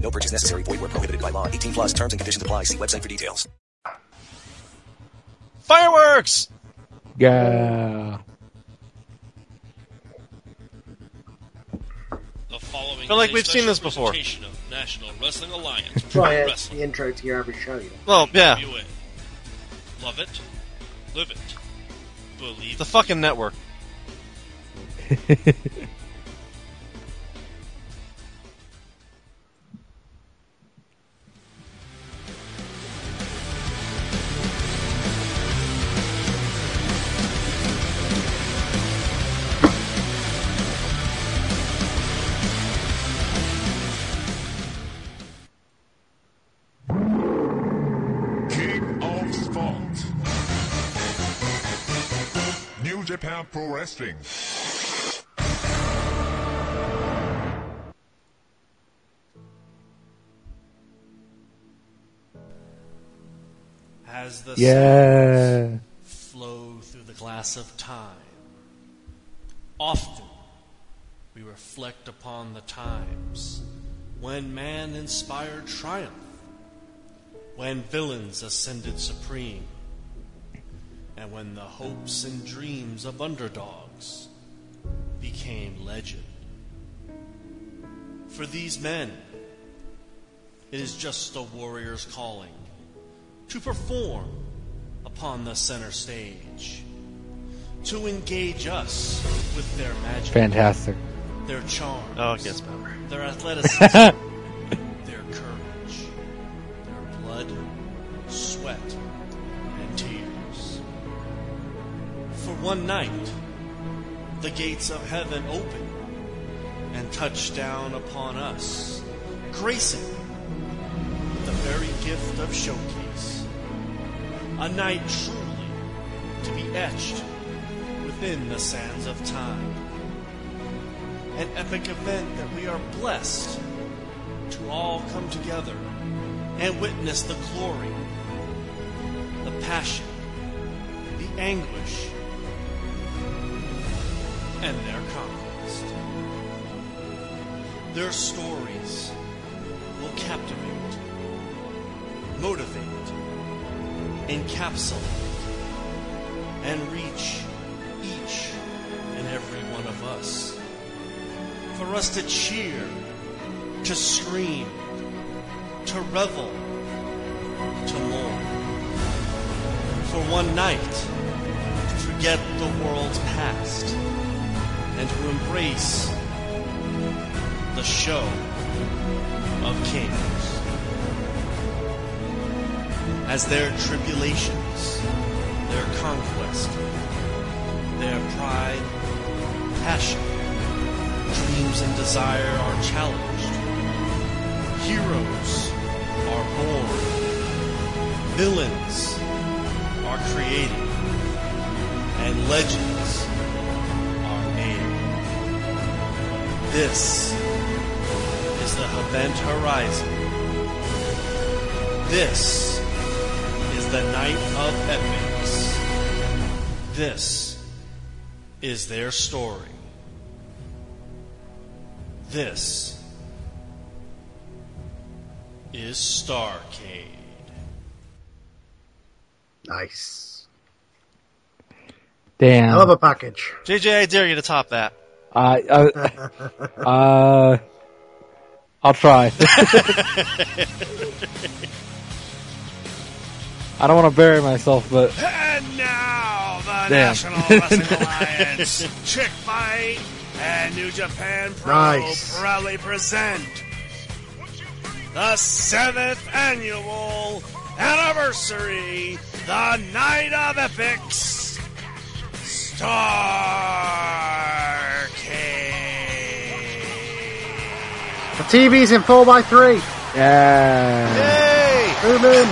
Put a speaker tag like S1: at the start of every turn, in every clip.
S1: No purchase necessary. Void where prohibited by law. 18 plus terms and conditions apply. See website for details.
S2: Fireworks!
S3: Yeah.
S4: The following
S2: Feel like we've seen this before.
S4: of National Wrestling Alliance
S5: Try it.
S4: Wrestling.
S5: The intro to your every show. You know.
S2: Well, yeah.
S4: NWA. Love it, live it, believe
S2: The fucking network.
S6: Japan Pro Wrestling.
S4: As the
S3: Yeah.
S4: flow through the glass of time. Often we reflect upon the times when man inspired triumph, when villains ascended supreme, and when the hopes and dreams of underdogs became legend. For these men, it is just a warrior's calling to perform upon the center stage, to engage us with their magic,
S3: Fantastic.
S4: their charm,
S2: Oh, it gets better.
S4: their athleticism, their courage, their blood, sweat, one night, the gates of heaven open and touch down upon us, gracing the very gift of showcase. A night truly to be etched within the sands of time. An epic event that we are blessed to all come together and witness the glory, the passion, the anguish, and their conquest. Their stories will captivate, motivate, encapsulate, and reach each and every one of us. For us to cheer, to scream, to revel, to mourn. For one night, to forget the world's past and to embrace the show of kings. As their tribulations, their conquest, their pride, passion, dreams and desire are challenged. Heroes are born. Villains are created. And legends This is the Event Horizon. This is the Night of Epics. This is their story. This is Starrcade.
S5: Nice.
S3: Damn.
S5: I love a package.
S2: JJ, I dare you to top that.
S3: I, uh, uh, I'll try. I don't want to bury myself, but
S4: And now the
S3: Damn.
S4: National Wrestling Alliance, Chick Fight, and New Japan Pro
S5: Nice.
S4: proudly present the seventh annual anniversary, the Night of Epics, Starrcade.
S5: The TV's in 4x3.
S3: yeah.
S2: Yay!
S5: Boom in.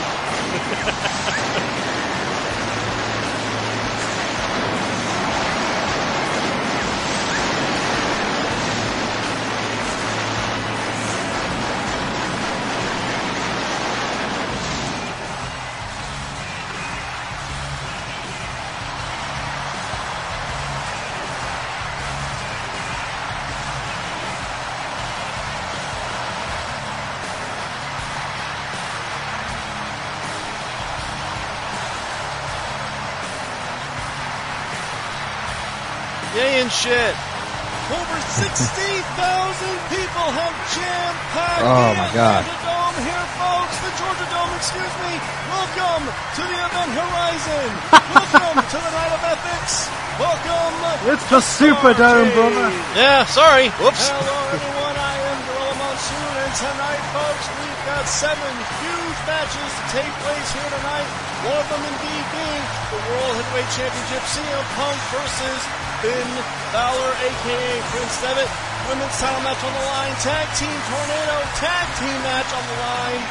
S2: Yay and shit. Over 60,000 people have jam-packed
S3: Oh,
S2: the
S3: my God.
S2: Georgia Dome here, folks. The Georgia Dome, excuse me. Welcome to the event horizon. Welcome to the night of ethics. Welcome.
S5: It's the Superdome,
S2: Starrcade.
S5: brother.
S2: Yeah, sorry. Whoops.
S4: Hello, everyone. I am Gorilla Monsoon, and tonight, folks, we've got seven huge matches to take place here tonight. One of them, indeed, being the World Heavyweight Championship CM Punk versus Finn Balor, aka Prince Devitt. Women's title match on the line. Tag Team Tornado tag team match on the line.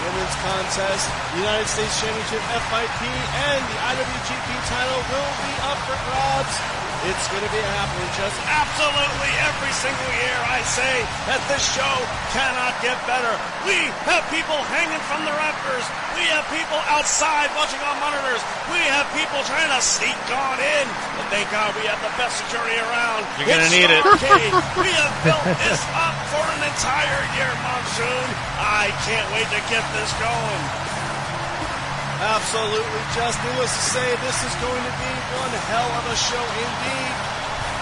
S4: Women's contest, United States Championship FIP, and the IWGP title will be up for grabs. It's going to be happening just absolutely every single year. I say that this show cannot get better. We have people hanging from the rafters. We have people outside watching on monitors. We have people trying to sneak on in. But thank God we have the best security around.
S2: You're gonna need it.
S4: We have built this up for an entire year, Monsoon. I can't wait to get this going.
S2: Absolutely just needless to say, this is going to be one hell of a show indeed.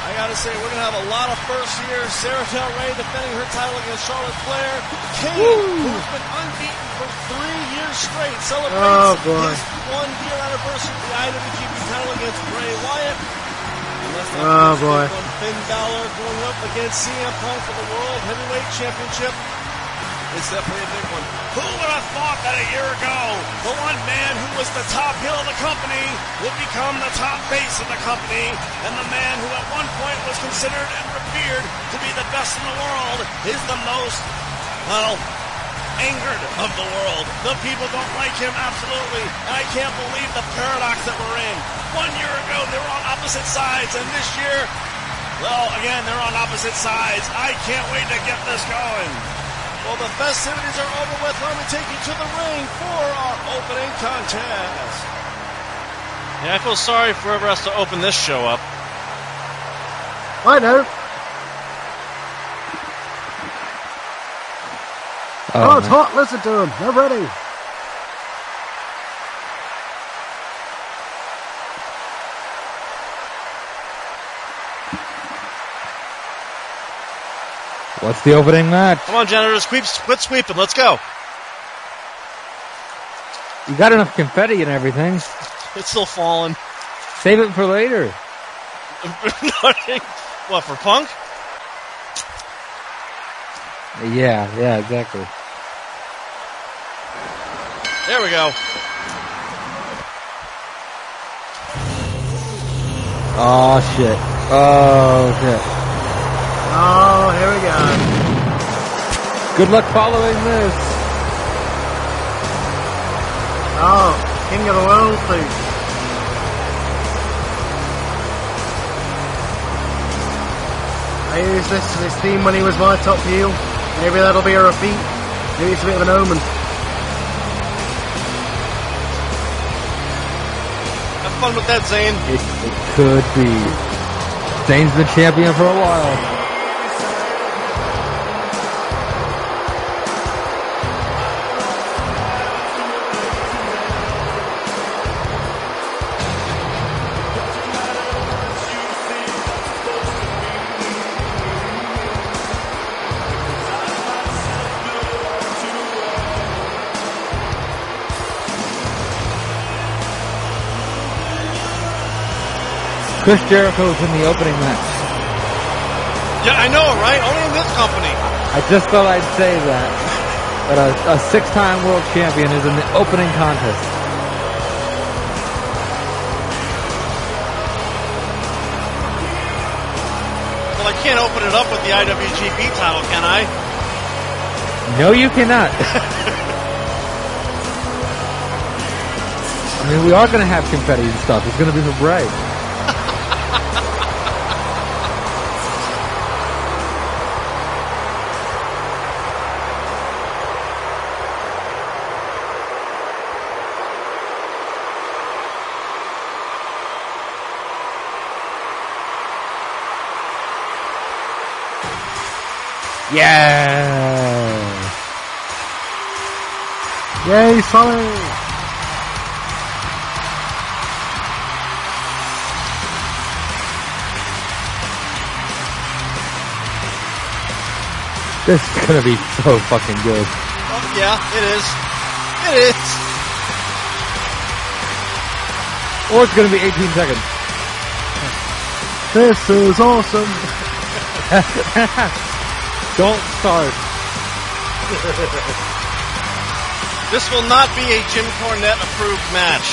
S2: I gotta say, we're gonna have a lot of firsts here. Sara Del Rey defending her title against Charlotte Flair. Kane, who's been unbeaten for three years straight, celebrates
S5: Oh, boy.
S2: his one year anniversary of the IWGP title against Bray Wyatt. And let's not
S5: Oh, boy.
S2: Finn Balor going up against CM Punk for the World Heavyweight Championship. It's definitely a big one.
S4: Who would have thought that a year ago, the one man who was the top heel of the company would become the top face of the company, and the man who at one point was considered and revered to be the best in the world is the most, well, angered of the world. The people don't like him, absolutely. And I can't believe the paradox that we're in. One year ago, they were on opposite sides, and this year, well, again, they're on opposite sides. I can't wait to get this going.
S2: Well, the festivities are over with. Let me take you to the ring for our opening contest. Yeah, I feel sorry for whoever has to open this show up.
S5: I know. Oh, oh,
S3: it's
S5: hot. Listen to them. They're ready.
S3: What's the opening match?
S2: Come on, janitors, quit, quit sweeping. Let's go.
S3: You got enough confetti and everything.
S2: It's still falling.
S3: Save it for later.
S2: what, for Punk?
S3: Yeah, yeah, exactly.
S2: There we go.
S3: Oh shit. Oh shit.
S5: Oh, here we go.
S3: Good luck following this.
S5: Oh, King of the World, please. I used this this theme when he was my top heel. Maybe that'll be a repeat. Maybe it's a bit of an omen.
S2: Have fun with that, Zayn.
S3: It, it could be. Zayn's been champion for a while. Chris Jericho's in the opening match.
S2: Yeah, I know, right? Only in this company.
S3: I just thought I'd say that. But a, a six-time world champion is in the opening contest.
S2: Well, I can't open it up with the IWGP title, can I?
S3: No, you cannot. I mean, we are going to have confetti and stuff. It's going to be for Bray. Yeah.
S5: Yay, Sully!
S3: This is to be so fucking good.
S2: Oh, yeah, it is. It is.
S3: Or it's going to be 18 seconds.
S5: This is awesome!
S3: Don't start.
S2: This will not be a Jim Cornette approved match.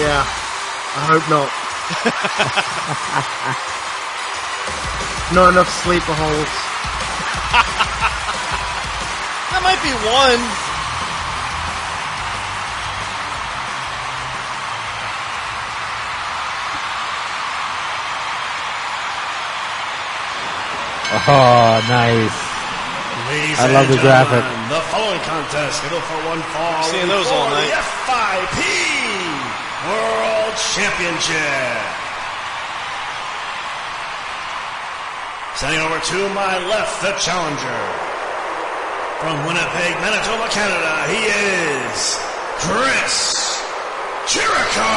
S5: Yeah, I hope not. not enough sleeper holes.
S2: That might be one.
S3: Oh, nice.
S7: Ladies
S3: I love the graphic.
S7: gentlemen, The following contest scheduled for one fall.
S2: Seeing those all night.
S7: The FIP World Championship. Sending over to my left, the challenger. From Winnipeg, Manitoba, Canada, he is Chris Jericho.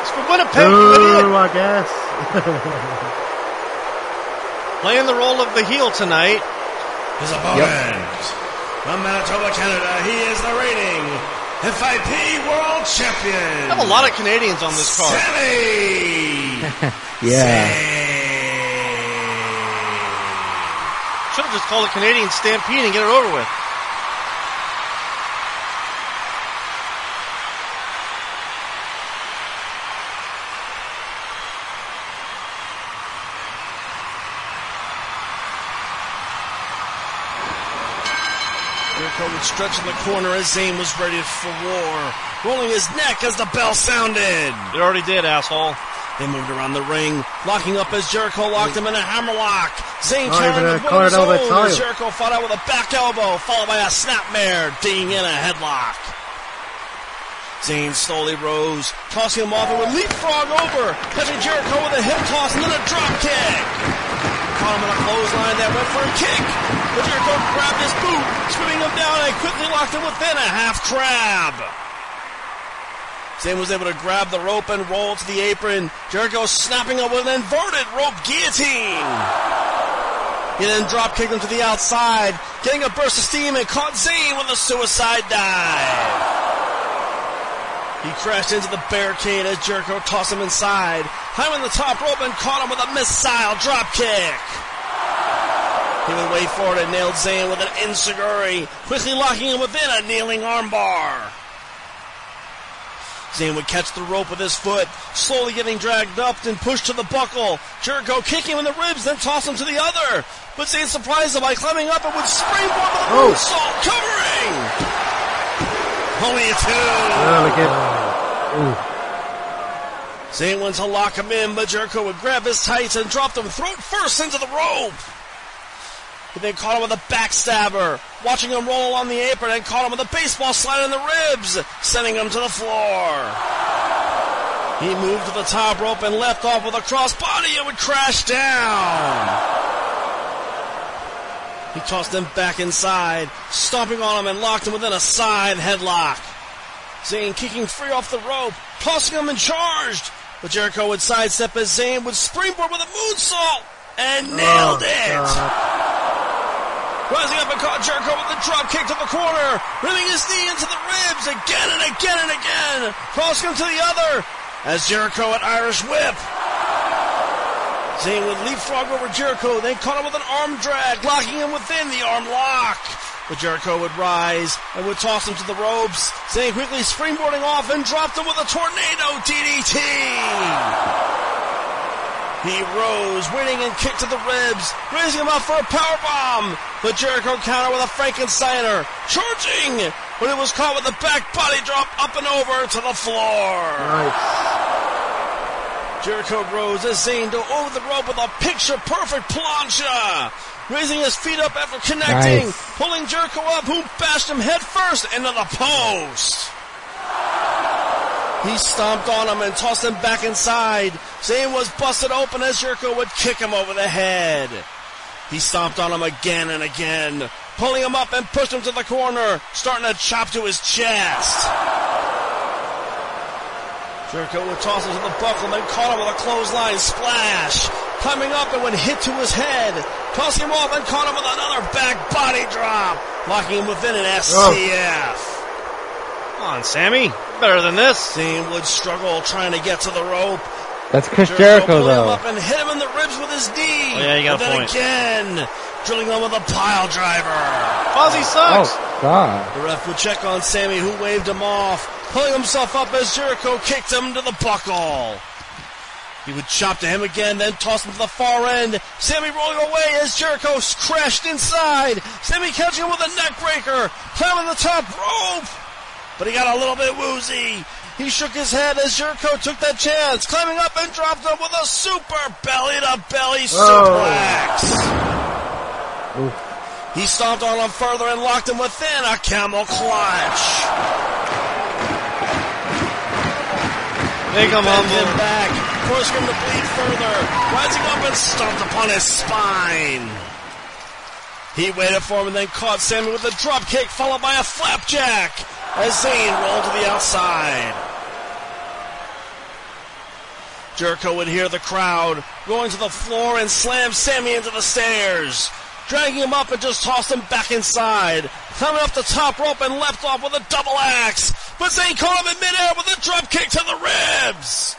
S2: It's from Winnipeg.
S5: Ooh, I guess.
S2: Playing the role of the heel tonight.
S7: His opponent from Manitoba, Canada, he is the reigning FIP World Champion.
S2: I have a lot of Canadians on this card.
S7: Sami.
S3: Yeah.
S2: Should have just called it Canadian Stampede and get it over with.
S4: Jericho would stretch in the corner as Zayn was ready for war, rolling his neck as the bell sounded.
S2: It already did, asshole.
S4: They moved around the ring, locking up as Jericho locked him in a hammerlock. Zayn
S5: Not
S4: turned
S5: even a
S4: with one of his own as. Jericho fought out with a back elbow, followed by a snapmare, digging in a headlock. Zayn slowly rose, tossing him off and would leapfrog over, catching Jericho with a hip toss and then a drop kick. Caught him in a clothesline that went for a kick, but Jericho grabbed his boot, swimming him down and quickly locked him within a half crab. Zayn was able to grab the rope and roll to the apron. Jericho snapping up with an inverted rope guillotine. He then drop kicked him to the outside, getting a burst of steam and caught Zayn with a suicide dive. He crashed into the barricade as Jericho tossed him inside, high climbing the top rope and caught him with a missile drop kick. He would wait for it and nailed Zayn with an enzuigiri, quickly locking him within a kneeling armbar. Zayn would catch the rope with his foot, slowly getting dragged up and pushed to the buckle. Jericho kicking him in the ribs, then toss him to the other. But Zayn surprised him by climbing up and would springboard with a
S5: Oh.
S4: moonsault, covering. Only a two.
S5: Really good.
S4: Zayn went to lock him in, but Jericho would grab his tights and drop them throat first into the rope. He then caught him with a backstabber, watching him roll along the apron and caught him with a baseball slide in the ribs, sending him to the floor. He moved to the top rope and left off with a crossbody and would crash down. He tossed him back inside, stomping on him and locked him within a side headlock. Zayn kicking free off the rope, tossing him and charged. But Jericho would sidestep as Zayn would springboard with a moonsault and oh, nailed
S5: Oh,
S4: it.
S5: God.
S4: Rising up and caught Jericho with a drop kick to the corner, rimming his knee into the ribs again and again and again, crossing him to the other as Jericho at Irish whip. Zayn would leapfrog over Jericho, then caught him with an arm drag, locking him within the arm lock. But Jericho would rise and would toss him to the ropes. Zayn quickly springboarding off and dropped him with a tornado DDT. He rose, winning and kicked to the ribs, raising him up for a power bomb. But Jericho countered with a Frankensteiner, charging, but it was caught with a back body drop up and over to the floor.
S5: Nice.
S4: Jericho rose as Zayn dove over the rope with a picture perfect plancha. Raising his feet up after connecting,
S3: Nice.
S4: pulling Jericho up, who bashed him head first into the post. He stomped on him and tossed him back inside. Zayn was busted open as Jericho would kick him over the head. He stomped on him again and again, pulling him up and pushed him to the corner, starting to chop to his chest. Jericho would toss him to the buckle, then caught him with a clothesline splash. Climbing up and when hit to his head, tossing him off and caught him with another back body drop, locking him within an oh. STF.
S2: Come on, Sami. Better than this.
S4: Zayn would struggle trying to get to the rope.
S3: That's Chris Jericho,
S4: pulled him
S3: though.
S4: up and hit him in the ribs with his knee.
S2: Oh, yeah, you got
S4: and
S2: a
S4: then
S2: point.
S4: again, drilling him with a pile driver.
S2: Fozzy
S3: Oh,
S2: sucks.
S3: God.
S4: The ref would check on Sami, who waved him off, pulling himself up as Jericho kicked him to the buckle. He would chop to him again, then toss him to the far end. Sami rolling away as Jericho crashed inside. Sami catching him with a neck breaker, climbing the top rope. But he got a little bit woozy. He shook his head as Jericho took that chance, climbing up and dropped him with a super belly to belly oh. suplex. He stomped on him further and locked him within a camel clutch.
S2: Make him
S4: Bent him
S2: humble.
S4: back, forcing him to bleed further, rising up and stomped upon his spine. He waited for him and then caught Sami with a drop kick followed by a flapjack as Zayn rolled to the outside. Jericho would hear the crowd going to the floor and slam Sami into the stairs. Dragging him up and just tossed him back inside. Climbing up the top rope and leapt off with a double axe. But Zayn caught him in midair with a drop kick to the ribs.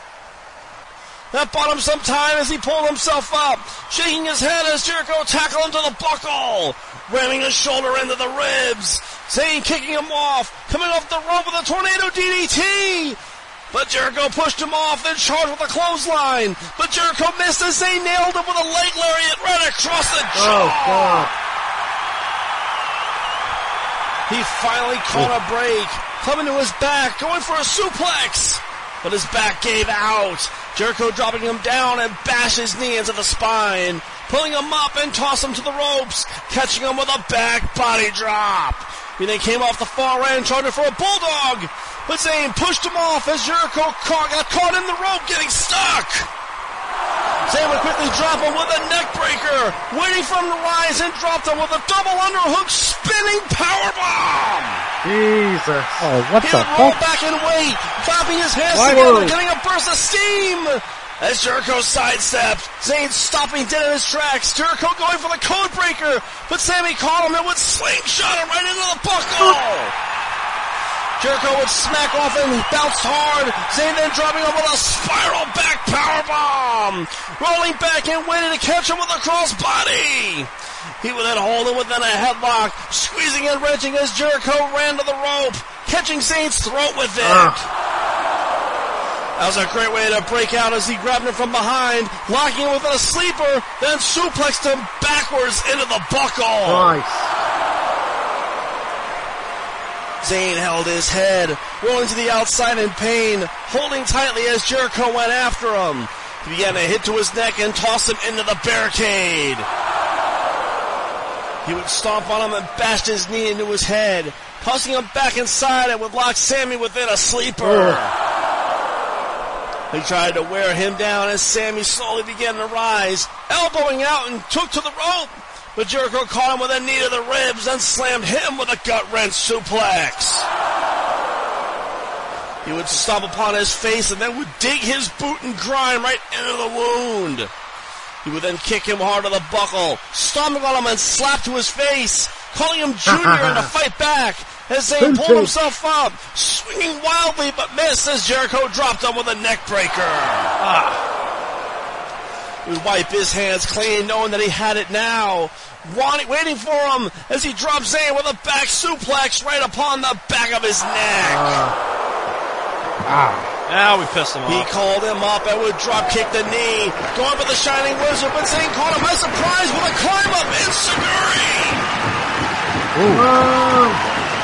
S4: That bought him some time as he pulled himself up, shaking his head as Jericho tackled him to the buckle, ramming his shoulder into the ribs. Zayn kicking him off, coming off the rope with a tornado DDT. But Jericho pushed him off, then charged with a clothesline. But Jericho missed as Zayn nailed him with a leg lariat right across the oh, jaw.
S5: Oh, God.
S4: He finally caught a break, coming to his back, going for a suplex. But his back gave out. Jericho dropping him down and bashed his knee into the spine, pulling him up and toss him to the ropes, catching him with a back body drop. He then came off the far end, charging for a bulldog. But Zayn pushed him off as Jericho caught, got caught in the rope, getting stuck. Zayn would quickly drop him with a neck breaker, waiting for him to rise and dropped him with a double underhook spinning powerbomb.
S5: Jesus.
S3: Oh, what
S4: He
S3: the
S4: would roll back and wait, clapping his hands
S5: Why
S4: together,
S5: would-
S4: getting a burst of steam. As Jericho sidestepped, Zayn stopping dead in his tracks. Jericho going for the code breaker, but Sami caught him and would slingshot him right into the buckle. Jericho would smack off and bounced hard. Zayn then dropping him with a spiral back power bomb. Rolling back and waiting to catch him with a crossbody. He would then hold him within a headlock, squeezing and wrenching as Jericho ran to the rope, catching Zayn's throat with it. That was a great way to break out as he grabbed him from behind, locking him with a sleeper, then suplexed him backwards into the buckle.
S5: Nice.
S4: Zayn held his head, rolling to the outside in pain, holding tightly as Jericho went after him. He began to hit to his neck and toss him into the barricade. He would stomp on him and bash his knee into his head, tossing him back inside and would lock Sami within a sleeper. He tried to wear him down as Sami slowly began to rise, elbowing out and took to the rope. But Jericho caught him with a knee to the ribs and slammed him with a gut wrench suplex. He would stomp upon his face and then would dig his boot and grind right into the wound. He would then kick him hard to the buckle, stomping on him and slap to his face, calling him Junior and to fight back as Zayn pulled himself up, swinging wildly but missed as Jericho dropped him with a neck breaker. Ah. He would wipe his hands clean, knowing that he had it now, wanting, waiting for him as he drops Zayn with a back suplex right upon the back of his neck.
S3: Ah.
S2: Now we pissed him off.
S4: He called him up and would drop kick the knee. Going for the Shining Wizard, but Zayn caught him by surprise with a climb up enzuigiri.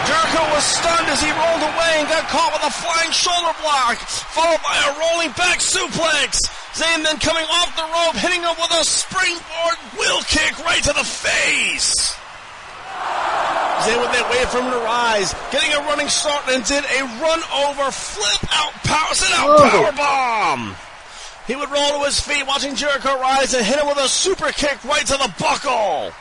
S4: Jericho was stunned as he rolled away and got caught with a flying shoulder block, followed by a rolling back suplex. Zayn then coming off the rope, hitting him with a springboard wheel kick right to the face. Zayn would then wait for him to rise, getting a running start and did a run over flip out power, sit out power bomb. He would roll to his feet, watching Jericho rise and hit him with a super kick right to the buckle.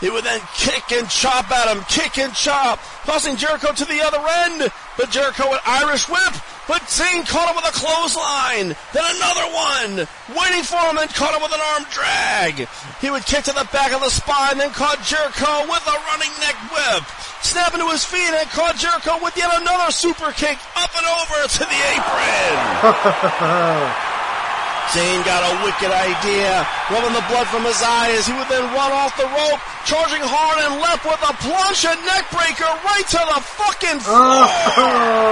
S4: He would then kick and chop at him, kick and chop, tossing Jericho to the other end. But Jericho would Irish whip, but Zayn caught him with a clothesline. Then another one, waiting for him and caught him with an arm drag. He would kick to the back of the spine, then caught Jericho with a running neck whip. Snapping to his feet and caught Jericho with yet another super kick up and over to the apron. Zayn got a wicked idea, rubbing the blood from his eyes. he would then run off the rope, charging hard and left with a plunge and neck breaker right to the fucking oh. floor.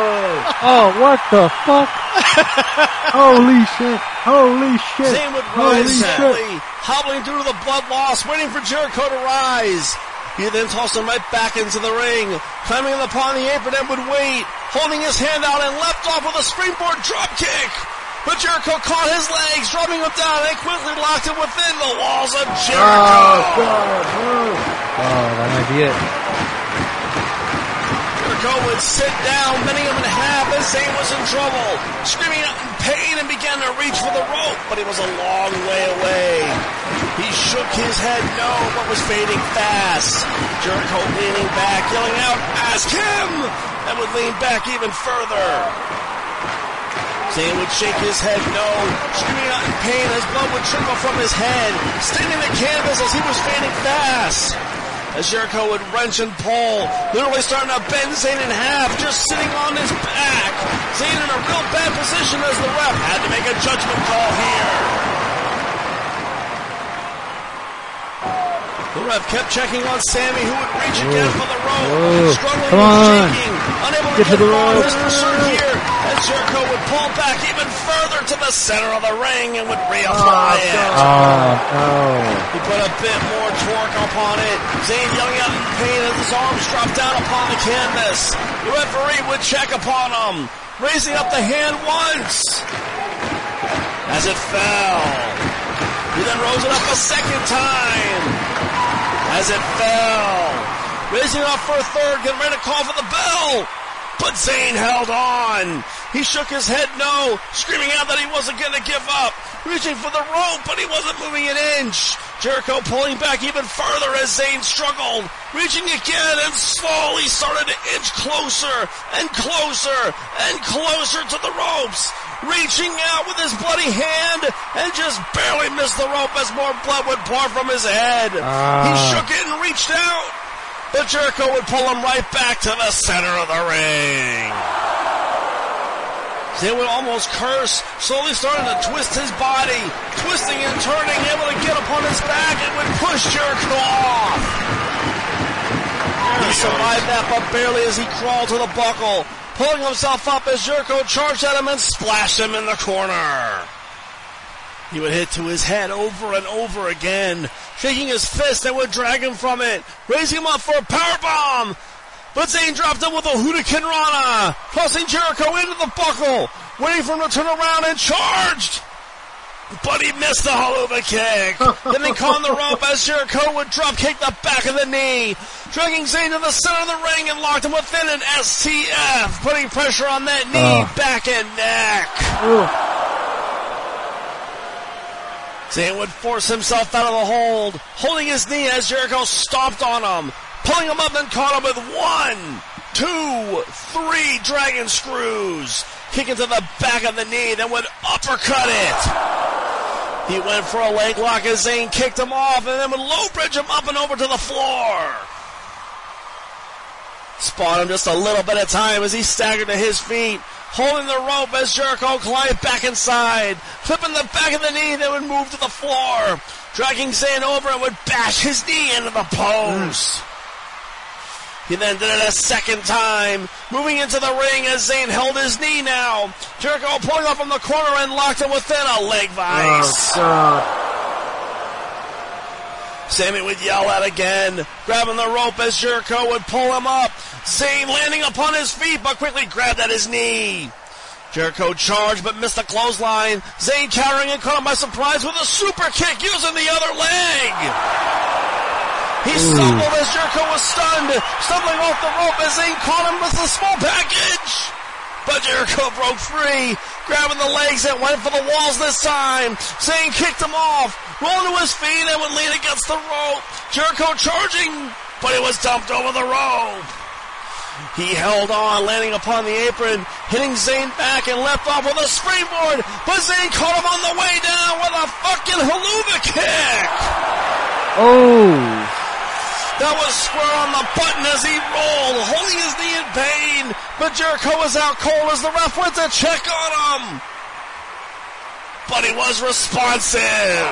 S3: Oh, what the fuck? Holy shit. Holy shit.
S4: Zayn would
S3: Holy
S4: rise
S3: shit.
S4: slowly, hobbling through the blood loss, waiting for Jericho to rise. He then tossed him right back into the ring, climbing upon the apron and would wait, holding his hand out and left off with a springboard drop kick. But Jericho caught his legs, dropping him down and quickly locked him within the walls of Jericho.
S5: Oh, God, no.
S3: Oh, that might be it.
S4: Jericho would sit down, bending him in half as Zayn was in trouble, screaming out in pain and began to reach for the rope, but he was a long way away. He shook his head no, but was fading fast. Jericho leaning back, yelling out, ask him! And would lean back even further. Zayn would shake his head no, screaming out in pain as blood would trickle from his head, staining the canvas as he was fading fast. As Jericho would wrench and pull, literally starting to bend Zayn in half, just sitting on his back. Zayn in a real bad position as the ref had to make a judgment call here. The ref kept checking on Sami, who would reach again for the rope,
S3: Whoa.
S4: struggling
S3: Come on.
S4: shaking, unable to
S3: Get to
S4: get
S3: the
S4: on
S3: rope.
S4: his pursuit here. As Jericho would pull back even further to the center of the ring and would reapply ah, it.
S3: Oh, no.
S4: He put a bit more torque upon it. Zayn yelling out in pain as his arms dropped down upon the canvas. The referee would check upon him, raising up the hand once as it fell. He then rose it up a second time as it fell. Raising up for a third, getting ready to call for the bell. But Zayn held on. He shook his head no, screaming out that he wasn't going to give up. Reaching for the rope, but he wasn't moving an inch. Jericho pulling back even further as Zayn struggled. Reaching again and slowly started to inch closer and closer and closer to the ropes. Reaching out with his bloody hand and just barely missed the rope as more blood would pour from his head. He
S3: Ah.
S4: shook it and reached out. But Jericho would pull him right back to the center of the ring. They would almost curse, slowly starting to twist his body, twisting and turning, able to get upon his back and would push Jericho off. He survived that, but barely as he crawled to the buckle, pulling himself up as Jericho charged at him and splashed him in the corner. He would hit to his head over and over again, shaking his fist and would drag him from it, raising him up for a power bomb. But Zayn dropped him with a hurricanrana, tossing Jericho into the buckle, waiting for him to turn around and charged. But he missed the Helluva kick. then he caught on the rope as Jericho would drop kick the back of the knee, dragging Zayn to the center of the ring and locked him within an STF, putting pressure on that knee,
S3: Oh.
S4: back and neck. Zayn would force himself out of the hold, holding his knee as Jericho stomped on him, pulling him up and caught him with one, two, three dragon screws, kicking to the back of the knee, then would uppercut it. He went for a leg lock as Zayn kicked him off and then would low bridge him up and over to the floor. Spot him just a little bit of time as he staggered to his feet, holding the rope as Jericho climbed back inside, flipping the back of the knee, then would move to the floor, dragging Zayn over and would bash his knee into the post. Mm. He then did it a second time, moving into the ring as Zayn held his knee now. Jericho pulling up from the corner and locked him within a leg vice.
S5: Oh.
S4: Sami would yell out again, grabbing the rope as Jericho would pull him up. Zayn landing upon his feet, but quickly grabbed at his knee. Jericho charged but missed the clothesline. Zayn countering and caught him by surprise with a super kick using the other leg. He mm. stumbled as Jericho was stunned, stumbling off the rope as Zayn caught him with a small package. But Jericho broke free, grabbing the legs and went for the walls this time. Zayn kicked him off, rolled to his feet and would lean against the rope. Jericho charging, but he was dumped over the rope. He held on, landing upon the apron, hitting Zayn back and left off with a springboard, but Zayn caught him on the way down with a fucking Helluva kick!
S3: Oh.
S4: That was square on the button as he rolled, holding his knee in pain, but Jericho was out cold as the ref went to check on him. But he was responsive.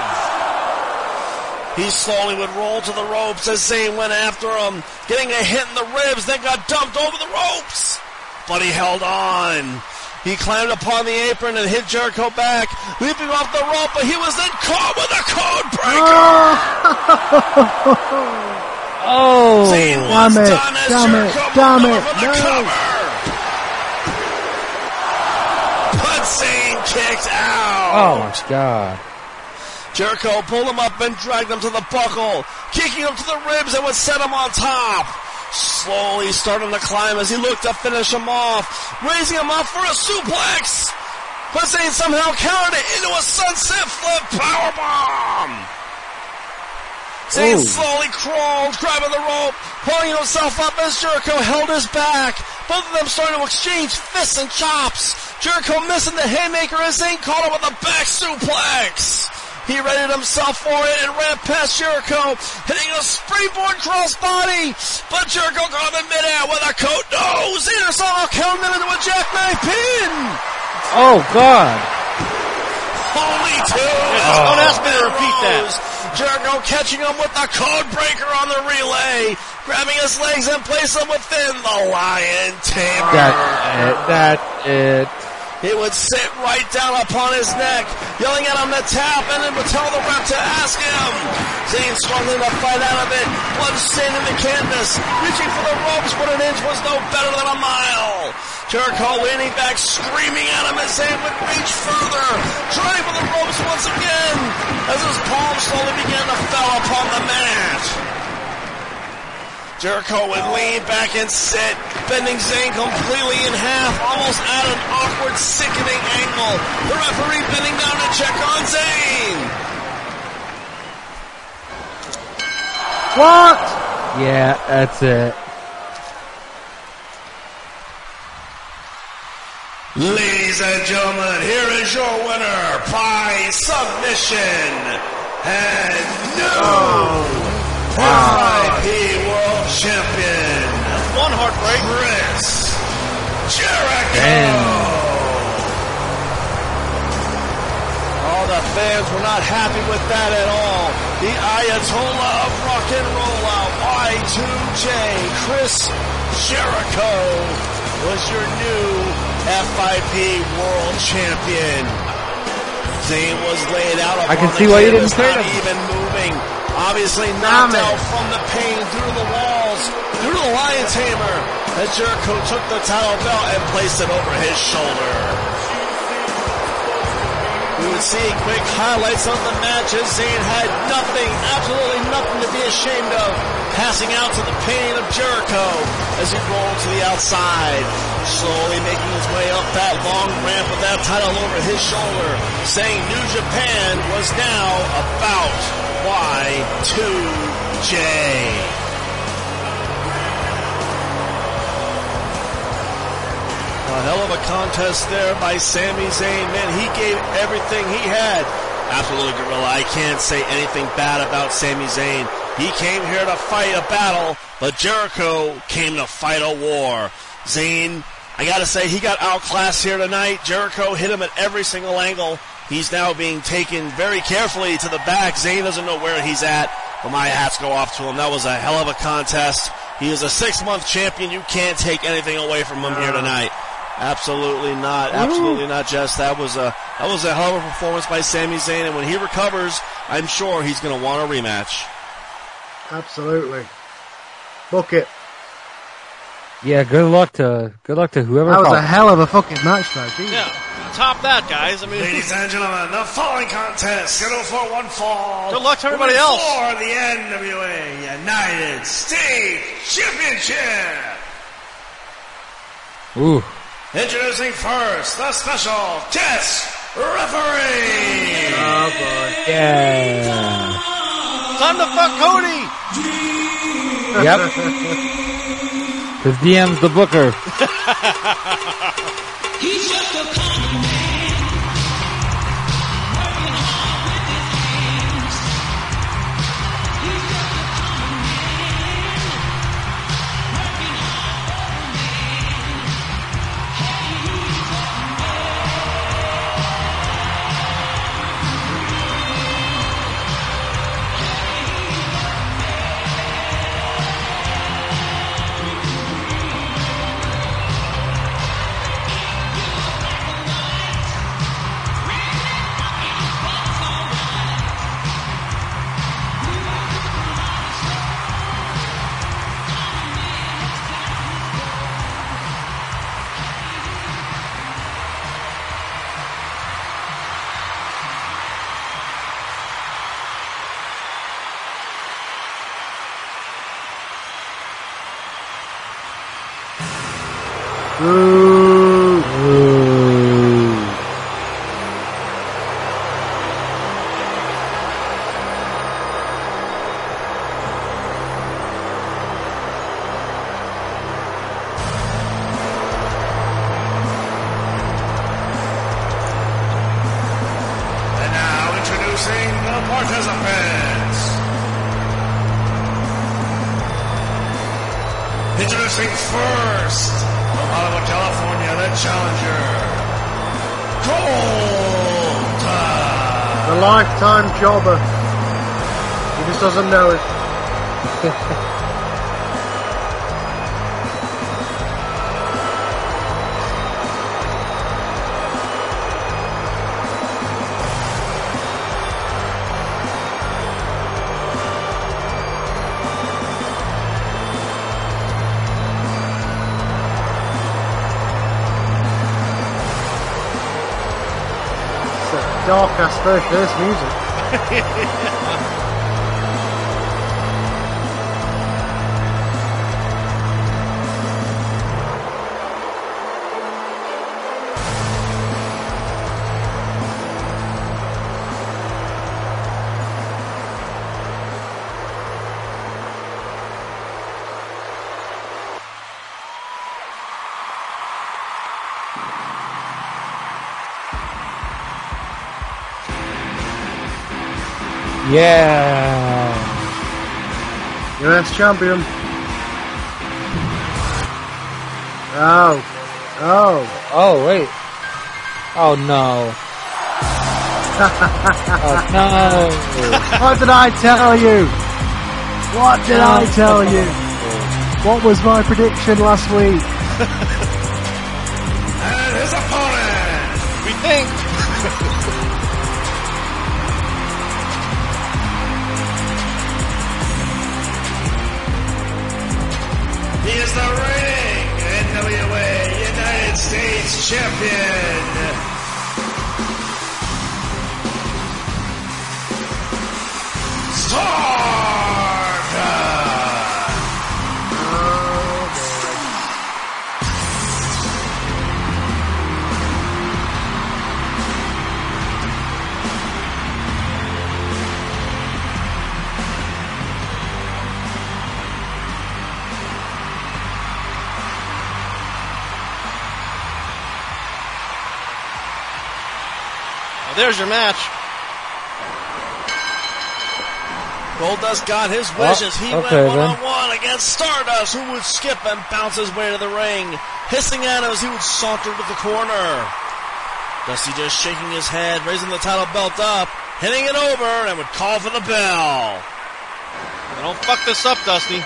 S4: He slowly would roll to the ropes as Zayn went after him, getting a hit in the ribs, then got dumped over the ropes. But he held on. He climbed upon the apron and hit Jericho back, leaping off the rope, but he was then caught with a code breaker.
S3: Oh.
S5: Damn it, damn it, damn it, no.
S4: cover. But Zayn kicked out.
S3: Oh my god.
S4: Jericho pulled him up and dragged him to the buckle, kicking him to the ribs and would set him on top. Slowly starting to climb as he looked to finish him off, raising him up for a suplex. But Zayn somehow countered it into a sunset flip powerbomb. Zayn
S3: Ooh.
S4: slowly crawled, grabbing the rope, pulling himself up as Jericho held his back. Both of them starting to exchange fists and chops. Jericho missing the haymaker as Zayn caught him with a back suplex. He readied himself for it and ran past Jericho, hitting a springboard crossbody. But Jericho got him in midair with a coat nose. Zayn somehow counted him into a jackknife pin.
S3: Oh god.
S4: Holy two!
S2: Don't ask me to repeat that.
S4: Jericho catching him with the code breaker on the relay, grabbing his legs and placing him within the lion tamer.
S3: That it. That's it.
S4: He would sit right down upon his neck, yelling at him to tap, and then would tell the ref to ask him. Zayn struggling to fight out of it, blood staining the canvas, reaching for the ropes, but an inch was no better than a mile. Jericho leaning back, screaming at him as Zayn would reach further, trying for the ropes once again, as his palms slowly began to fall upon the mat. Jericho would lean back and sit, bending Zayn completely in half, almost at an awkward, sickening angle. The referee bending down to check on Zayn.
S5: What?
S3: Yeah, that's it.
S4: Ladies and gentlemen, here is your winner by submission and new FIP World Champion,
S2: One heartbreak.
S4: Chris Jericho.
S3: Damn.
S4: All the fans were not happy with that at all. The Ayatollah of rock and roll, Y2J, Chris Jericho, was your new FIP World Champion. Zayn was laid out
S3: I can see why you didn't trade
S4: not
S3: him.
S4: even moving. Obviously knocked
S5: Damn it.
S4: out from the pain through the walls, through the lion tamer, as Jericho took the title belt and placed it over his shoulder. We would see quick highlights of the match as Zayn had nothing, absolutely nothing to be ashamed of, passing out to the pain of Jericho as he rolled to the outside, slowly making his way up that long ramp with that title over his shoulder, saying New Japan was now about Y2J. A hell of a contest there by Sami Zayn. Man, he gave everything he had. Absolutely, Gorilla. I can't say anything bad about Sami Zayn. He came here to fight a battle, but Jericho came to fight a war. Zayn, I gotta say, he got outclassed here tonight. Jericho hit him at every single angle. He's now being taken very carefully to the back. Zayn doesn't know where he's at, But my hats go off to him. That was a hell of a contest. He is a six month champion. You can't take anything away from him here tonight. Absolutely not. Absolutely not, Jess. That was a that was a hell of a performance by Sami Zayn, and when he recovers, I'm sure he's going to want a rematch.
S8: Absolutely. Book it.
S3: Yeah, good luck to good luck to whoever.
S8: That was
S3: called.
S8: a hell of a fucking match, though. Jesus.
S2: Yeah, top that, guys. I mean,
S5: Ladies and gentlemen, the following contest scheduled for one fall.
S2: Good luck to everybody
S5: will
S2: else.
S5: For the NWA United States Championship.
S3: Ooh,
S5: Introducing first the special guest referee.
S8: Oh boy.
S3: yeah,
S2: time to fuck Cody.
S3: yep. His DM's the booker.
S8: Ooh.
S5: First
S8: champion. Oh. Oh.
S3: Oh wait. Oh no. oh no.
S8: What did I tell you? What did I tell you? What was my prediction last week?
S5: And his opponent,
S2: We think.
S5: he is the reigning NWA United States Champion. Stardust.
S2: There's your match.
S4: Goldust got his
S3: oh,
S4: wishes. Oh, he
S3: okay,
S4: went one on one against Stardust, who would skip and bounce his way to the ring, hissing at him as he would saunter to the corner. Dusty just shaking his head, raising the title belt up, hitting it over, and would call for the bell.
S2: Don't fuck this up, Dusty.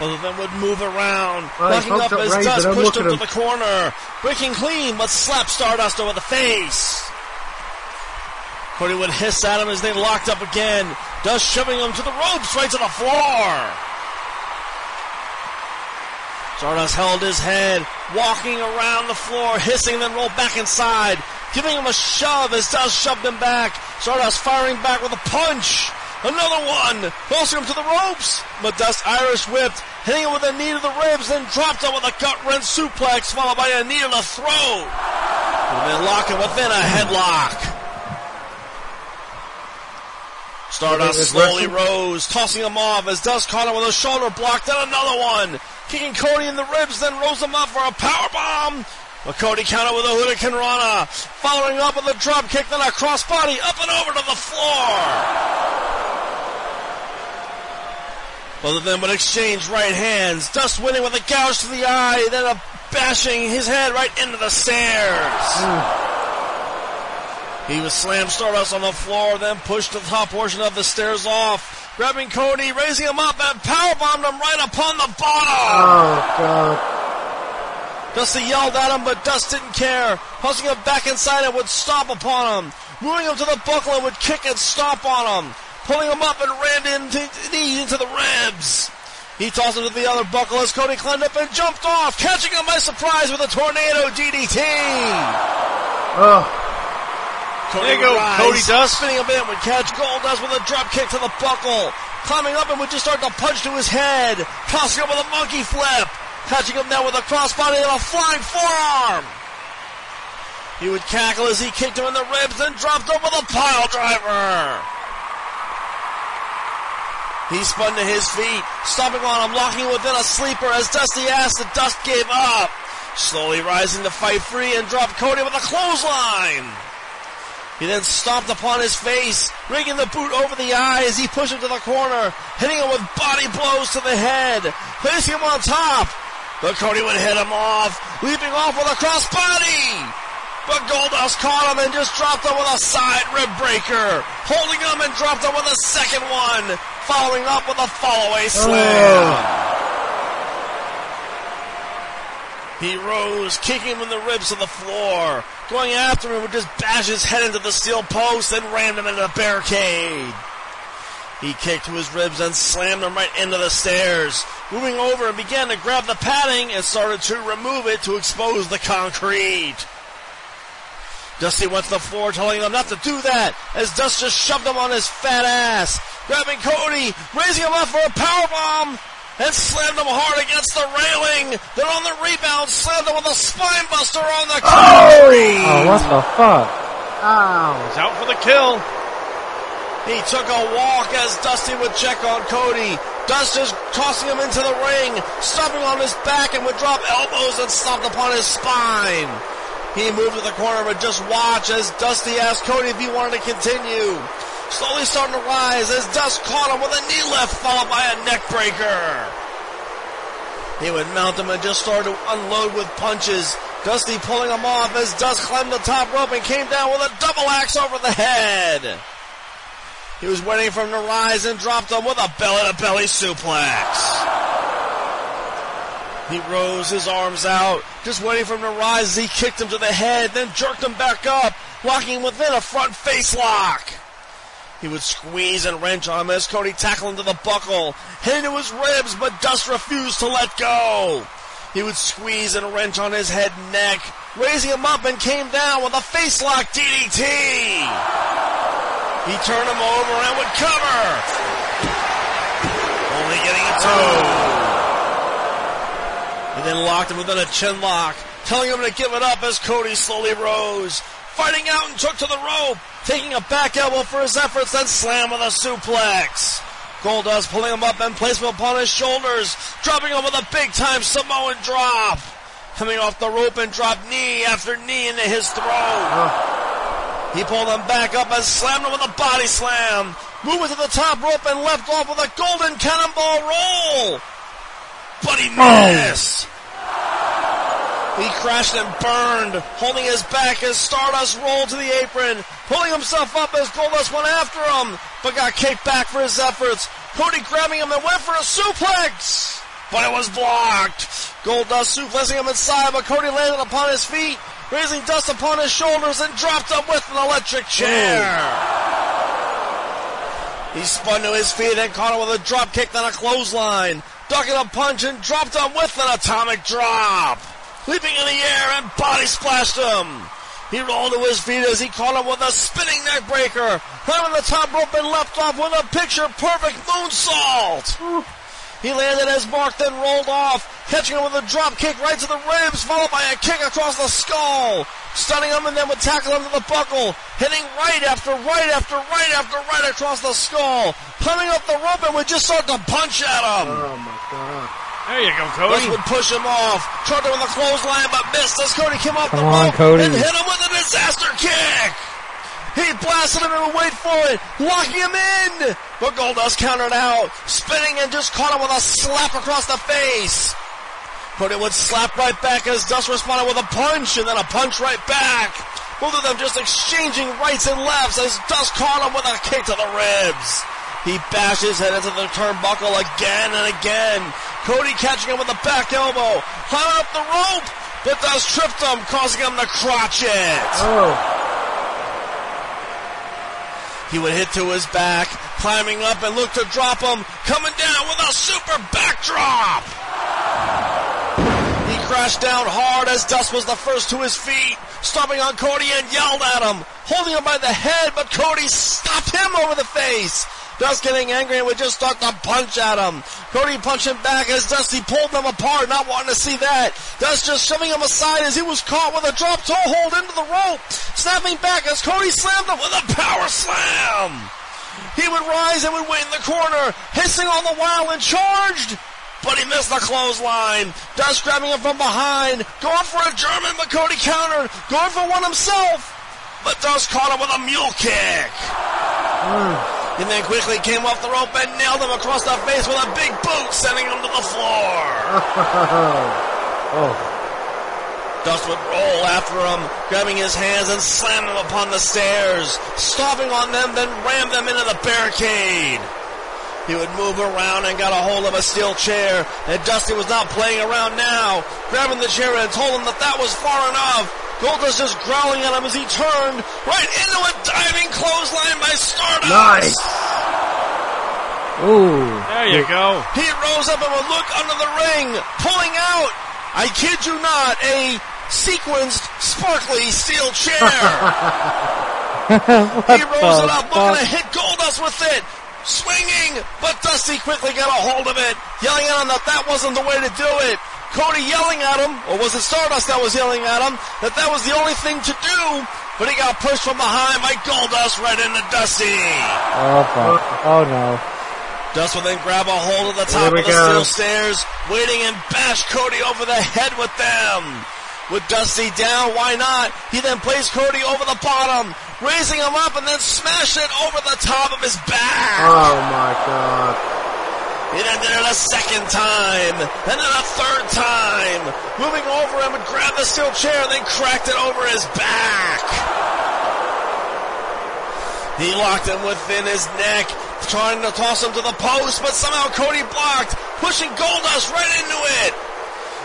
S4: Both of them would move around,
S5: Right,
S4: locking up as
S5: Razor,
S4: Dust pushed him to the corner. Breaking clean, but slapped Stardust over the face. Cody would hiss at him as they locked up again. Dust shoving him to the ropes, right to the floor. Stardust held his head, walking around the floor, hissing, then rolled back inside, giving him a shove as Dust shoved him back. Stardust firing back with a punch. Another one, him to the ropes. Dust Irish whipped, hitting him with a knee to the ribs, then dropped him with a gut wrench suplex, followed by a knee to the throat. And then locking within a headlock. Stardust slowly rose, tossing him off as Dust caught him with a shoulder block, then another one. Kicking Cody in the ribs, then rose him up for a power bomb. Cody countered with a hurricanrana, following up with a drop kick, then a crossbody up and over to the floor. Both of them would exchange right hands. Dust winning with a gouge to the eye, then a bashing his head right into the stairs. He was slammed Stardust on the floor, then pushed the top portion of the stairs off, grabbing Cody, raising him up, and powerbombed him right upon the bottom.
S5: Oh, God.
S4: Dusty yelled at him, but Dust didn't care, tossing him back inside and would stomp upon him, moving him to the buckle and would kick and stomp on him, pulling him up and ran into, knee into the ribs. He tossed him to the other buckle as Cody climbed up and jumped off, catching him by surprise with a tornado DDT.
S5: Oh,
S4: Cody
S2: There you go,
S4: rise,
S2: Cody Dust.
S4: Spinning him in would catch Goldust with a drop kick to the buckle. Climbing up and would just start to punch to his head. Tossing him with a monkey flip. Catching him down with a crossbody and a flying forearm. He would cackle as he kicked him in the ribs and dropped him with a pile driver. He spun to his feet, stomping on him, locking him within a sleeper as Dusty the Dust gave up. Slowly rising to fight free and dropped Cody with a clothesline. He then stomped upon his face, rigging the boot over the eye as he pushed him to the corner, hitting him with body blows to the head, placing him on top. But Cody would hit him off, leaping off with a crossbody. But Goldust caught him and just dropped him with a side rib breaker, holding him and dropped him with a second one, following up with a follow-away oh. slam. He rose, kicking him in the ribs to the floor. Going after him would just bash his head into the steel post and rammed him into the barricade. He kicked to his ribs and slammed him right into the stairs. Moving over and began to grab the padding and started to remove it to expose the concrete. Dusty went to the floor telling him not to do that as Dust just shoved him on his fat ass. Grabbing Cody, raising him up for a powerbomb and slammed him hard against the railing. Then on the rebound, slammed him with a spinebuster on the oh! concrete.
S3: Oh, what the fuck?
S5: ow.
S2: He's out for the kill.
S4: He took a walk as Dusty would check on Cody. Dust is tossing him into the ring, stomping on his back and would drop elbows and stomped upon his spine. He moved to the corner but just watch as Dusty asked Cody if he wanted to continue. Slowly starting to rise as Dust caught him with a knee lift followed by a neck breaker. He would mount him and just start to unload with punches. Dusty pulling him off as Dust climbed the top rope and came down with a double axe over the head. He was waiting for him to rise and dropped him with a belly to belly suplex. He rose his arms out, just waiting for him to rise he kicked him to the head, then jerked him back up, locking him within a front face lock. He would squeeze and wrench on him as Cody tackled him to the buckle, hit into his ribs, but Dust refused to let go. He would squeeze and wrench on his head and neck, raising him up and came down with a face lock DDT. He turned him over and would cover. Only getting a toe. He then locked him within a chin lock, telling him to give it up as Cody slowly rose. Fighting out and took to the rope, taking a back elbow for his efforts, then slam with a suplex. Goldust pulling him up and placing him upon his shoulders, dropping him with a big time Samoan drop. Coming off the rope and dropped knee after knee into his throat. He pulled him back up and slammed him with a body slam. Moving to the top rope and left off with a golden cannonball roll. But he oh. missed. He crashed and burned, holding his back as Stardust rolled to the apron, pulling himself up as Goldust went after him, but got kicked back for his efforts. Cody grabbing him and went for a suplex, but it was blocked. Goldust suplexing him inside, but Cody landed upon his feet, raising Dust upon his shoulders and dropped him with an electric chair. He spun to his feet and caught him with a drop kick, then a clothesline. Ducking a punch and dropped him with an atomic drop. Leaping in the air and body splashed him. He rolled to his feet as he caught him with a spinning neck breaker. Climbing the top rope and leapt off with a picture perfect moonsault. He landed as marked, then rolled off, catching him with a drop kick right to the ribs, followed by a kick across the skull. Stunning him and then would tackle him to the buckle, hitting right after right after right after right across the skull. Climbing up the rope and would just start to punch at him.
S5: Oh my god.
S2: There you go, Cody.
S4: This
S2: Cody.
S4: would push him off. Tried to with a clothesline, but missed as Cody came up the
S3: Come on,
S4: rope
S3: Cody.
S4: and hit him with a disaster kick. He blasted him and wait for it, locking him in. But Goldust countered out, spinning and just caught him with a slap across the face. But it would slap right back as Dust responded with a punch and then a punch right back. Both of them just exchanging rights and lefts as Dust caught him with a kick to the ribs. He bashed his head into the turnbuckle again and again. Cody catching him with a back elbow, climbing up the rope, but Dust tripped him, causing him to crotch it.
S5: Oh.
S4: He would hit to his back, climbing up and look to drop him, coming down with a super backdrop. He crashed down hard as Dust was the first to his feet, stomping on Cody and yelled at him, holding him by the head, but Cody stopped him over the face. Dust getting angry and would just start to punch at him. Cody punching back as Dusty pulled them apart, not wanting to see that. Dust just shoving him aside as he was caught with a drop toe hold into the rope. Snapping back as Cody slammed him with a power slam. He would rise and would wait in the corner, hissing all the while and charged. But he missed the clothesline. Dust grabbing him from behind, going for a German, but Cody countered, going for one himself. But Dust caught him with a mule kick. Hmm. And then quickly came off the rope and nailed him across the face with a big boot, sending him to the floor.
S5: oh.
S4: Dust would roll after him, grabbing his hands and slam him upon the stairs, stomping on them, then ram them into the barricade. He would move around and got a hold of a steel chair, and Dusty was not playing around now, grabbing the chair and told him that that was far enough. Goldust just growling at him as he turned right into a diving clothesline by Stardust.
S5: Nice.
S3: Ooh.
S2: There you go.
S4: He rose up and would look under the ring, pulling out, I kid you not, a sequenced, sparkly steel chair.
S3: what
S4: he rose
S3: the
S4: it up, looking to hit Goldust with it, swinging, but Dusty quickly got a hold of it, yelling at him that that wasn't the way to do it. Cody yelling at him, or was it Stardust that was yelling at him, that that was the only thing to do, but he got pushed from behind by Goldust right into Dusty.
S3: Oh fuck. Oh no.
S4: Dust will then grab a hold of the top of the
S5: go.
S4: steel stairs, waiting and bash Cody over the head with them. With Dusty down, why not? He then placed Cody over the bottom, raising him up and then smashed it over the top of his back.
S5: Oh my god.
S4: He ended it a second time, and then a third time. Moving over him and grabbed the steel chair and then cracked it over his back. He locked him within his neck, trying to toss him to the post, but somehow Cody blocked, pushing Goldust right into it.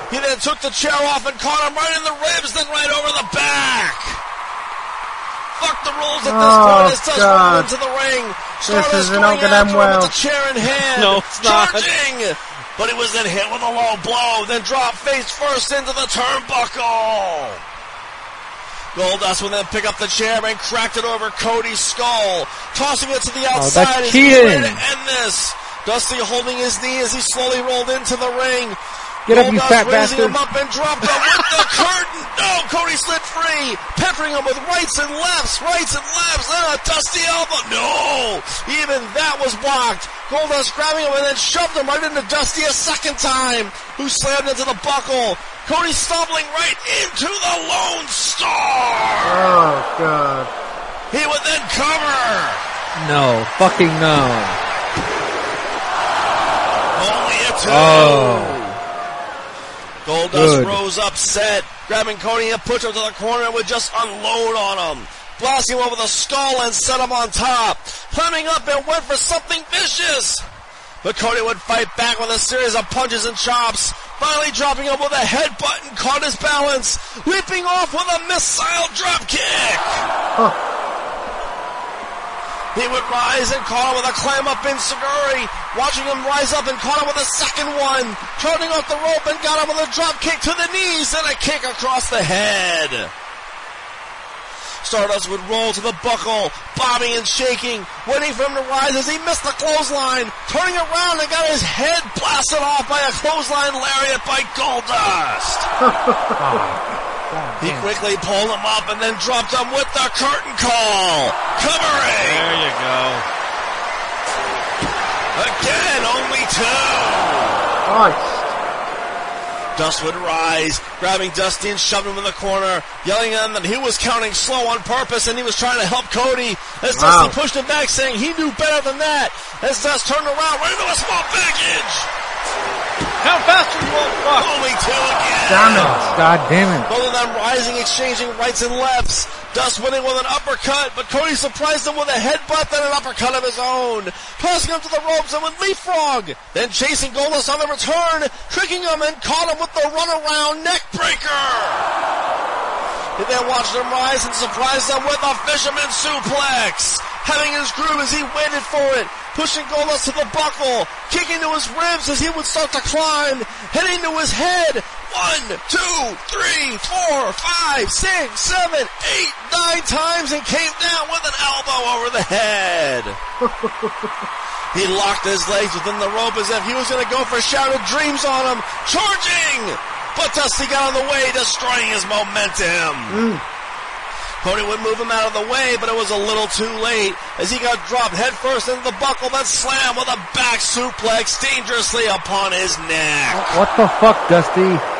S4: He then took the chair off and caught him right in the ribs, then right over the back. Fuck the rules at this
S5: Oh,
S4: point as Dust
S5: God.
S4: rolled into the ring. Stardust
S5: isn't
S4: going
S5: gonna end well.
S4: with the chair in hand.
S2: No, it's not.
S4: Charging! But he was then hit with a low blow, then dropped face first into the turnbuckle. Goldust would then pick up the chair and cracked it over Cody's skull, tossing it to the outside.
S3: Oh, that's
S4: outside as he was
S3: cheating.
S4: to end this. Dusty holding his knee as he slowly rolled into the ring.
S3: Get up, you fat
S4: raising
S3: bastard.
S4: him up and dropped him with the curtain. No, oh, Cody slid free, peppering him with rights and lefts, rights and lefts, then a dusty elbow. No, even that was blocked. Goldust grabbing him and then shoved him right into Dusty a second time, who slammed into the buckle. Cody stumbling right into the Lone Star.
S5: Oh god.
S4: He would then cover.
S3: No. Fucking no.
S4: Only a two.
S3: Oh.
S4: Goldust
S3: Good.
S4: rose upset, grabbing Cody and pushed him to the corner and would just unload on him. Blasting him over the skull and set him on top. Climbing up and went for something vicious. But Cody would fight back with a series of punches and chops, finally dropping him with a headbutt and caught his balance, leaping off with a missile drop kick. He would rise and caught him with a climb up enzuigiri, watching him rise up and caught him with a second one, turning off the rope and got him with a drop kick to the knees and a kick across the head. Stardust would roll to the buckle, bobbing and shaking, waiting for him to rise as he missed the clothesline, turning around and got his head blasted off by a clothesline lariat by Goldust. Oh, he quickly pulled him up and then dropped him with the curtain call. Covering.
S2: There you go.
S4: Again, only two.
S5: Christ.
S4: Dust would rise, grabbing Dusty and shoving him in the corner, yelling at him that he was counting slow on purpose and he was trying to help Cody. As
S5: Wow.
S4: Dusty pushed him back, saying he knew better than that. As Dust turned around, right into a small package.
S2: How fast are you old fuck.
S4: Only two again.
S5: Damn it.
S3: God damn it.
S4: Both of them rising, exchanging rights and lefts. Dust winning with an uppercut, but Cody surprised him with a headbutt, then an uppercut of his own. Tossing him to the ropes and with leapfrog. Then chasing Goldust on the return, tricking him and caught him with the runaround neckbreaker. He then watched him rise and surprised them with a fisherman suplex. Having his groove as he waited for it, pushing Goldust to the buckle, kicking to his ribs as he would start to climb, hitting to his head. One, two, three, four, five, six, seven, eight, nine times and came down with an elbow over the head. He locked his legs within the rope as if he was going to go for Shattered Dreams on him, charging! But Dusty got in the way, destroying his momentum. Mm. Cody would move him out of the way, but it was a little too late as he got dropped headfirst into the buckle, then slammed with a back suplex dangerously upon his neck.
S3: What the fuck, Dusty?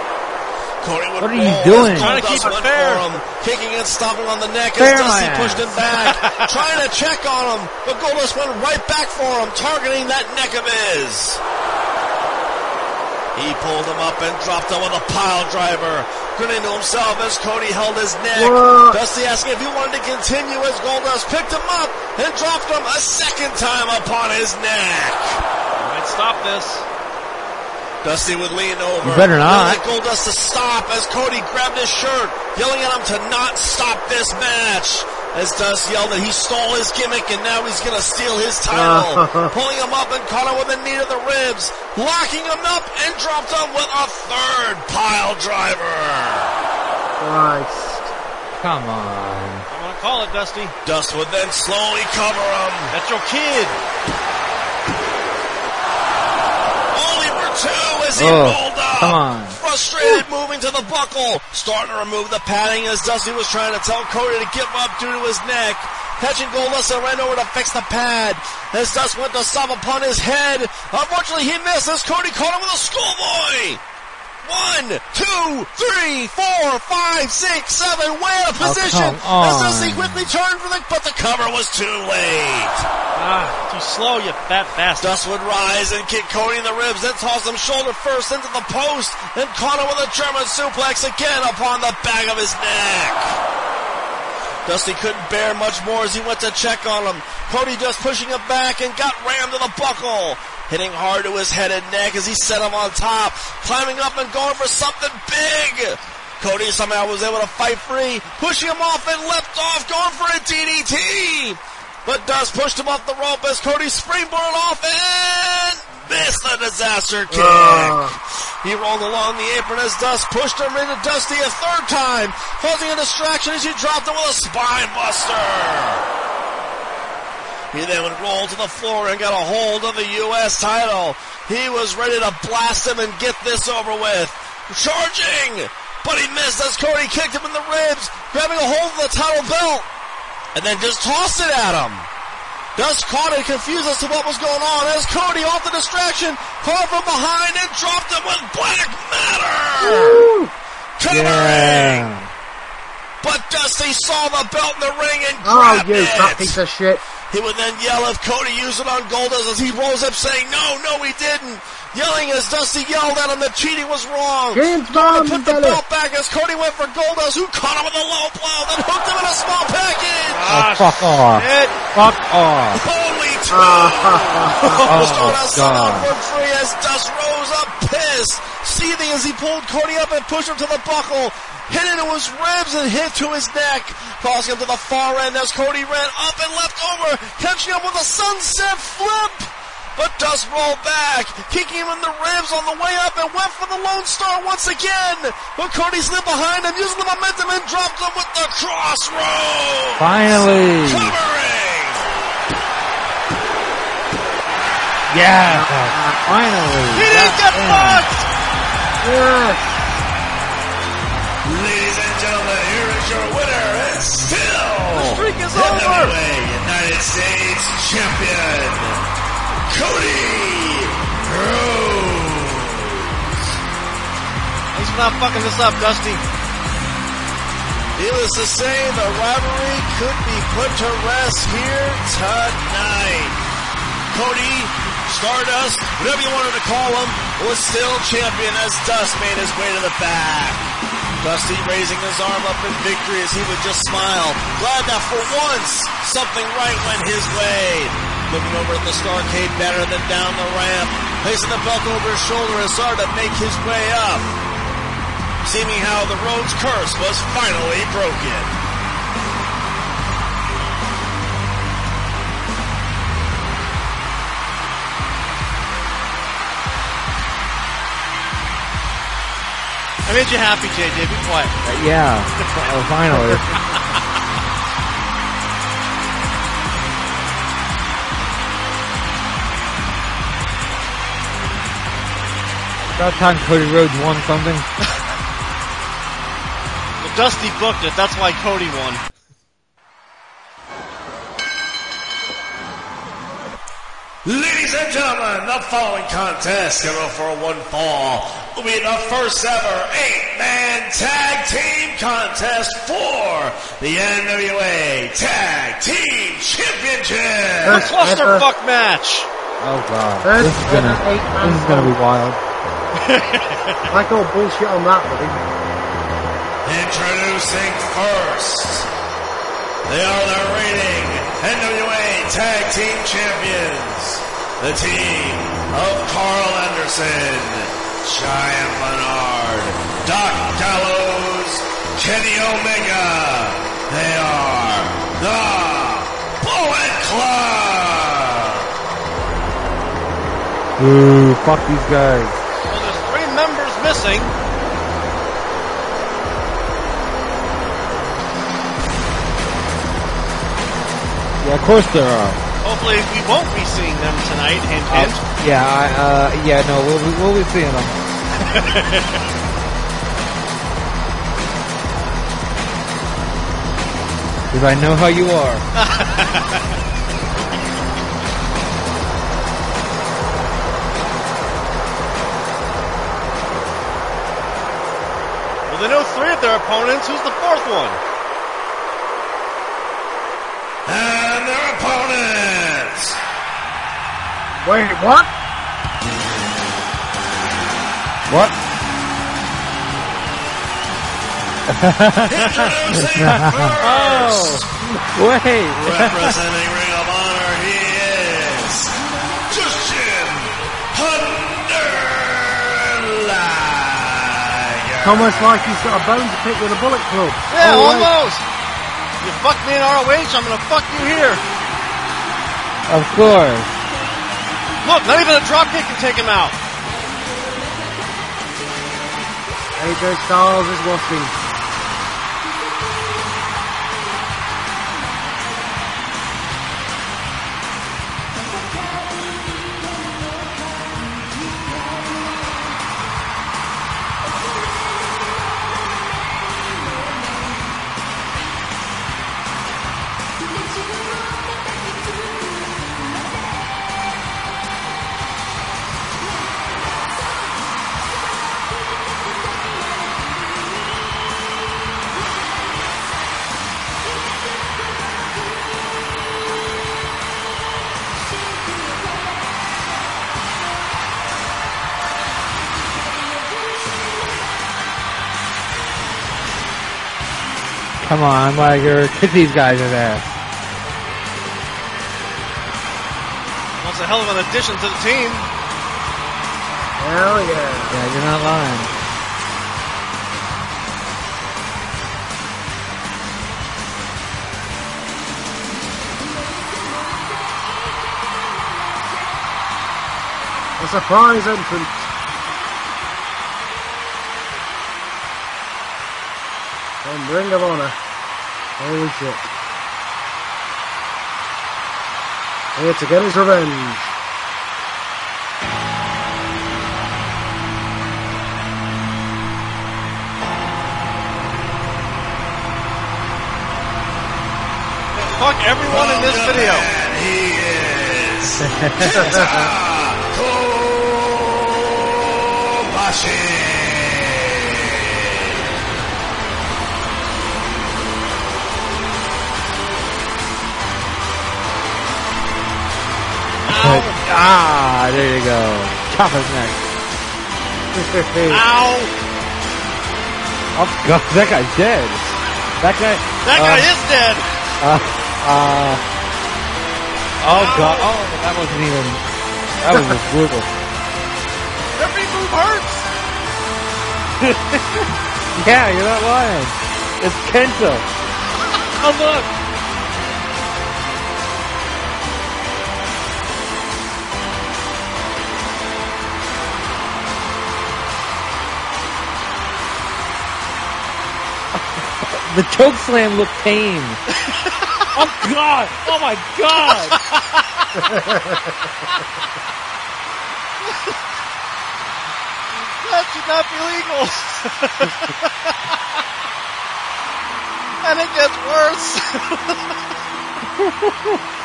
S4: Cody
S3: What are you doing?
S2: Trying to keep it fair.
S4: for him, kicking and stomping on the neck
S3: Fair
S4: as Dusty
S3: ass.
S4: pushed him back, trying to check on him, but Goldust went right back for him, targeting that neck of his. He pulled him up and dropped him with a pile driver, grinning to himself as Cody held his neck.
S5: What?
S4: Dusty asking if he wanted to continue as Goldust picked him up and dropped him a second time upon his neck.
S2: Might stop this.
S4: Dusty would lean over.
S3: You better not.
S4: Yelling at Goldust to stop as Cody grabbed his shirt, yelling at him to not stop this match. As Dust yelled that he stole his gimmick and now he's gonna steal his title. Pulling him up and caught him with a knee to the ribs, locking him up and dropped him with a third pile driver.
S5: Christ.
S3: Come on.
S2: I'm gonna call it, Dusty.
S4: Dust would then slowly cover him.
S2: That's your kid.
S4: Only for two as he
S3: Oh,
S4: rolled up.
S3: come on.
S4: Frustrated, moving to the buckle. Starting to remove the padding as Dusty was trying to tell Cody to give up due to his neck. Catching Goldust ran over to fix the pad. As Dust went to stop upon his head. Unfortunately, he missed as Cody caught him with a schoolboy. One, two, three, four, five, six, seven. Way out of
S3: Oh,
S4: position.
S3: come
S4: As
S3: on.
S4: Dusty quickly turned for the, but the cover was too late.
S2: Ah, too slow, you fat bastard.
S4: Dust would rise and kick Cody in the ribs, then toss him shoulder first into the post, then caught him with a German suplex again upon the back of his neck. Dusty couldn't bear much more as he went to check on him. Cody just pushing him back and got rammed to the buckle. Hitting hard to his head and neck as he set him on top, climbing up and going for something big. Cody somehow was able to fight free, pushing him off and leapt off, going for a DDT. But Dust pushed him off the rope as Cody springboarded off and missed the disaster kick.
S5: Ugh.
S4: He rolled along the apron as Dust pushed him into Dusty a third time, causing a distraction as he dropped him with a spine buster. He then would roll to the floor and got a hold of the U.S. title. He was ready to blast him and get this over with. Charging! But he missed as Cody kicked him in the ribs, grabbing a hold of the title belt, and then just tossed it at him. Dust caught it, confused as to what was going on, as Cody off the distraction, caught from behind and dropped him with black matter! Covering!
S3: Yeah.
S4: But Dusty saw the belt in the ring and
S5: Oh,
S4: grabbed
S5: you
S4: it!
S5: fat piece of shit.
S4: He would then yell if Cody used it on Goldust as he rolls up saying, no, no, he didn't. Yelling as Dusty yelled at him that cheating was wrong.
S5: James
S4: Going
S5: Bond,
S4: to put the belt back as Cody went for Goldust who caught him with a low blow, then hooked him in a small package.
S3: Ah, oh, fuck off.
S2: It,
S3: Fuck off.
S4: Holy two!
S3: Oh,
S4: Stardust
S3: God.
S4: broke free as Dust rose up pissed, seething as he pulled Cody up and pushed him to the buckle. Hit into his ribs and hit to his neck, crossing him to the far end as Cody ran up and left over, catching up with a sunset flip. But Dust rolled back, kicking him in the ribs on the way up and went for the Lone Star once again. But Cody slipped behind him, using the momentum and dropped him with the Cross Rhodes.
S3: Finally.
S4: Covering.
S3: Yeah. Finally.
S2: he didn't get fucked!
S5: Yes.
S4: Ladies and gentlemen, here is your winner and still
S2: The streak is over!
S4: United States Champion, Cody Rhodes.
S2: Thanks for not fucking this up, Dusty.
S4: Needless to say, the rivalry could be put to rest here tonight. Cody, Stardust, whatever you wanted to call him, was still champion as Dust made his way to the back. Dusty raising his arm up in victory as he would just smile, glad that for once something right went his way. Looking over at the Starrcade better than down the ramp, placing the belt over his shoulder as started to make his way up seeming how the Rhodes curse was finally broken.
S2: I made you happy, JJ. Be quiet.
S3: Yeah. Uh, finally. About time Cody Rhodes won something.
S2: Well, Dusty booked it. That's why Cody won.
S4: Ladies and gentlemen, the following contest scheduled for a one fall will be the first ever eight-man tag team contest for the NWA Tag Team Championship.
S2: A clusterfuck match.
S3: Oh god.
S5: First
S3: This is gonna, this is gonna be wild.
S5: I call bullshit on that, buddy.
S4: Introducing first, they are the reigning NWA Tag Team Champions, the team of Karl Anderson, Giant Bernard, Doc Gallows, Kenny Omega. They are the Bullet Club.
S3: Ooh, fuck these guys.
S2: Well, there's three members missing.
S3: Yeah, of course there are.
S2: Hopefully, we won't be seeing them tonight. Hint, hint.
S3: Yeah, I, uh, yeah, no, we'll, be- we'll be seeing them. Because I know how you are.
S2: well, they know three of their opponents. Who's the fourth one?
S4: And their opponents.
S5: Wait, what?
S3: What?
S4: Introducing first.
S3: Oh, wait.
S4: Representing Ring of
S5: Almost like he's got a bone to pick with a bullet club.
S2: Yeah,
S5: Oh,
S2: almost. You fuck me in ROH, I'm gonna fuck you here.
S3: Of course.
S2: Look, not even a dropkick can take him out.
S5: AJ Styles is watching.
S3: Come on, Liger. Kick these guys in there.
S2: That's a hell of an addition to the team.
S5: Hell yeah.
S3: Yeah, you're not lying.
S5: A surprise entrance. Ring of Honor. Holy shit. Here to get his revenge.
S2: Fuck everyone in this video.
S3: Ah, there you go. Chop his neck.
S2: Ow!
S3: Oh god, that guy's dead. That guy.
S2: That guy
S3: uh,
S2: is dead.
S3: Uh, uh, oh god. Oh, that wasn't even. That was just brutal.
S2: Every move hurts.
S3: Yeah, you're not lying. It's Kenta. Oh look. The choke slam looked tame. oh god! Oh my god!
S2: That should not be legal. and it gets worse.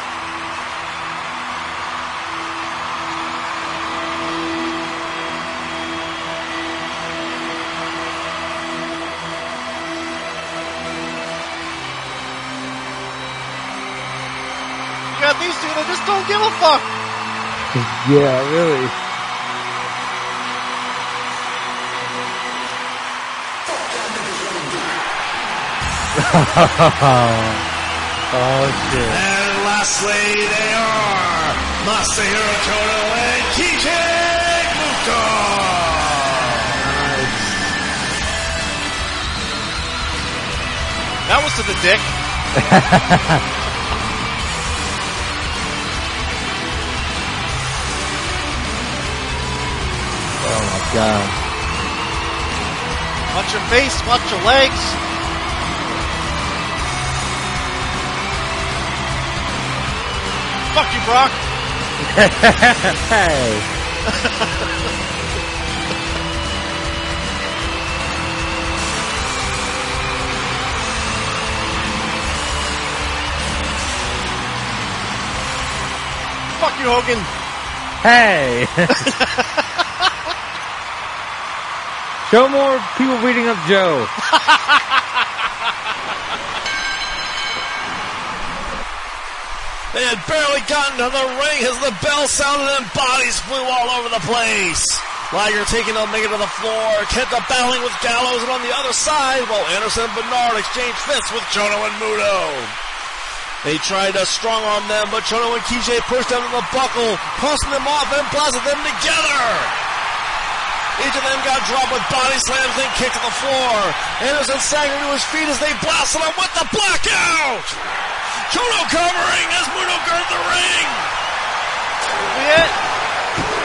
S2: that give a fuck.
S3: yeah, really. oh shit.
S4: And lastly, they are Masahiro Chono and Keiji Muto.
S2: That was to the dick.
S3: god.
S2: Watch your face, watch your legs. Fuck you, Brock.
S3: hey.
S2: Fuck you, Hogan.
S3: Hey. Show more people beating up Joe.
S4: They had barely gotten to the ring as the bell sounded and bodies flew all over the place. Liger taking the Omega to the floor, Kenta battling with Gallows, and on the other side, while Anderson and Bernard exchange fists with Chono and Muto. They tried to strong arm them, but Chono and Keiji pushed them to the buckle, tossing them off and blasted them together. Each of them got dropped with body slams and kicked to the floor. Anderson staggered to his feet as they blasted him with the blackout. Chono covering as Muto guarded the ring.
S2: Yeah.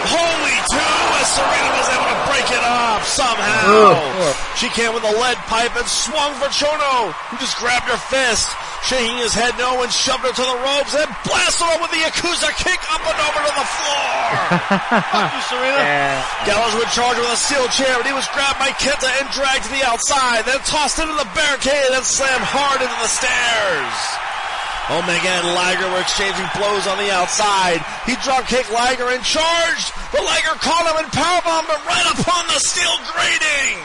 S4: Holy two as Serena was able to break it off somehow.
S3: Ugh.
S4: She came with a lead pipe and swung for Chono, who just grabbed her fist, shaking his head no and shoved her to the ropes and blasted her with the Yakuza kick up and over to the floor.
S2: Fuck you, Serena.
S3: Yeah.
S4: Gallows would charge with a steel chair, but he was grabbed by Kenta and dragged to the outside, then tossed into the barricade and slammed hard into the stairs. Omega and Liger were exchanging blows on the outside. He drop kicked Liger and charged, but Liger caught him and powerbombed him right upon the steel grating.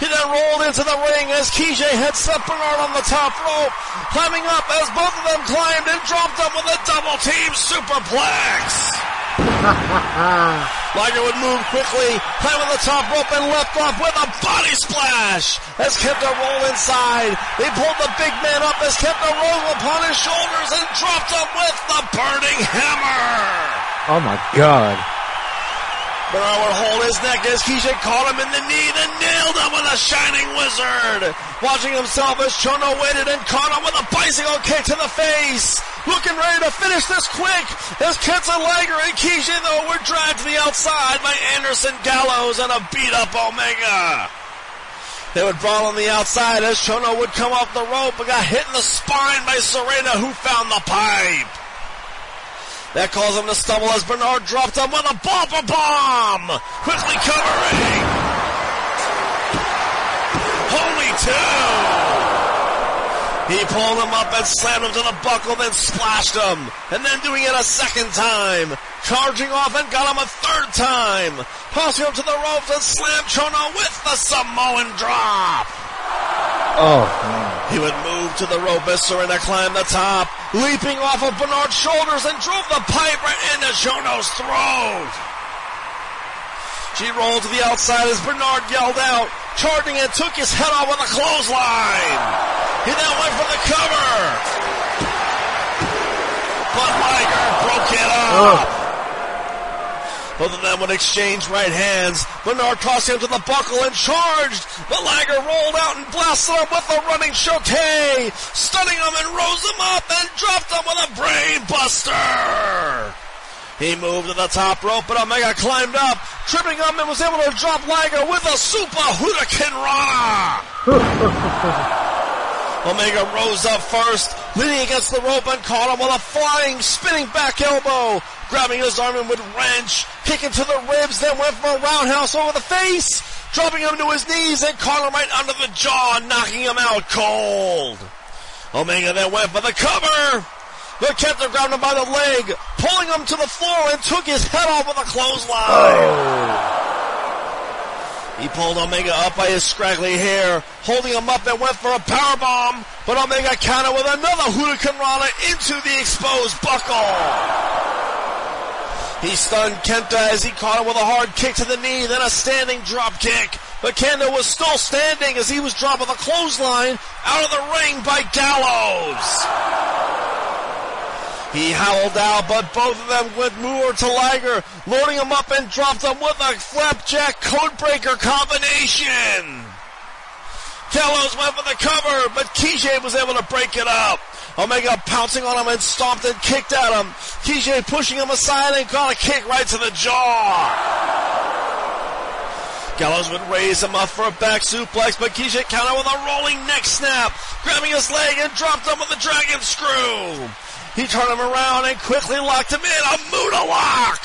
S4: He then rolled into the ring as Keiji had set Bernard on the top rope, climbing up as both of them climbed and dropped him with a double team superplex. Liger would move quickly, climb on the top rope and left off with a body splash as Kenta rolled inside. They pulled the big man up as Kenta rose upon his shoulders and dropped him with the burning hammer.
S3: Oh my god.
S4: Bernard would hold his neck as Keiji caught him in the knee, then nailed him with a shining wizard. Watching himself as Chono waited and caught him with a bicycle kick to the face. Looking ready to finish this quick as Kenta Liger and Keiji though were dragged to the outside by Anderson Gallows and a beat up Omega. They would brawl on the outside as Chono would come off the rope but got hit in the spine by Serena who found the pipe. That caused him to stumble as Bernard dropped him with a bumper bomb. Quickly covering. Holy two. He pulled him up and slammed him to the buckle, then splashed him. And then doing it a second time. Charging off and got him a third time. Tossing him to the ropes and slammed Chono with the Samoan drop.
S3: Oh, man.
S4: He would move to the rope Serena climbed the top, leaping off of Bernard's shoulders and drove the pipe right into Chono's throat. She rolled to the outside as Bernard yelled out, charging and took his head off with a clothesline. He then went for the cover. But Liger broke it up. Oh. Both of them would exchange right hands. Bernard tossed him to the buckle and charged. But Liger rolled out and blasted him with a running shotei, stunning him and rose him up and dropped him with a brain buster. He moved to the top rope, but Omega climbed up, tripping him and was able to drop Liger with a super hurricanrana. Omega rose up first, leaning against the rope and caught him with a flying, spinning back elbow. Grabbing his arm and would wrench, kicking to the ribs, then went for a roundhouse over the face, dropping him to his knees and caught him right under the jaw, knocking him out cold. Omega then went for the cover. But Kenta grabbed him by the leg, pulling him to the floor and took his head off with a clothesline. He pulled Omega up by his scraggly hair, holding him up and went for a power bomb, but Omega countered with another hurricanrana into the exposed buckle. He stunned Kenta as he caught him with a hard kick to the knee, then a standing drop kick. But Kenta was still standing as he was dropped with a clothesline out of the ring by Gallows. He howled out, but both of them went Moore to Liger, loading him up and dropped him with a flapjack codebreaker combination. Gallows went for the cover, but Keiji was able to break it up. Omega pouncing on him and stomped and kicked at him. Keiji pushing him aside and got a kick right to the jaw. Gallows would raise him up for a back suplex, but Keiji countered with a rolling neck snap, grabbing his leg and dropped him with a dragon screw. He turned him around and quickly locked him in a Muta lock.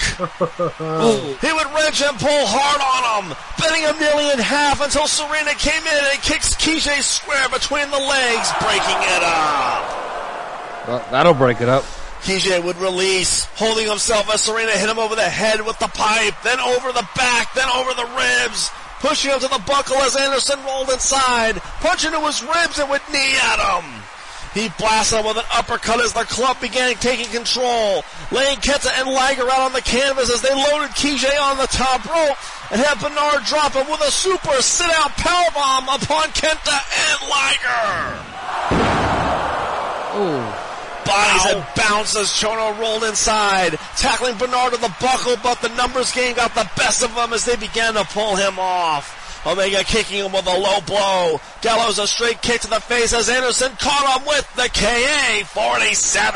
S4: he would wrench and pull hard on him, bending him nearly in half until Serena came in and kicks Keiji square between the legs, breaking it up.
S3: Well, that'll break it up.
S4: Keiji would release, holding himself as Serena hit him over the head with the pipe, then over the back, then over the ribs, pushing him to the buckle as Anderson rolled inside, punching to his ribs and would knee at him. He blasted him with an uppercut as the club began taking control, laying Kenta and Liger out on the canvas as they loaded Keiji on the top rope and had Bernard drop him with a super sit-out powerbomb upon Kenta and Liger.
S3: Ooh.
S4: Bodies had bounced as Chono rolled inside, tackling Bernard to the buckle, but the numbers game got the best of him as they began to pull him off. Omega kicking him with a low blow. Gallows a straight kick to the face as Anderson caught him with the KA 47.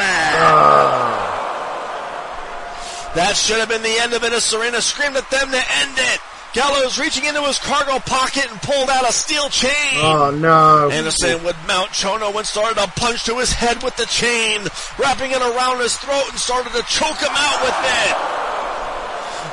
S4: That should have been the end of it as Serena screamed at them to end it. Gallows reaching into his cargo pocket and pulled out a steel chain.
S5: Oh no.
S4: Anderson would mount Chono and started a punch to his head with the chain, wrapping it around his throat and started to choke him out with it.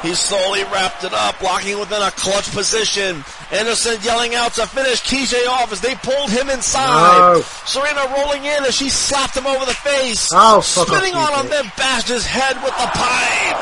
S4: He slowly wrapped it up, locking within a clutch position. Anderson yelling out to finish Keiji off as they pulled him inside.
S5: No.
S4: Serena rolling in as she slapped him over the face.
S5: Oh,
S4: spitting on him, then bashed his head with the pipe.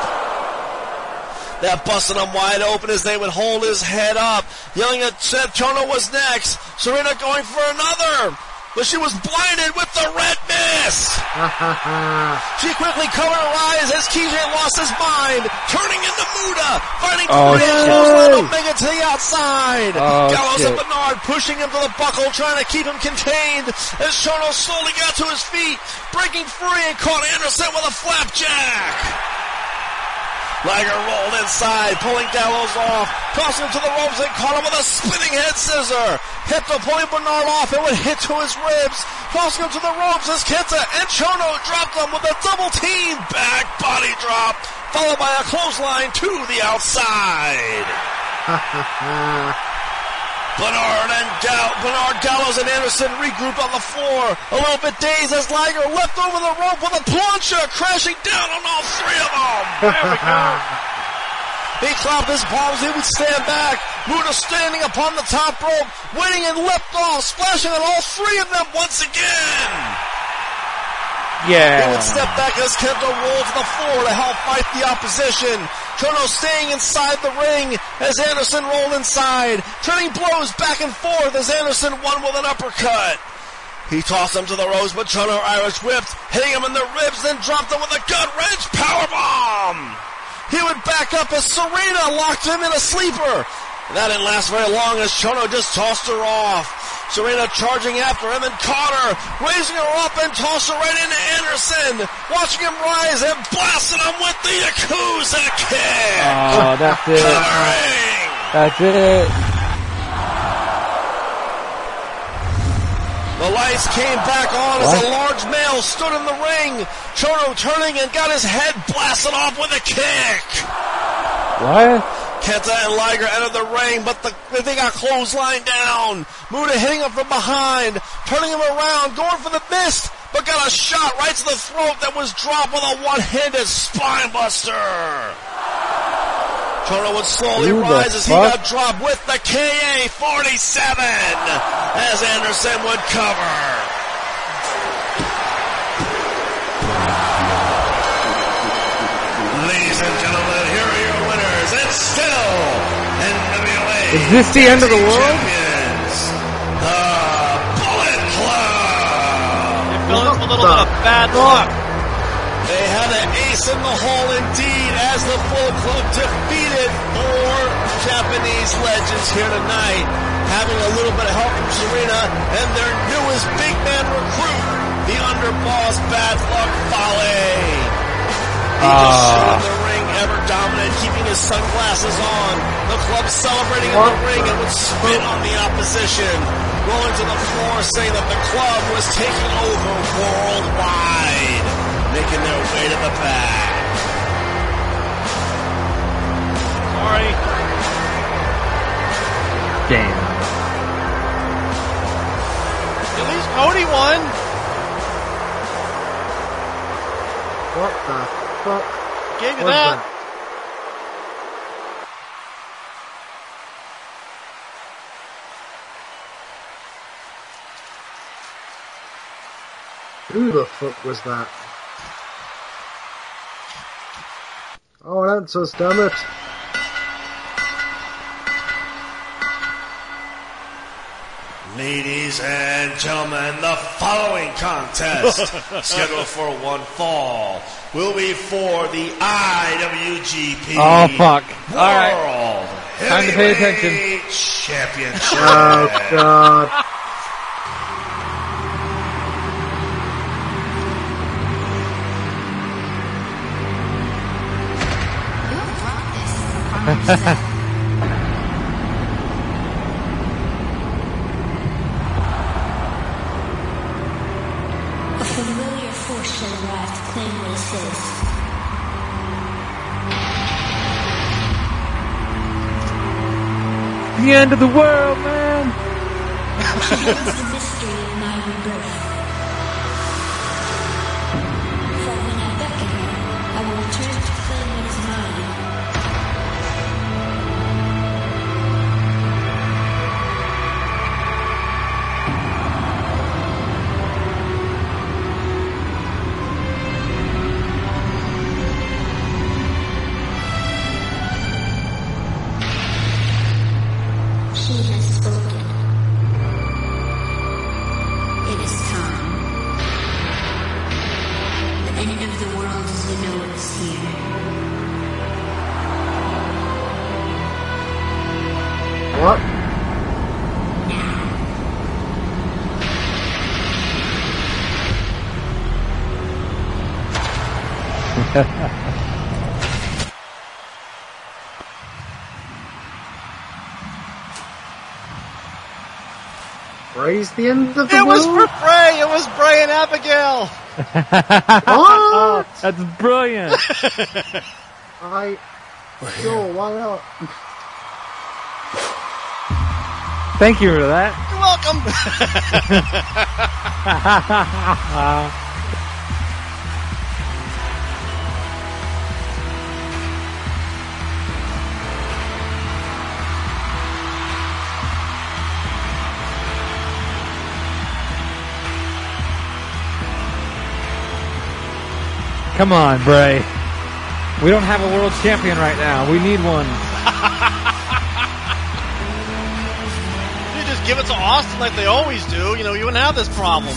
S4: That busted him wide open as they would hold his head up, yelling at Chono was next. Serena going for another. But she was blinded with the red mist. she quickly covered her eyes as Keiji lost his mind, turning into Muta, fighting
S3: Oh,
S4: Korea
S3: shit.
S4: close line Omega to the outside.
S3: Oh,
S4: Gallows
S3: shit.
S4: and Bernard pushing him to the buckle, trying to keep him contained as Chono slowly got to his feet, breaking free and caught Anderson with a flapjack. Liger rolled inside, pulling Gallows off, tossing him to the ropes and caught him with a spinning head scissor. Hipto pulling Bernard off, it would hit to his ribs, tossing him to the ropes as Kenta and Chono dropped him with a double team back body drop, followed by a clothesline to the outside. Bernard and Gal- Bernard Gallows and Anderson regroup on the floor, a little bit dazed as Liger left over the rope with a plancha, crashing down on all three of them. There we go. He clapped his palms, he would stand back. Muta standing upon the top rope, waiting and leapt off, splashing on all three of them once again.
S3: Yeah.
S4: He would step back as Kenta rolled to the floor to help fight the opposition. Chono staying inside the ring as Anderson rolled inside, trading blows back and forth as Anderson won with an uppercut. He tossed him to the ropes, but Chono Irish whipped, hitting him in the ribs, then dropped him with a gut wrench powerbomb. He would back up as Serena locked him in a sleeper. That didn't last very long as Chono just tossed her off. Serena charging after him and caught her, raising her up and tossed her right into Anderson, watching him rise and blasting him with the Yakuza kick.
S3: Oh, that's it.
S4: Covering.
S3: That's it.
S4: The lights came back on as a large male stood in the ring. Chono turning and got his head blasted off with a kick.
S3: What?
S4: Kenta and Liger out of the ring, but the, they got clothesline down. Muta hitting him from behind, turning him around, going for the mist, but got a shot right to the throat that was dropped with a one-handed spine buster. Chono would slowly
S3: the
S4: rise as he got dropped with the KA-47 as Anderson would cover.
S3: Is this the end of the world?
S4: champions, the Bullet Club.
S2: They fell into a little bit of bad luck.
S4: They had an ace in the hole indeed as the Bullet Club defeated four Japanese legends here tonight, having a little bit of help from Serena and their newest big man recruit, the underboss Bad Luck Fale. He
S3: ah.
S4: just Stood in the ring, ever dominant, keeping his sunglasses on. The club celebrating in the ring and would spit on the opposition, rolling to the floor, saying that the club was taking over worldwide, making their way to the back.
S2: Sorry.
S3: Damn.
S2: At least Cody won.
S5: What the fuck
S2: Gave you that.
S5: Who the fuck was that? Oh, an answers, damn it.
S4: Ladies and gentlemen, the following contest, scheduled for one fall, will be for the IWGP
S3: Oh, fuck.
S4: World
S3: Alright. Time to pay attention.
S4: Heavyweight Championship.
S5: Oh, God.
S8: A
S3: The end of the world, man.
S8: the
S5: end of the
S2: It was for Bray. It was Bray and Abigail.
S5: What?
S3: That's brilliant.
S5: I... Sure, why not?
S3: Thank you for that.
S2: You're welcome.
S3: Come on, Bray. We don't have a world champion right now. We need one.
S2: You just give it to Austin like they always do. You know, you wouldn't have this problem.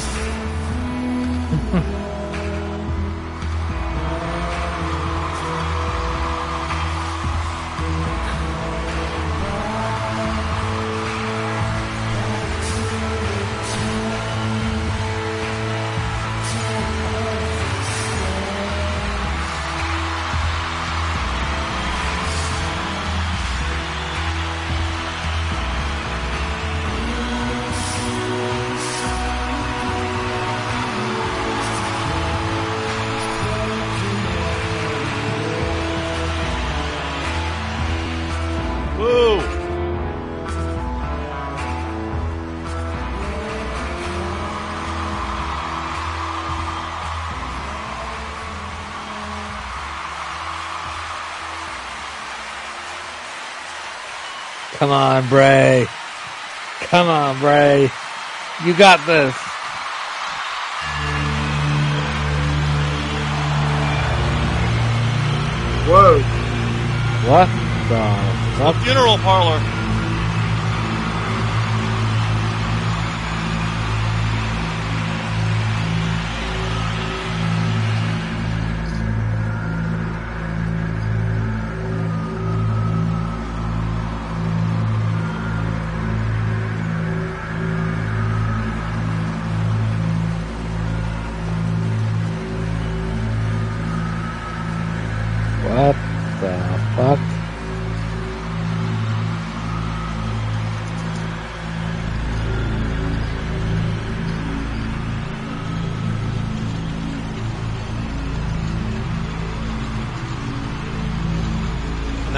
S3: Come on, Bray. Come on, Bray. You got this.
S5: Whoa.
S3: What the fuck?
S2: Funeral parlor.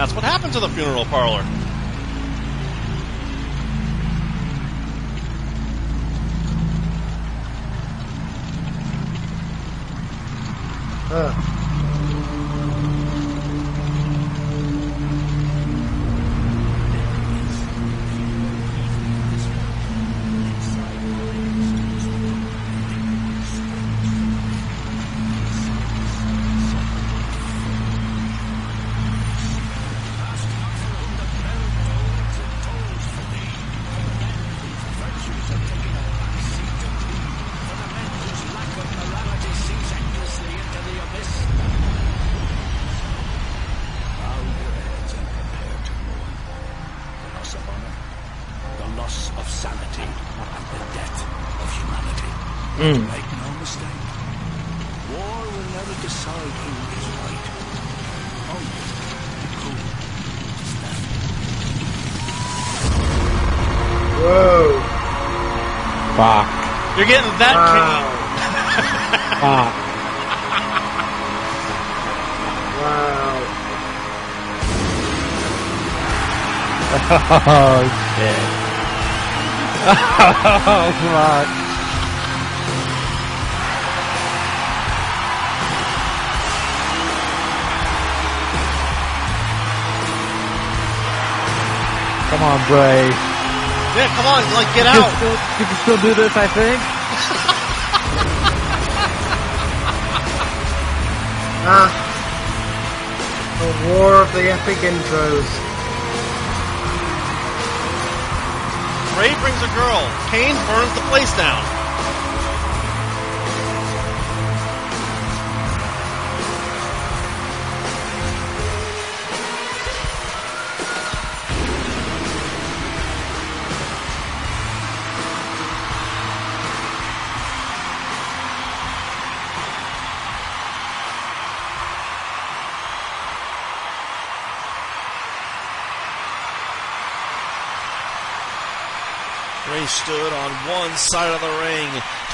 S2: That's what happened to the funeral parlor.
S5: Uh,
S3: Oh shit. Oh fuck. Come on, Bray.
S2: Yeah, come on, like get
S3: You can,
S2: out.
S3: still, you can still do this, I think.
S5: Ah. The war of the epic intros.
S2: Bray brings a girl. Kane burns the place down.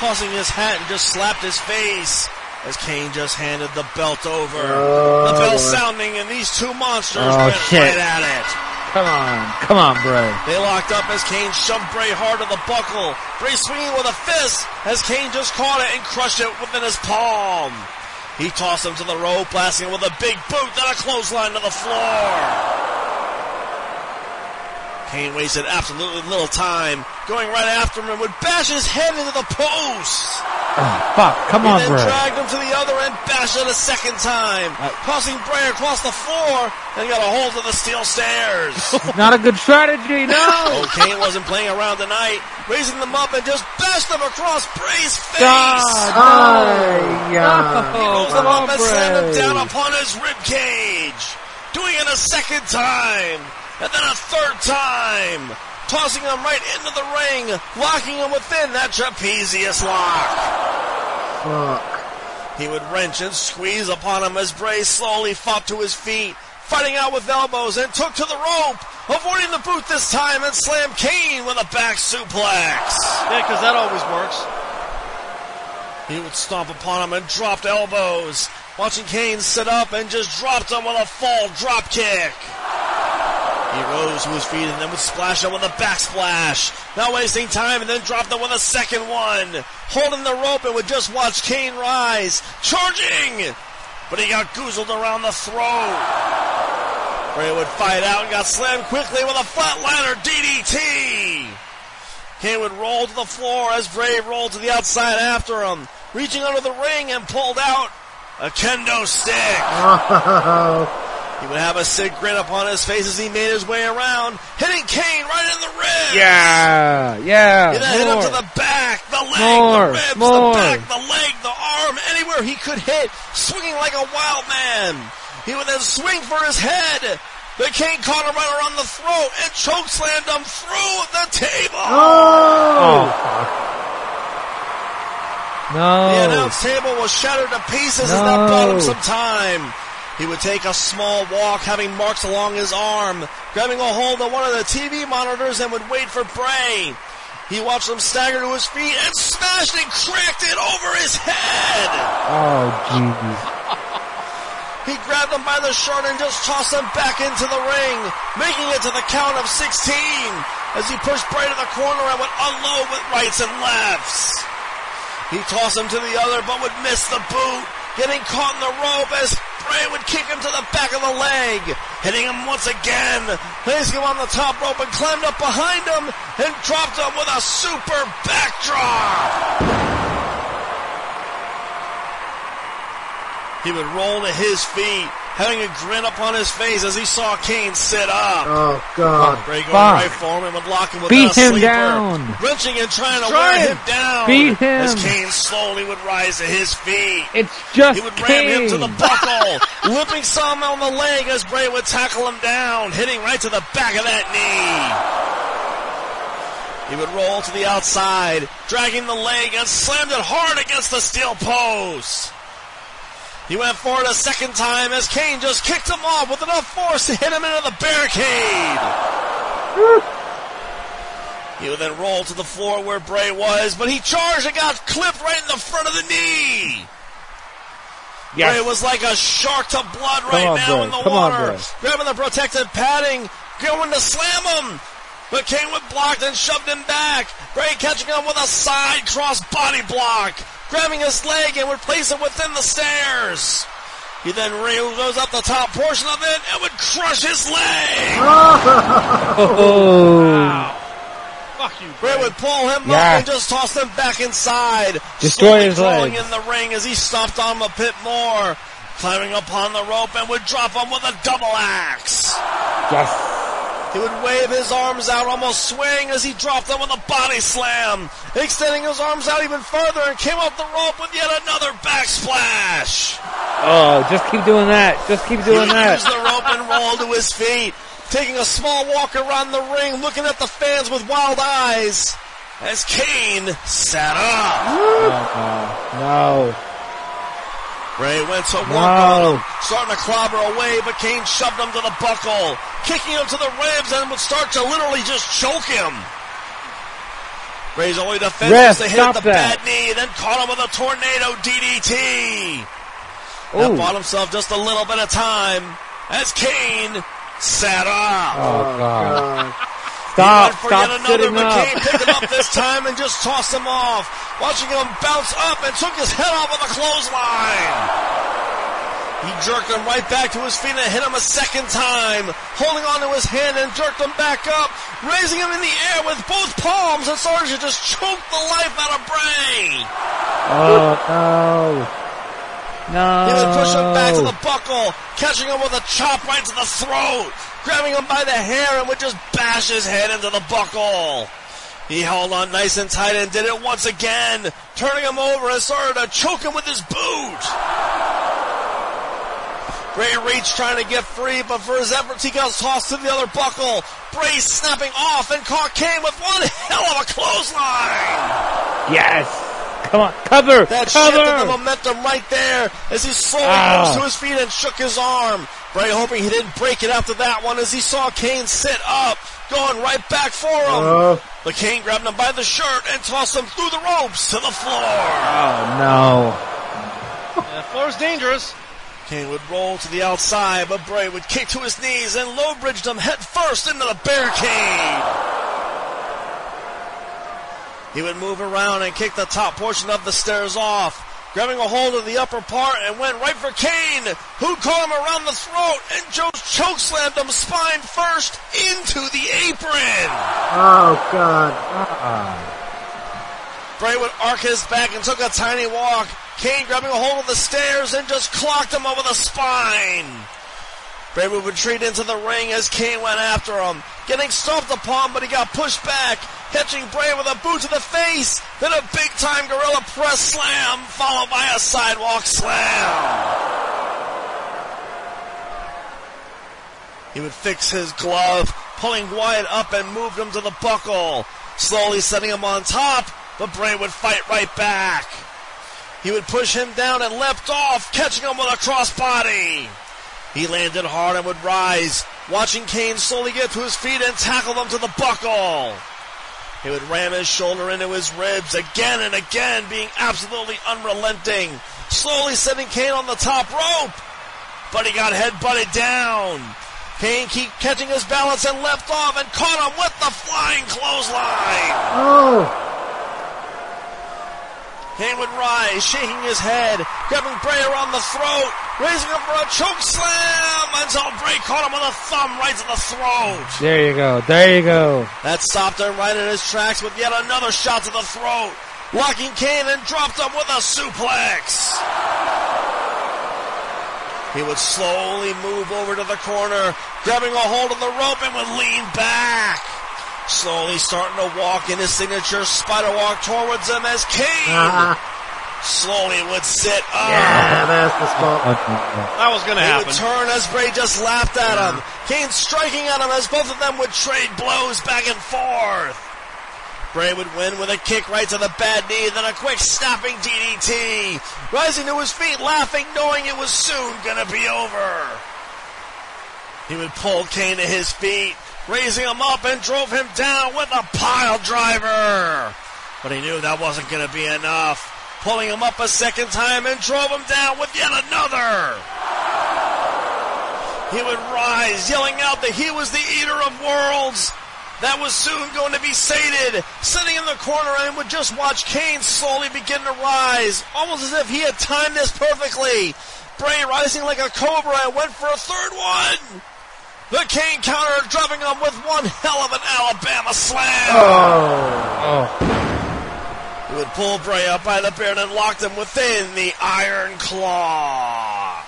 S4: Tossing his hat and just slapped his face as Kane just handed the belt over.
S5: Oh,
S4: the bell
S5: boy.
S4: sounding and these two monsters
S3: Oh,
S4: went
S3: shit.
S4: right at it.
S3: Come on, come on, Bray.
S4: They locked up as Kane shoved Bray hard to the buckle. Bray swinging with a fist as Kane just caught it and crushed it within his palm. He tossed him to the rope, blasting him with a big boot, then a clothesline to the floor. Kane wasted absolutely little time, going right after him and would bash his head into the post.
S3: Oh, fuck, come
S4: He
S3: on,
S4: then
S3: Bray.
S4: dragged him to the other end, bashed it a second time, uh, tossing Bray across the floor, and got a hold of the steel stairs.
S3: Not a good strategy, no!
S4: Oh, Kane wasn't playing around tonight, raising them up and just bashed them across Bray's face.
S3: God,
S5: Ay, yeah.
S4: He rolls oh,
S3: them
S4: up and slammed him down upon his rib cage. Doing it a second time, and then a third time. Tossing him right into the ring, locking him within that trapezius lock.
S5: Fuck.
S4: He would wrench and squeeze upon him as Bray slowly fought to his feet, fighting out with elbows and took to the rope, avoiding the boot this time and slammed Kane with a back suplex.
S2: Yeah, because that always works.
S4: He would stomp upon him and dropped elbows, watching Kane sit up and just dropped him with a fall drop kick. He rose to his feet and then would splash him with a backsplash. Not wasting time and then dropped them with a second one. Holding the rope and would just watch Kane rise. Charging! But he got goozled around the throat. Bray would fight out and got slammed quickly with a flatliner DDT. Kane would roll to the floor as Bray rolled to the outside after him, reaching under the ring and pulled out a kendo stick.
S5: Oh,
S4: He would have a sick grin upon his face as he made his way around, hitting Kane right in the ribs.
S3: Yeah, yeah.
S4: He then hit him to the back, the leg,
S3: More,
S4: the ribs,
S3: more.
S4: the back, the leg, the arm, anywhere he could hit, swinging like a wild man. He would then swing for his head. But Kane caught him right around the throat and chokeslammed him through the table.
S3: Oh, oh fuck. No.
S4: The announce table was shattered to pieces as
S3: No.
S4: that bought him some time. He would take a small walk, having marks along his arm, grabbing a hold of one of the TV monitors and would wait for Bray. He watched him stagger to his feet and smashed and cracked it over his head.
S3: Oh, jeez.
S4: He grabbed him by the shirt and just tossed him back into the ring, making it to the count of 16 as he pushed Bray to the corner and would unload with rights and lefts. He tossed him to the other but would miss the boot, getting caught in the rope as Bray would kick him to the back of the leg, hitting him once again, placing him on the top rope and climbed up behind him and dropped him with a super backdrop. He would roll to his feet, having a grin upon his face as he saw Kane sit up.
S5: oh God.
S4: Bray going
S3: Fuck.
S4: right for him and would lock him with
S3: Beat
S4: a
S3: him
S4: sleeper,
S3: down.
S4: wrenching and trying to
S3: Try
S4: wear
S3: him.
S4: him down.
S3: Beat him.
S4: as Kane slowly would rise to his feet.
S3: It's just
S4: He would ram him to the buckle, whipping some on the leg as Bray would tackle him down, hitting right to the back of that knee. He would roll to the outside, dragging the leg and slammed it hard against the steel post. He went for it a second time as Kane just kicked him off with enough force to hit him into the barricade. He would then roll to the floor where Bray was, but he charged and got clipped right in the front of the knee.
S3: Yes.
S4: Bray was like a shark to blood right
S3: on,
S4: now
S3: Bray.
S4: in the
S3: Come
S4: water,
S3: Bray.
S4: grabbing the protective padding, going to slam him. But Kane would blocked and shoved him back. Bray catching him with a side cross body block, grabbing his leg and would place it within the stairs. He then rose up the top portion of it and would crush his leg.
S3: Oh.
S2: Fuck you,
S4: Bray
S2: Bray.
S4: would pull him
S3: Yeah.
S4: up and just toss him back inside.
S3: Destroy
S4: slowly
S3: his
S4: crawling
S3: legs.
S4: in the ring as he stomped on him a bit more, climbing upon the rope and would drop him with a double axe.
S3: Yes.
S4: He would wave his arms out, almost swing as he dropped them with a body slam, extending his arms out even further and came up the rope with yet another backsplash.
S3: Oh, just keep doing that. Just keep doing
S4: would
S3: that.
S4: use the rope and roll to his feet, taking a small walk around the ring, looking at the fans with wild eyes as Kane sat up.
S3: Oh, no. No.
S4: Bray went to work on him, starting to clobber away, but Kane shoved him to the buckle, kicking him to the ribs and would start to literally just choke him. Bray's only defense
S3: Ref,
S4: was to hit the
S3: that.
S4: bad knee, then caught him with a tornado DDT. That bought himself just a little bit of time as Kane sat up.
S3: Oh, God.
S5: Oh,
S3: Stop,
S4: He
S3: stop
S4: yet another, but
S3: up.
S4: can't pick him up this time and just toss him off. Watching him bounce up and took his head off with a clothesline. He jerked him right back to his feet and hit him a second time, holding onto his hand and jerked him back up, raising him in the air with both palms and started to just choke the life out of Bray.
S3: Uh, oh, no. No.
S4: He would push him back to the buckle, catching him with a chop right to the throat, grabbing him by the hair and would just bash his head into the buckle. He held on nice and tight and did it once again, turning him over and started to choke him with his boot. Bray reached trying to get free, but for his efforts he got tossed to the other buckle. Bray snapping off and caught Kane with one hell of a clothesline.
S3: Yes. Come on, cover,
S4: That shifted the momentum right there as he slowly
S3: Ah.
S4: rose to his feet and shook his arm. Bray hoping he didn't break it after that one as he saw Kane sit up, going right back for him.
S5: Oh,
S4: But Kane grabbed him by the shirt and tossed him through the ropes to the floor.
S3: Oh, no.
S2: The floor's dangerous.
S4: Kane would roll to the outside, but Bray would kick to his knees and low bridged him head first into the barricade. He would move around and kick the top portion of the stairs off, grabbing a hold of the upper part and went right for Kane, who caught him around the throat and Joe chokeslammed him spine first into the apron.
S5: oh God. Uh-uh.
S4: Bray would arc his back and took a tiny walk. Kane grabbing a hold of the stairs and just clocked him over the spine. Bray would retreat into the ring as Kane went after him, getting stomped upon, but he got pushed back, catching Bray with a boot to the face, then a big time gorilla press slam, followed by a sidewalk slam. He would fix his glove, pulling Wyatt up and moved him to the buckle, slowly setting him on top, but Bray would fight right back. He would push him down and leapt off, catching him with a crossbody. He landed hard and would rise, watching Kane slowly get to his feet and tackle him to the buckle. He would ram his shoulder into his ribs again and again, being absolutely unrelenting, slowly setting Kane on the top rope. But he got headbutted down. Kane keep catching his balance and left off and caught him with the flying clothesline.
S5: Oh,
S4: Would rise, shaking his head, grabbing Bray around the throat, raising him for a choke slam until Bray caught him with a thumb right to the throat.
S3: There you go. There you go.
S4: That stopped him right in his tracks with yet another shot to the throat, locking Kane and dropped him with a suplex. He would slowly move over to the corner, grabbing a hold of the rope and would lean back. Slowly starting to walk in his signature spider walk towards him as Kane
S5: ah,
S4: slowly would sit up.
S5: yeah, that's the spot.
S2: That was gonna
S4: He
S2: happen.
S4: would turn as Bray just laughed at him. Kane striking at him as both of them would trade blows back and forth. Bray would win with a kick right to the bad knee, then a quick snapping DDT. Rising to his feet, laughing, knowing it was soon gonna be over. He would pull Kane to his feet, raising him up and drove him down with a pile driver. But he knew that wasn't gonna be enough. Pulling him up a second time and drove him down with yet another. He would rise, yelling out that he was the eater of worlds. That was soon going to be sated, sitting in the corner and would just watch Kane slowly begin to rise, almost as if he had timed this perfectly. Bray rising like a cobra and went for a third one. The Kane counter, dropping him with one hell of an Alabama slam.
S5: Oh, oh.
S4: He would pull Bray up by the beard and locked him within the Iron Claw.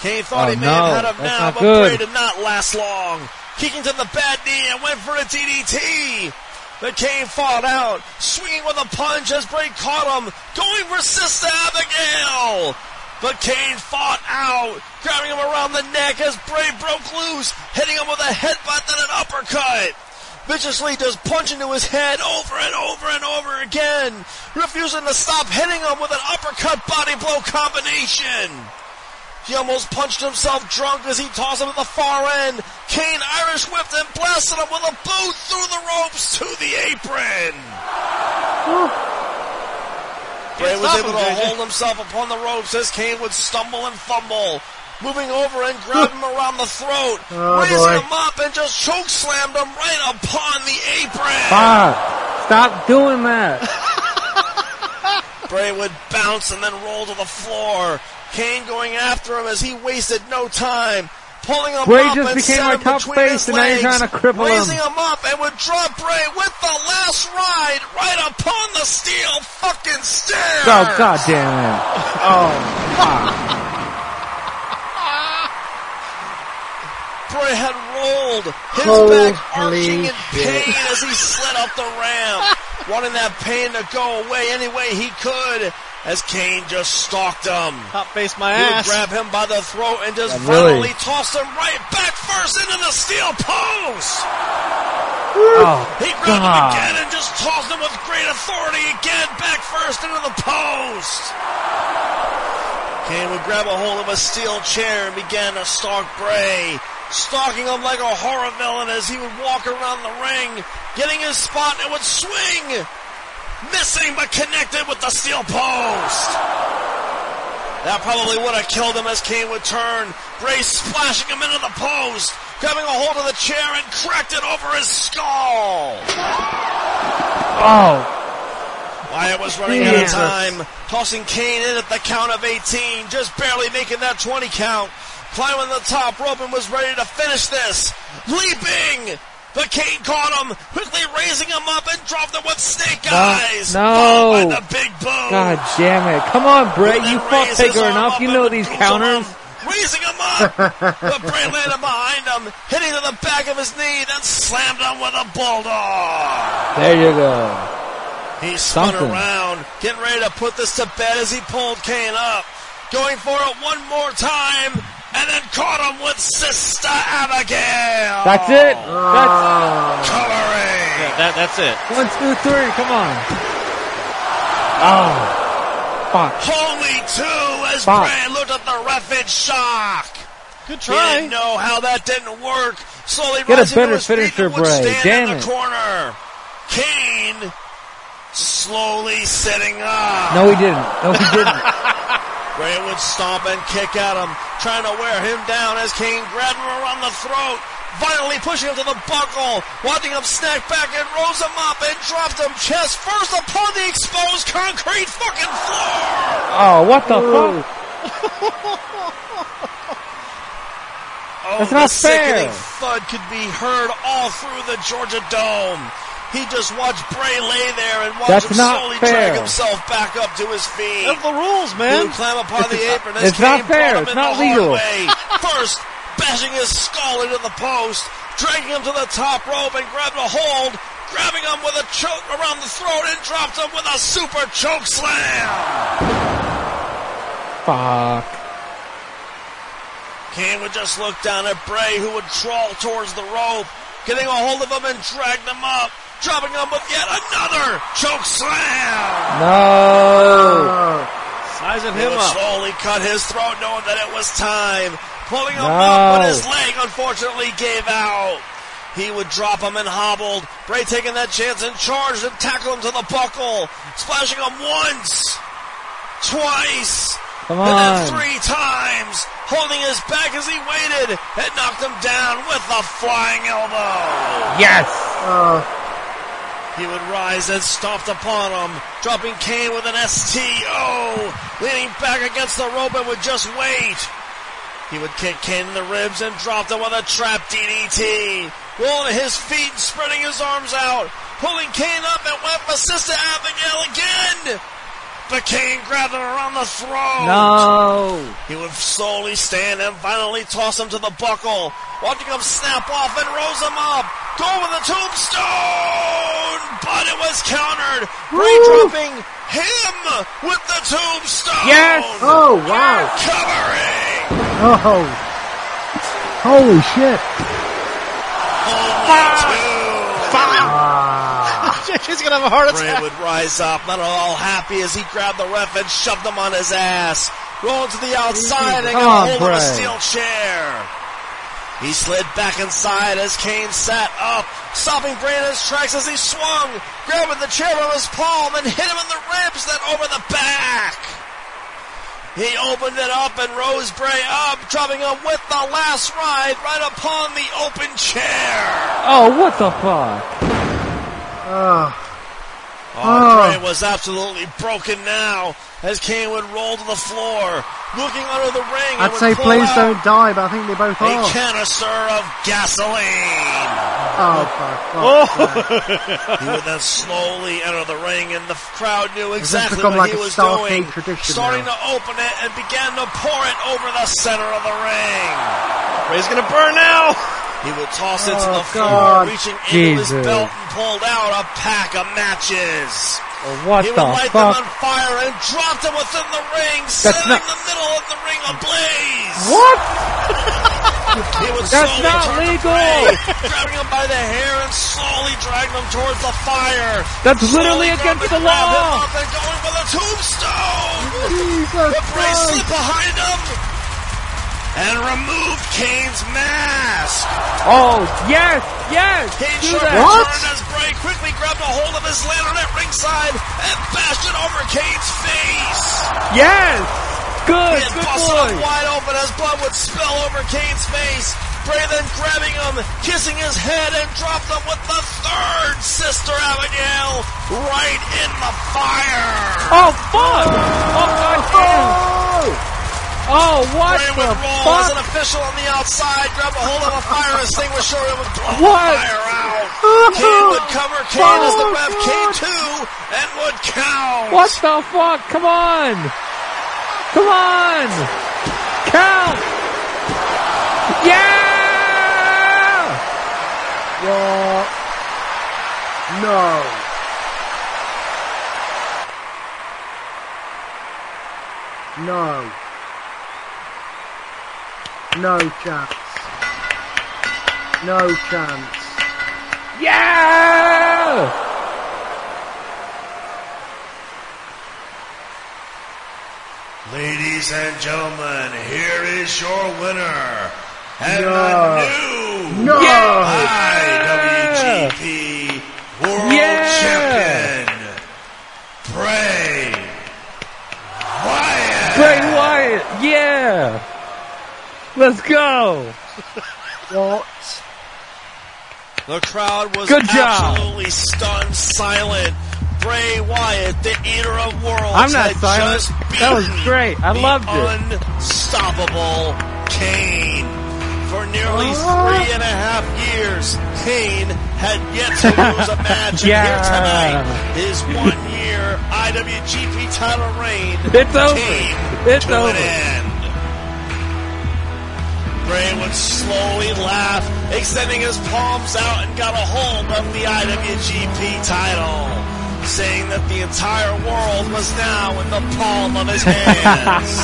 S4: Kane thought
S3: Oh,
S4: he may
S3: no,
S4: have had him
S3: that's
S4: now, but
S3: good.
S4: Bray did not last long. Kicking to the bad knee and went for a DDT. But Kane fought out, swinging with a punch as Bray caught him, going for Sister Abigail. But Kane fought out, grabbing him around the neck as Bray broke loose, hitting him with a headbutt and an uppercut. Viciously just punching to his head over and over and over again, refusing to stop hitting him with an uppercut body blow combination. He almost punched himself drunk as he tossed him at the far end. Kane Irish whipped and blasted him with a boot through the ropes to the apron. Bray was able
S2: him,
S4: to
S2: JJ.
S4: hold himself upon the ropes as Kane would stumble and fumble. Moving over and grabbed him around the throat,
S5: Oh,
S4: raising
S5: boy.
S4: him up and just choke slammed him right upon the apron.
S3: Fuck. Stop doing that.
S4: Bray would bounce and then roll to the floor. Kane going after him as he wasted no time. Pulling him
S3: Bray
S4: up
S3: just
S4: and
S3: became
S4: set
S3: our top face, and now you're trying to cripple him.
S4: raising him up and would drop Bray with the last ride right upon the steel fucking stairs.
S3: Oh, god damn it. Oh, fuck.
S4: Bray had rolled, his
S5: Holy
S4: back arching in
S5: shit.
S4: pain as he slid up the ramp, wanting that pain to go away any way he could. As Kane just stalked him.
S2: Top face my
S4: He would grab him by the throat and just
S3: Yeah, really.
S4: violently tossed him right back first into the steel post.
S3: Oh,
S4: He grabbed him again and just tossed him with great authority again back first into the post. Kane would grab a hold of a steel chair and began to stalk Bray, stalking him like a horror villain as he would walk around the ring, getting his spot and would swing, missing but connected with the steel post. That probably would have killed him as Kane would turn, Bray splashing him into the post, grabbing a hold of the chair and cracked it over his skull.
S3: Oh,
S4: Wyatt was running out of time, tossing Kane in at the count of 18, just barely making that 20 count. Climbing the top rope and was ready to finish this. Leaping! But Kane caught him, quickly raising him up and dropped him with snake eyes.
S3: no.
S4: By the big boom.
S3: god damn it. Come on.
S4: And
S3: You
S4: raised
S3: taker enough. You know these counters.
S4: him, raising him up. but Bray landed behind him, hitting to the back of his knee, then slammed him with a bulldog.
S3: There you go.
S4: He spun
S3: Something.
S4: around, getting ready to put this to bed as he pulled Kane up. Going for it one more time, and then caught him with Sister Abigail.
S3: That's it. That's
S4: Covering.
S2: Yeah, that, that's it.
S3: one, two, three. Come on. Oh, fuck.
S4: Only two as
S3: Fuck.
S4: Bray looked at the ref in shock.
S2: Good
S4: He
S2: try.
S4: didn't know how that didn't work. Slowly
S3: Get a
S4: rising
S3: better
S4: to his feet
S3: finisher, Bray.
S4: stand
S3: Damn
S4: in
S3: it.
S4: the corner. Kane slowly sitting up.
S3: No, he didn't. No, he didn't.
S4: Bray would stomp and kick at him, trying to wear him down as Kane grabbed him around the throat, violently pushing him to the buckle, watching him snap back and rose him up and dropped him chest first upon the exposed concrete fucking floor.
S3: Oh, what the fuck?
S4: Oh,
S3: That's
S4: the
S3: not fair.
S4: sickening thud could be heard all through the Georgia Dome. He just watched Bray lay there and watched
S3: That's
S4: him
S3: not
S4: slowly
S3: fair.
S4: drag himself back up to his feet.
S2: That's the rules,
S4: He
S2: man.
S4: would climb upon the apron as
S3: it's not
S4: Kane
S3: fair. It's not legal.
S4: way. First, bashing his skull into the post, dragging him to the top rope and grabbed a hold, grabbing him with a choke around the throat and dropped him with a super choke slam.
S3: Fuck.
S4: Kane would just look down at Bray who would crawl towards the rope, getting a hold of him and drag them up, dropping him with yet another choke slam.
S3: No.
S2: Sizing
S4: He
S2: him up.
S4: slowly cut his throat knowing that it was time. Pulling him
S3: No.
S4: up, but his leg unfortunately gave out. He would drop him and hobbled. Bray taking that chance and charged and tackled him to the buckle. Splashing him once, twice,
S3: Come
S4: and then three times. Holding his back as he waited and knocked him down with a flying elbow.
S3: Yes.
S5: Oh,
S4: He would rise and stomped upon him, dropping Kane with an STO, leaning back against the rope and would just wait. He would kick Kane in the ribs and drop him with a trap DDT, rolling to his feet and spreading his arms out, pulling Kane up and went for Sister Abigail again. But Kane grabbed him around the throat.
S3: No.
S4: He would slowly stand and finally toss him to the buckle, watching him snap off and rose him up. Go with the tombstone, but it was countered. Bray dropping him with the tombstone.
S3: Yes.
S5: oh wow.
S4: Covering.
S5: Oh. Holy shit.
S4: Only two.
S5: Ah.
S2: JJ's gonna have a heart
S4: Bray
S2: attack.
S4: would rise up, not at all happy as he grabbed the ref and shoved him on his ass. Rolled to the outside and got
S3: on,
S4: hold of a steel chair. He slid back inside as Kane sat up, stopping Bray in his tracks as he swung, grabbing the chair from his palm and hit him in the ribs, then over the back. He opened it up and rose Bray up, dropping him with the last ride right upon the open chair.
S3: Oh, what the fuck?
S5: Oh,
S4: Oh,
S5: Oh.
S4: Was absolutely broken now as Kane would roll to the floor, looking under the ring.
S5: I'd say please
S4: out
S5: don't die, but I think they both
S4: A
S5: are.
S4: canister of gasoline.
S5: Oh, oh, sake.
S4: He would then slowly enter the ring, and the crowd knew exactly what
S5: like
S4: he was doing.
S5: tradition
S4: Starting
S5: now.
S4: to open it and began to pour it over the center of the ring. Bray's gonna burn now. He would toss it to
S5: Oh,
S4: the floor,
S5: God.
S4: reaching into his belt and pulled out a pack of matches.
S3: Oh, what
S4: he would
S3: the
S4: light them on fire and drop them within the ring, setting
S3: not-
S4: the middle of the ring ablaze.
S3: What? That's not legal.
S4: Bray, grabbing him by the hair and slowly dragging him towards the fire.
S3: That's literally against the
S4: grab him
S3: law.
S4: up and going for the tombstone.
S5: Jesus Christ.
S4: slipped behind him and removed Kane's mask.
S3: Oh, yes, yes.
S4: Kane
S3: Do
S4: sharp
S3: that.
S5: What?
S4: turned as Bray quickly grabbed a hold of his lantern at ringside and bashed it over Kane's face.
S3: Yes. Good,
S4: He had
S3: good
S4: busted
S3: boy.
S4: him wide open as blood would spill over Kane's face. Bray then grabbing him, kissing his head, and dropped him with the third Sister Abigail right in the fire.
S3: Oh, fuck. Oh, oh! god damn. Oh, Oh, what
S4: Bray
S3: the
S4: would roll as an official on the outside, grab a hold of a fire extinguisher, and would blow
S3: What?
S4: the fire out. Kane would cover Kane as the oh, ref Kane too, and would count.
S3: What the fuck? Come on. Come on. Count. Yeah.
S5: What? No. No. No chance. No chance.
S3: Yeah.
S4: Ladies and gentlemen, here is your winner. And
S5: No.
S4: the new
S5: No!
S4: IWGP World
S3: Yeah!
S4: Champion, Bray Wyatt.
S3: Bray Wyatt. Yeah. Let's go.
S5: What?
S4: The crowd was
S3: Good job.
S4: absolutely stunned, silent. Bray Wyatt, the eater of worlds,
S3: I'm not
S4: had
S3: silent.
S4: just
S3: That was great. I
S4: the
S3: loved it.
S4: Unstoppable Kane. For nearly
S3: Oh.
S4: three and a half years, Kane had yet to lose a match.
S3: Yeah.
S4: Here tonight, his one-year IWGP title reign
S3: It's over. It's over.
S4: Bray would slowly laugh, extending his palms out and got a hold of the IWGP title, saying that the entire world was now in the palm of his hands.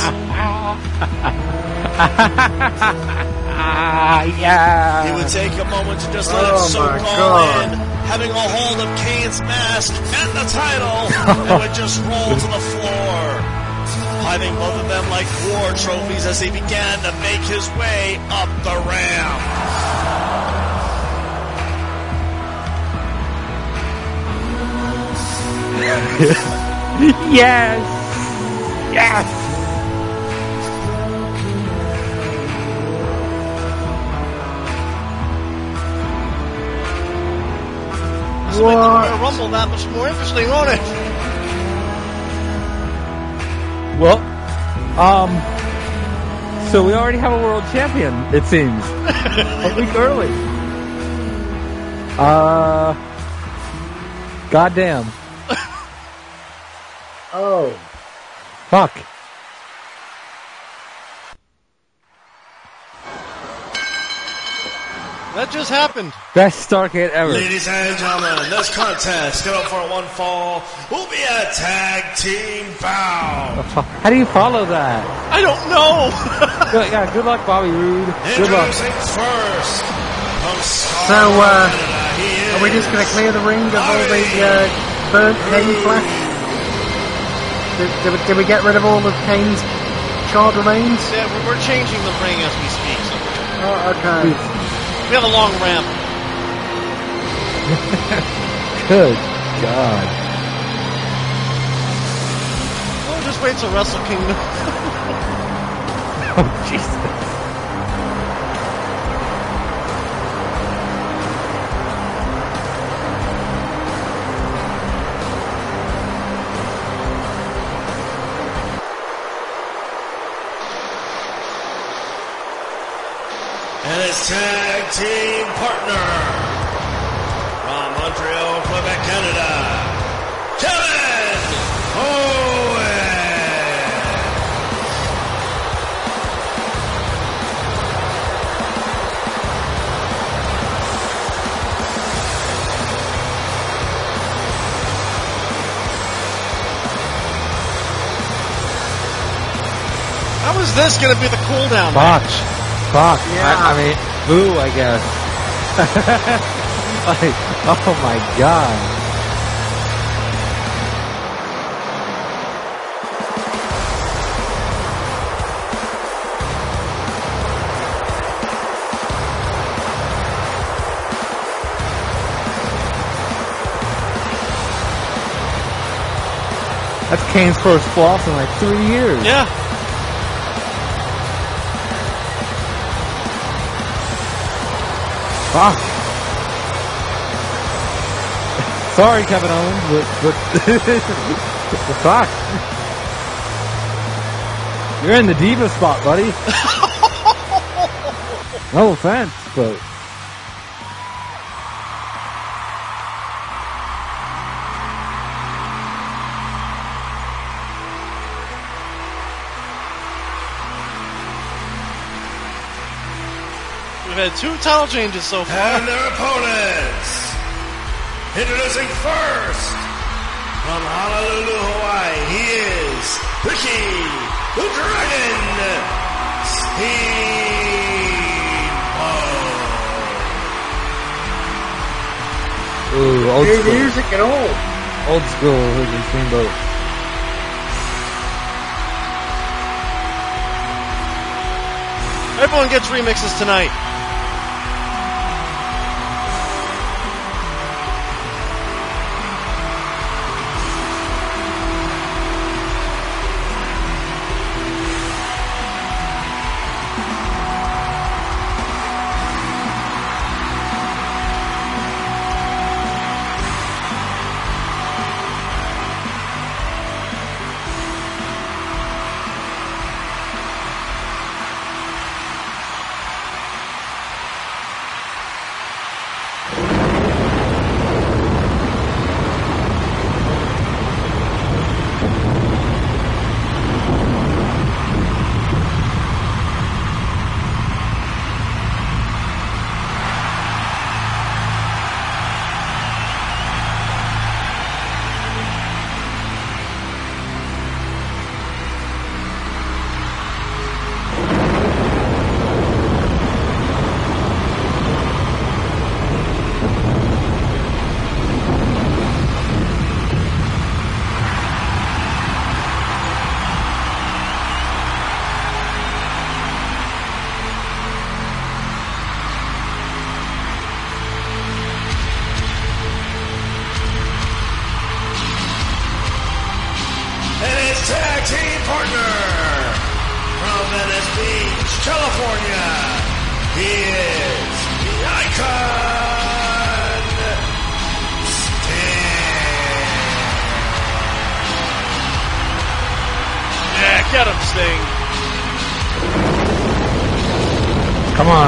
S3: Ah, yeah.
S4: he would take a moment to just let it
S5: Oh
S4: soak all
S5: God.
S4: in, having a hold of Kane's mask and the title, and would just roll to the floor. Hiding both of them like war trophies as he began to make his way up the ramp.
S3: Yes. Yes.
S2: This will make the
S5: What?
S2: Rumble that much more interesting, won't it?
S3: Well, um, so we already have a world champion, it seems. a week early. Uh, goddamn.
S5: Oh.
S3: Fuck.
S2: That just happened.
S3: Best Starrcade ever.
S4: Ladies and gentlemen, this contest, get up for a one fall, will be a tag team bout.
S3: How do you follow that?
S2: I don't know.
S3: Good, yeah, good luck, Bobby Roode. Good luck.
S4: Introducing first, from
S5: So, uh,
S4: Canada, he is
S5: Are we just going to clear the ring of all the uh, burnt Kane flesh? Did, did, we, did we get rid of all of Kane's charred remains?
S2: Yeah, we're, we're changing the ring as we speak. So we're-
S5: Oh, okay.
S2: We have a long ramp.
S3: Good God.
S2: We'll just wait till Wrestle Kingdom.
S3: Oh, Jesus.
S4: And his tag team partner from Montreal, Quebec, Canada, Kevin Owen.
S2: How is this going to be the cooldown
S3: Fuck.
S2: match?
S3: Fuck.
S5: Yeah.
S3: I, I mean, boo, I guess. like, oh my God. That's Kane's first loss in like three years.
S2: Yeah.
S3: Fuck. Sorry, Kevin Owens, but, but the fuck. You're in the diva spot, buddy. no offense, but
S2: had two title changes so far.
S4: And their opponents. Introducing first from Honolulu, Hawaii, he is Ricky the Dragon Steamboat.
S3: ooh, old
S5: New
S3: school,
S5: music and all.
S3: old school Ricky Steamboat.
S2: Everyone gets remixes tonight.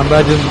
S3: Come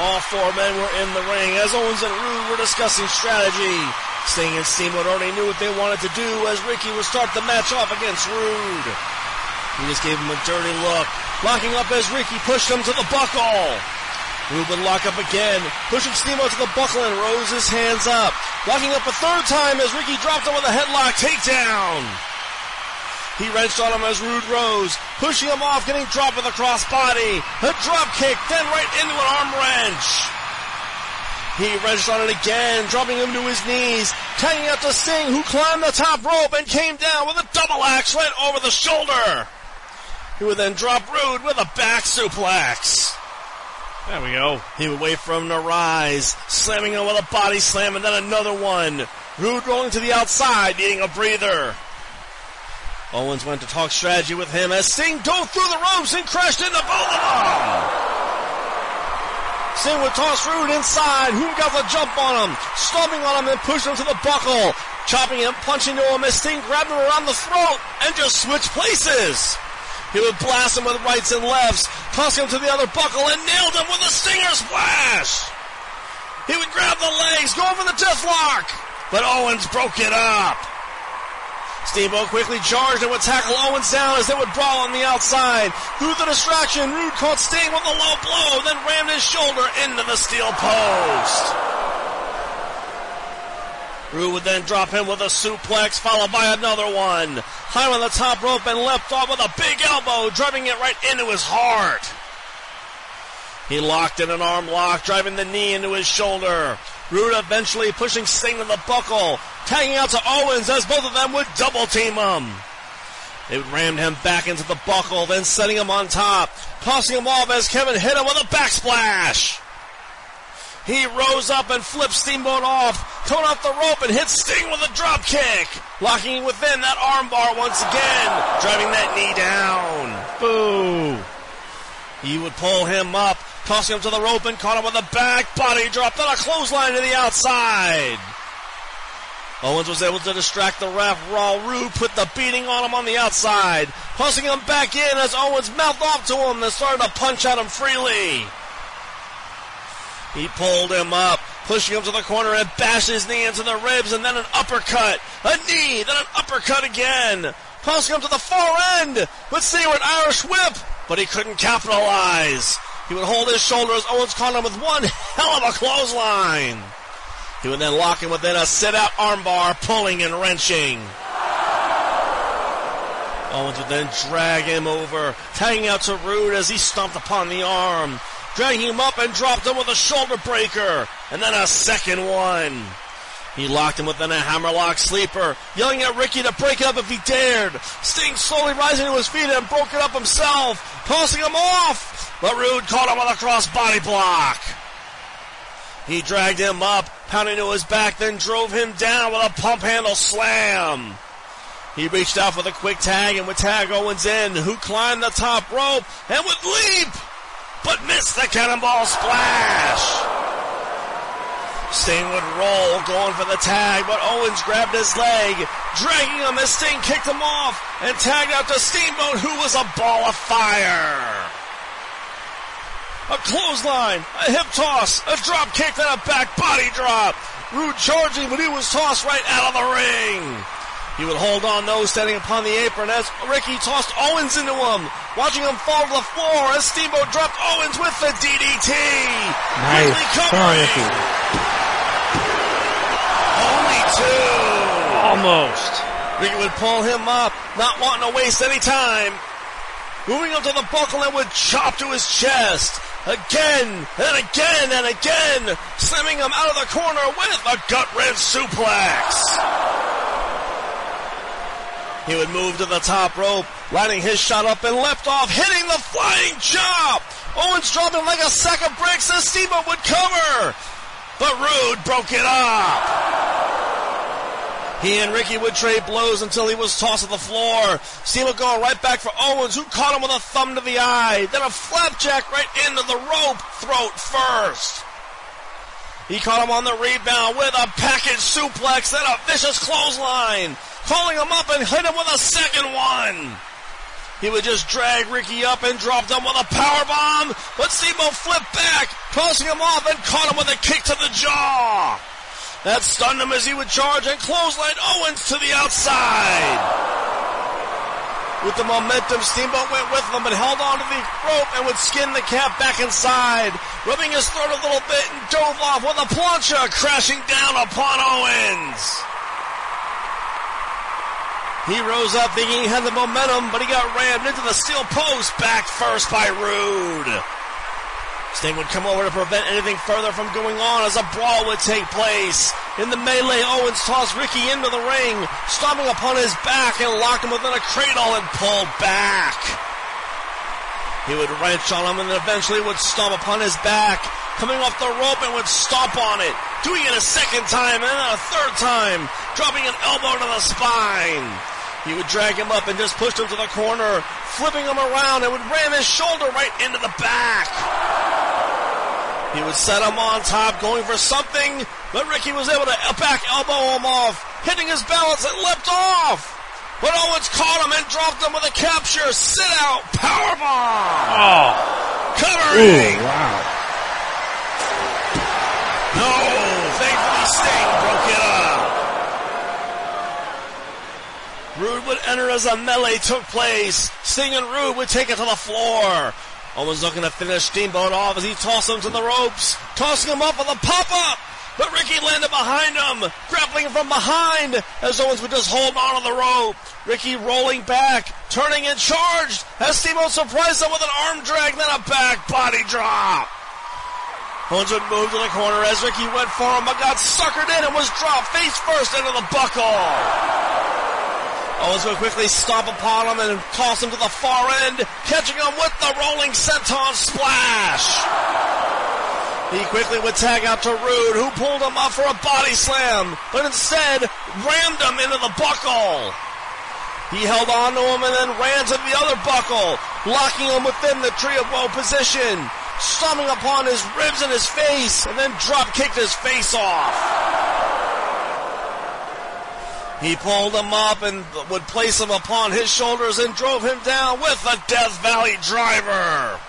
S4: All four men were in the ring as Owens and Roode were discussing strategy. Sting and Steamboat already knew what they wanted to do as Ricky would start the match off against Roode. He just gave him a dirty look, locking up as Ricky pushed him to the buckle. Roode would lock up again, pushing Steamboat to the buckle and rose his hands up, locking up a third time as Ricky dropped him with a headlock takedown. He wrenched on him as Roode rose, pushing him off, getting dropped with a crossbody. A drop kick, then right into an arm wrench. He wrenched on it again, dropping him to his knees, tagging out to Sting, who climbed the top rope and came down with a double axe right over the shoulder. He would then drop Roode with a back suplex.
S2: There we go.
S4: He would wait for him to rise, slamming him with a body slam and then another one. Rude rolling to the outside, needing a breather. Owens went to talk strategy with him as Sting dove through the ropes and crashed into both of. Sting would toss Roode inside. Who got the jump on him, stomping on him and push him to the buckle, chopping him, punching to him as Sting grabbed him around the throat and just switched places. He would blast him with rights and lefts, toss him to the other buckle and nailed him with a stinger splash. He would grab the legs, go for the death lock, but Owens broke it up. Steamboat quickly charged and would tackle Owens down as they would brawl on the outside. Through the distraction, Roode caught Sting with a low blow, then rammed his shoulder into the steel post. Roode would then drop him with a suplex, followed by another one. High on the top rope and left off with a big elbow, driving it right into his heart. He locked in an arm lock, driving the knee into his shoulder. Roode eventually pushing Sting to the buckle, tagging out to Owens as both of them would double team him. They would rammed him back into the buckle, then setting him on top, tossing him off as Kevin hit him with a backsplash. He rose up and flipped Steamboat off, coming off the rope and hit Sting with a drop kick, locking within that armbar once again, driving that knee down. Boo. He would pull him up, tossing him to the rope and caught him with a back body drop, then a clothesline to the outside. Owens was able to distract the ref. Raw Roode put the beating on him on the outside, tossing him back in as Owens mouthed off to him and started to punch at him freely. He pulled him up, pushing him to the corner and bashed his knee into the ribs and then an uppercut, a knee, then an uppercut again. Tossing him to the far end with Seaward Irish whip, but he couldn't capitalize. He would hold his shoulder as Owens caught him with one hell of a clothesline. He would then lock him within a sit-out armbar, pulling and wrenching. Owens would then drag him over, tagging out to Roode as he stomped upon the arm, dragging him up and dropped him with a shoulder breaker, and then a second one. He locked him within a hammerlock sleeper, yelling at Ricky to break it up if he dared. Sting slowly rising to his feet and broke it up himself, tossing him off. But Roode caught him with a cross body block. He dragged him up, pounding to his back, then drove him down with a pump handle slam. He reached out for the quick tag and would tag Owens in, who climbed the top rope and would leap, but missed the cannonball splash. Sting would roll, going for the tag, but Owens grabbed his leg, dragging him as Sting kicked him off and tagged out to Steamboat, who was a ball of fire. A clothesline, a hip toss, a drop kick, then a back body drop. Roode charging, but he was tossed right out of the ring. He would hold on though, standing upon the apron as Ricky tossed Owens into him, watching him fall to the floor as Steamboat dropped Owens with the DDT.
S3: Nice. Come Almost.
S4: Would pull him up, not wanting to waste any time. Moving up to the buckle and would chop to his chest. Again and again and again, slamming him out of the corner with a gut wrench suplex. He would move to the top rope, lining his shot up and left off, hitting the flying chop. Owens dropping like a sack of bricks as Steamboat would cover. But Roode broke it up. He and Ricky would trade blows until he was tossed to the floor. Steamboat going right back for Owens, who caught him with a thumb to the eye. Then a flapjack right into the rope, throat first. He caught him on the rebound with a package suplex, then a vicious clothesline calling him up and hit him with a second one. He would just drag Ricky up and drop him with a power bomb, but Steamboat flipped back, tossing him off and caught him with a kick to the jaw. That stunned him as he would charge and clothesline Owens to the outside. With the momentum, Steamboat went with them but held onto the rope and would skin the cap back inside, rubbing his throat a little bit and dove off with a plancha crashing down upon Owens. He rose up thinking he had the momentum, but he got rammed into the steel post, back first by Roode. Sting would come over to prevent anything further from going on as a brawl would take place. In the melee, Owens tossed Ricky into the ring, stomping upon his back and locked him within a cradle and pulled back. He would wrench on him and eventually would stomp upon his back, coming off the rope and would stomp on it, doing it a second time and then a third time, dropping an elbow to the spine. He would drag him up and just push him to the corner, flipping him around and would ram his shoulder right into the back. He would set him on top, going for something, but Ricky was able to uh, back elbow him off, hitting his balance and leapt off. But Owens caught him and dropped him with a capture, sit out, powerbomb.
S3: Oh.
S4: Covering.
S3: Ooh, wow.
S4: No, thankfully Sting broke it up. Roode would enter as a melee took place. Sting and Roode would take it to the floor. Owens looking to finish Steamboat off as he tossed him to the ropes, tossing him up with a pop-up. But Ricky landed behind him, grappling from behind as Owens would just hold on to the rope. Ricky rolling back, turning and charged as Steamboat surprised him with an arm drag, then a back body drop. Owens would move to the corner as Ricky went for him, but got suckered in and was dropped face first into the buckle. Oh, Owens would quickly stomp upon him and toss him to the far end, catching him with the rolling senton splash. He quickly would tag out to Roode, who pulled him up for a body slam, but instead rammed him into the buckle. He held on to him and then ran to the other buckle, locking him within the tree of woe position, stomping upon his ribs and his face, and then drop kicked his face off. He pulled him up and would place him upon his shoulders and drove him down with a Death Valley driver.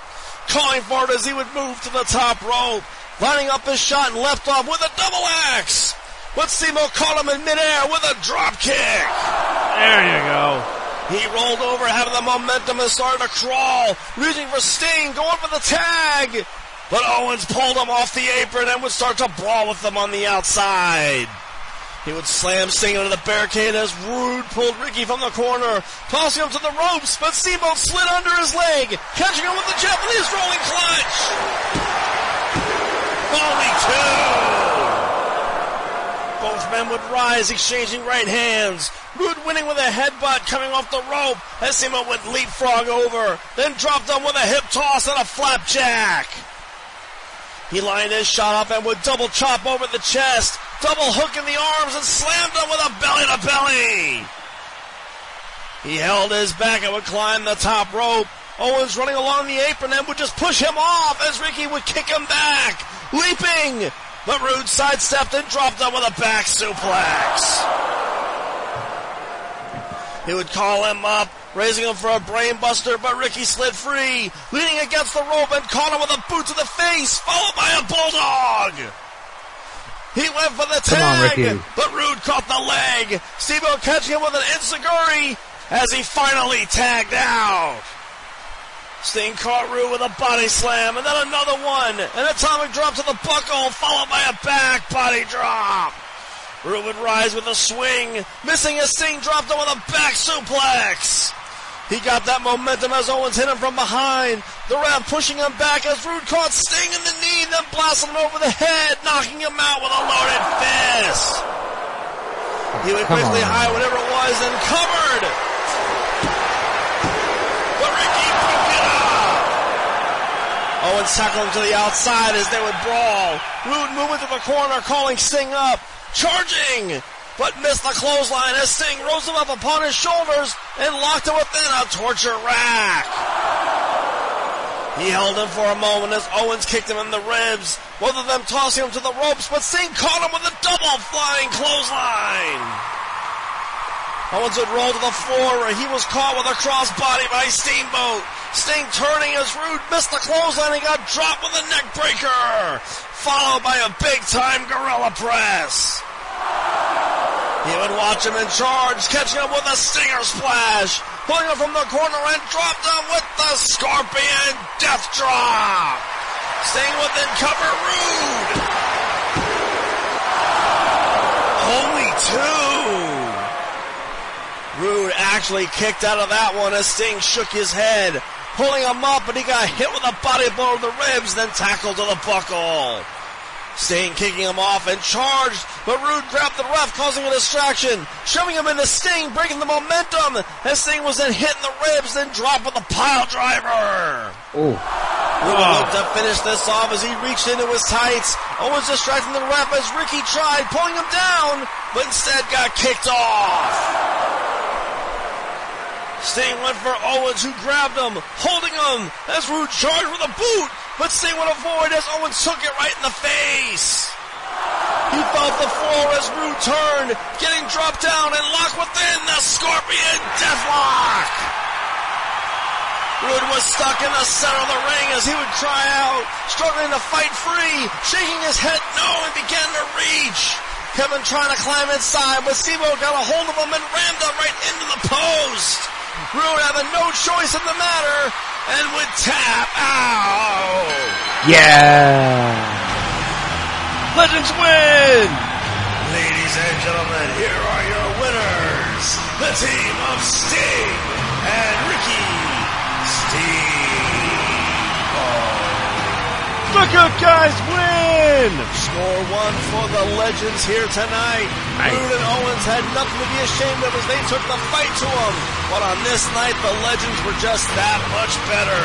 S4: Calling for it as he would move to the top rope, lining up his shot and left off with a double axe. But Simo caught him in midair with a drop kick.
S3: There you go.
S4: He rolled over, having the momentum and started to crawl, reaching for Sting, going for the tag. But Owens pulled him off the apron and would start to brawl with them on the outside. He would slam Sting into the barricade as Roode pulled Ricky from the corner, tossing him to the ropes, but Steamboat slid under his leg, catching him with the Japanese rolling clutch. Only two. Both men would rise, exchanging right hands. Roode winning with a headbutt coming off the rope as Steamboat would leapfrog over, then dropped him with a hip toss and a flapjack. He lined his shot up and would double chop over the chest, double hook in the arms, and slammed him with a belly to belly. He held his back and would climb the top rope. Owens running along the apron and would just push him off as Ricky would kick him back, leaping. But Roode sidestepped and dropped him with a back suplex. He would call him up, raising him for a brainbuster, but Ricky slid free, leaning against the rope and caught him with a boot to the face, followed by a bulldog. He went for the
S3: Come on,
S4: tag, but Roode caught the leg. Steve-O catching him with an enzuigiri as he finally tagged out. Sting caught Roode with a body slam and then another one. An atomic drop to the buckle followed by a back body drop. Roode would rise with a swing, missing as Sting dropped him with a back suplex. He got that momentum as Owens hit him from behind. The ref pushing him back as Roode caught Sting in the knee, then blasted him over the head, knocking him out with a loaded fist. He would
S3: Come
S4: quickly
S3: on.
S4: hide whatever it was and covered. But Ricky broke it up. Owens tackled him to the outside as they would brawl. Roode moving to the corner, calling Sting up, charging, but missed the clothesline as Sting rose him up upon his shoulders and locked him within a torture rack. He held him for a moment as Owens kicked him in the ribs, both of them tossing him to the ropes, but Sting caught him with a double flying clothesline. Owens would roll to the floor where he was caught with a crossbody by Steamboat. Sting turning his Roode missed the clothesline and got dropped with a neck breaker. Followed by a big time gorilla press. He would watch him in charge, catching him with a stinger splash, pulling him from the corner and dropped him with the scorpion death drop. Sting within cover Roode. Only two. Roode actually kicked out of that one as Sting shook his head, pulling him up, and he got hit with a body blow to the ribs, then tackled to the buckle. Sting kicking him off and charged, but Roode grabbed the ref, causing a distraction, shoving him into Sting, breaking the momentum, as Sting was then hitting the ribs, then dropped with a pile driver.
S3: Oh.
S4: Roode looked to finish this off as he reached into his tights. Owens distracting the ref as Ricky tried pulling him down, but instead got kicked off. Sting went for Owens, who grabbed him, holding him as Roode charged with a boot, but Sting would avoid as Owens took it right in the face. He felt the floor as Roode turned, getting dropped down and locked within the Scorpion Deathlock. Roode was stuck in the center of the ring as he would try out, struggling to fight free, shaking his head no and began to reach. Kevin trying to climb inside, but Stevo got a hold of him and rammed him right into the post. Roode having no choice in the matter and would tap out.
S3: Yeah.
S4: Legends win! Ladies and gentlemen, here are your winners. The team of Sting and Ricky Steamboat. The good guys win! Score one for the Legends here tonight.
S3: Nice.
S4: Roode and Owens had nothing to be ashamed of as they took the fight to them. But on this night, the Legends were just that much better.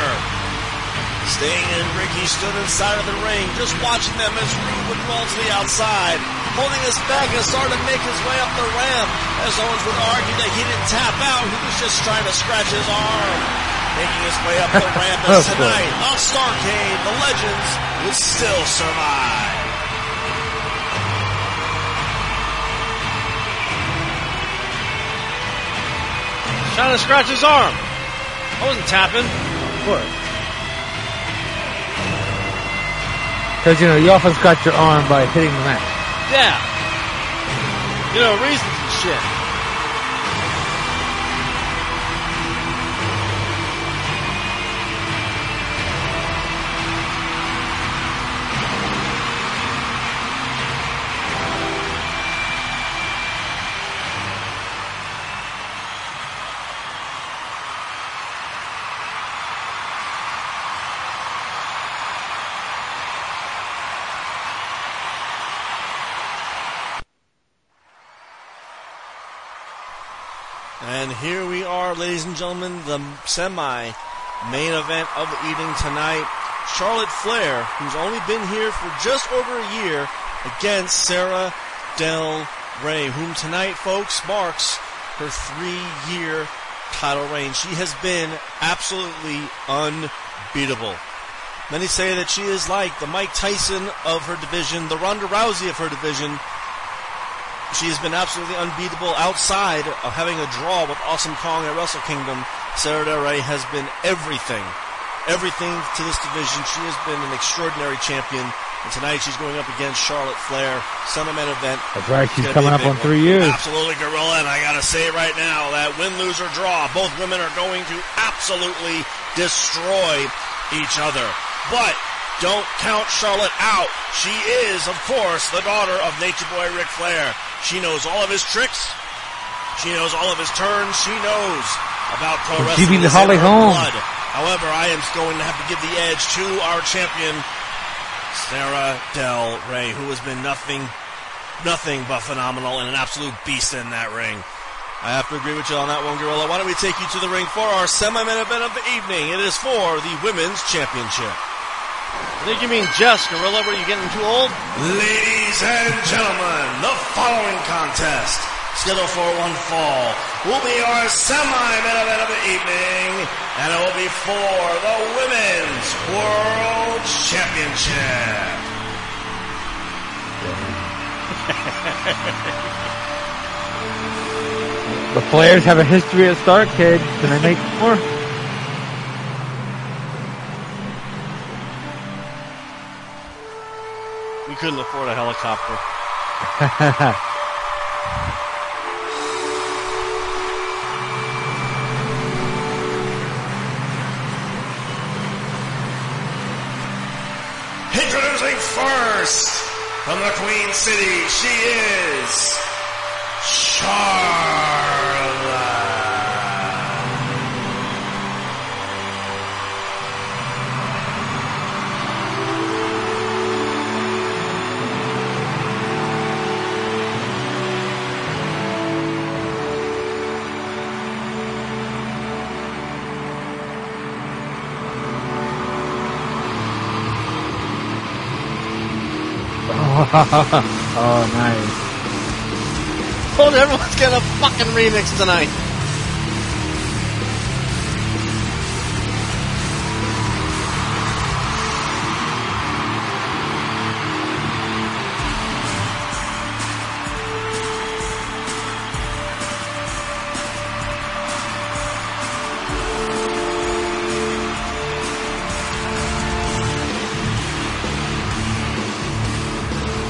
S4: Sting and Ricky stood inside of the ring, just watching them as Roode would roll to the outside, holding his back and started to make his way up the ramp. As Owens would argue that he didn't tap out, he was just trying to scratch his arm. Making his way up the ramp as tonight on Starrcade, the Legends would still survive.
S2: Trying to scratch his arm. I wasn't tapping.
S3: Of course. Because, you know, you often scratch your arm by hitting the mat.
S2: Yeah. You know, reasons and shit.
S4: Here we are, ladies and gentlemen, the semi main event of the evening tonight. Charlotte Flair, who's only been here for just over a year, against Sara Del Rey, whom tonight, folks, marks her three year title reign. She has been absolutely unbeatable. Many say that she is like the Mike Tyson of her division, the Ronda Rousey of her division, she has been absolutely unbeatable outside of having a draw with Awesome Kong at Wrestle Kingdom. Sara Del Rey has been everything. Everything to this division. She has been an extraordinary champion. And tonight she's going up against Charlotte Flair. Summerman event.
S3: That's right, she's coming up on
S4: big
S3: three years.
S4: Absolutely, Gorilla. And I gotta say right now that win, lose, or draw, both women are going to absolutely destroy each other. But don't count Charlotte out. She is, of course, the daughter of Nature Boy Ric Flair. She knows all of his tricks. She knows all of his turns. She knows about pro
S3: Well, she
S4: wrestling. It's in
S3: Holly Holm.
S4: blood. However, I am going to have to give the edge to our champion, Sara Del Rey, who has been nothing, nothing but phenomenal and an absolute beast in that ring. I have to agree with you on that one, Gorilla. Why don't we take you to the ring for our semi-main event of the evening? It is for the Women's Championship.
S2: I think you mean Jess, Gorilla. Were you getting too old?
S4: Ladies and gentlemen, the following contest, scheduled for one fall, will be our semi-main event of the evening, and it will be for the Women's World Championship.
S3: The Flairs have a history at Starrcade. Can they make more?
S2: Couldn't afford a helicopter.
S9: Introducing first from the Queen City, she is Charlotte.
S3: oh, nice.
S2: You everyone's getting a fucking remix tonight.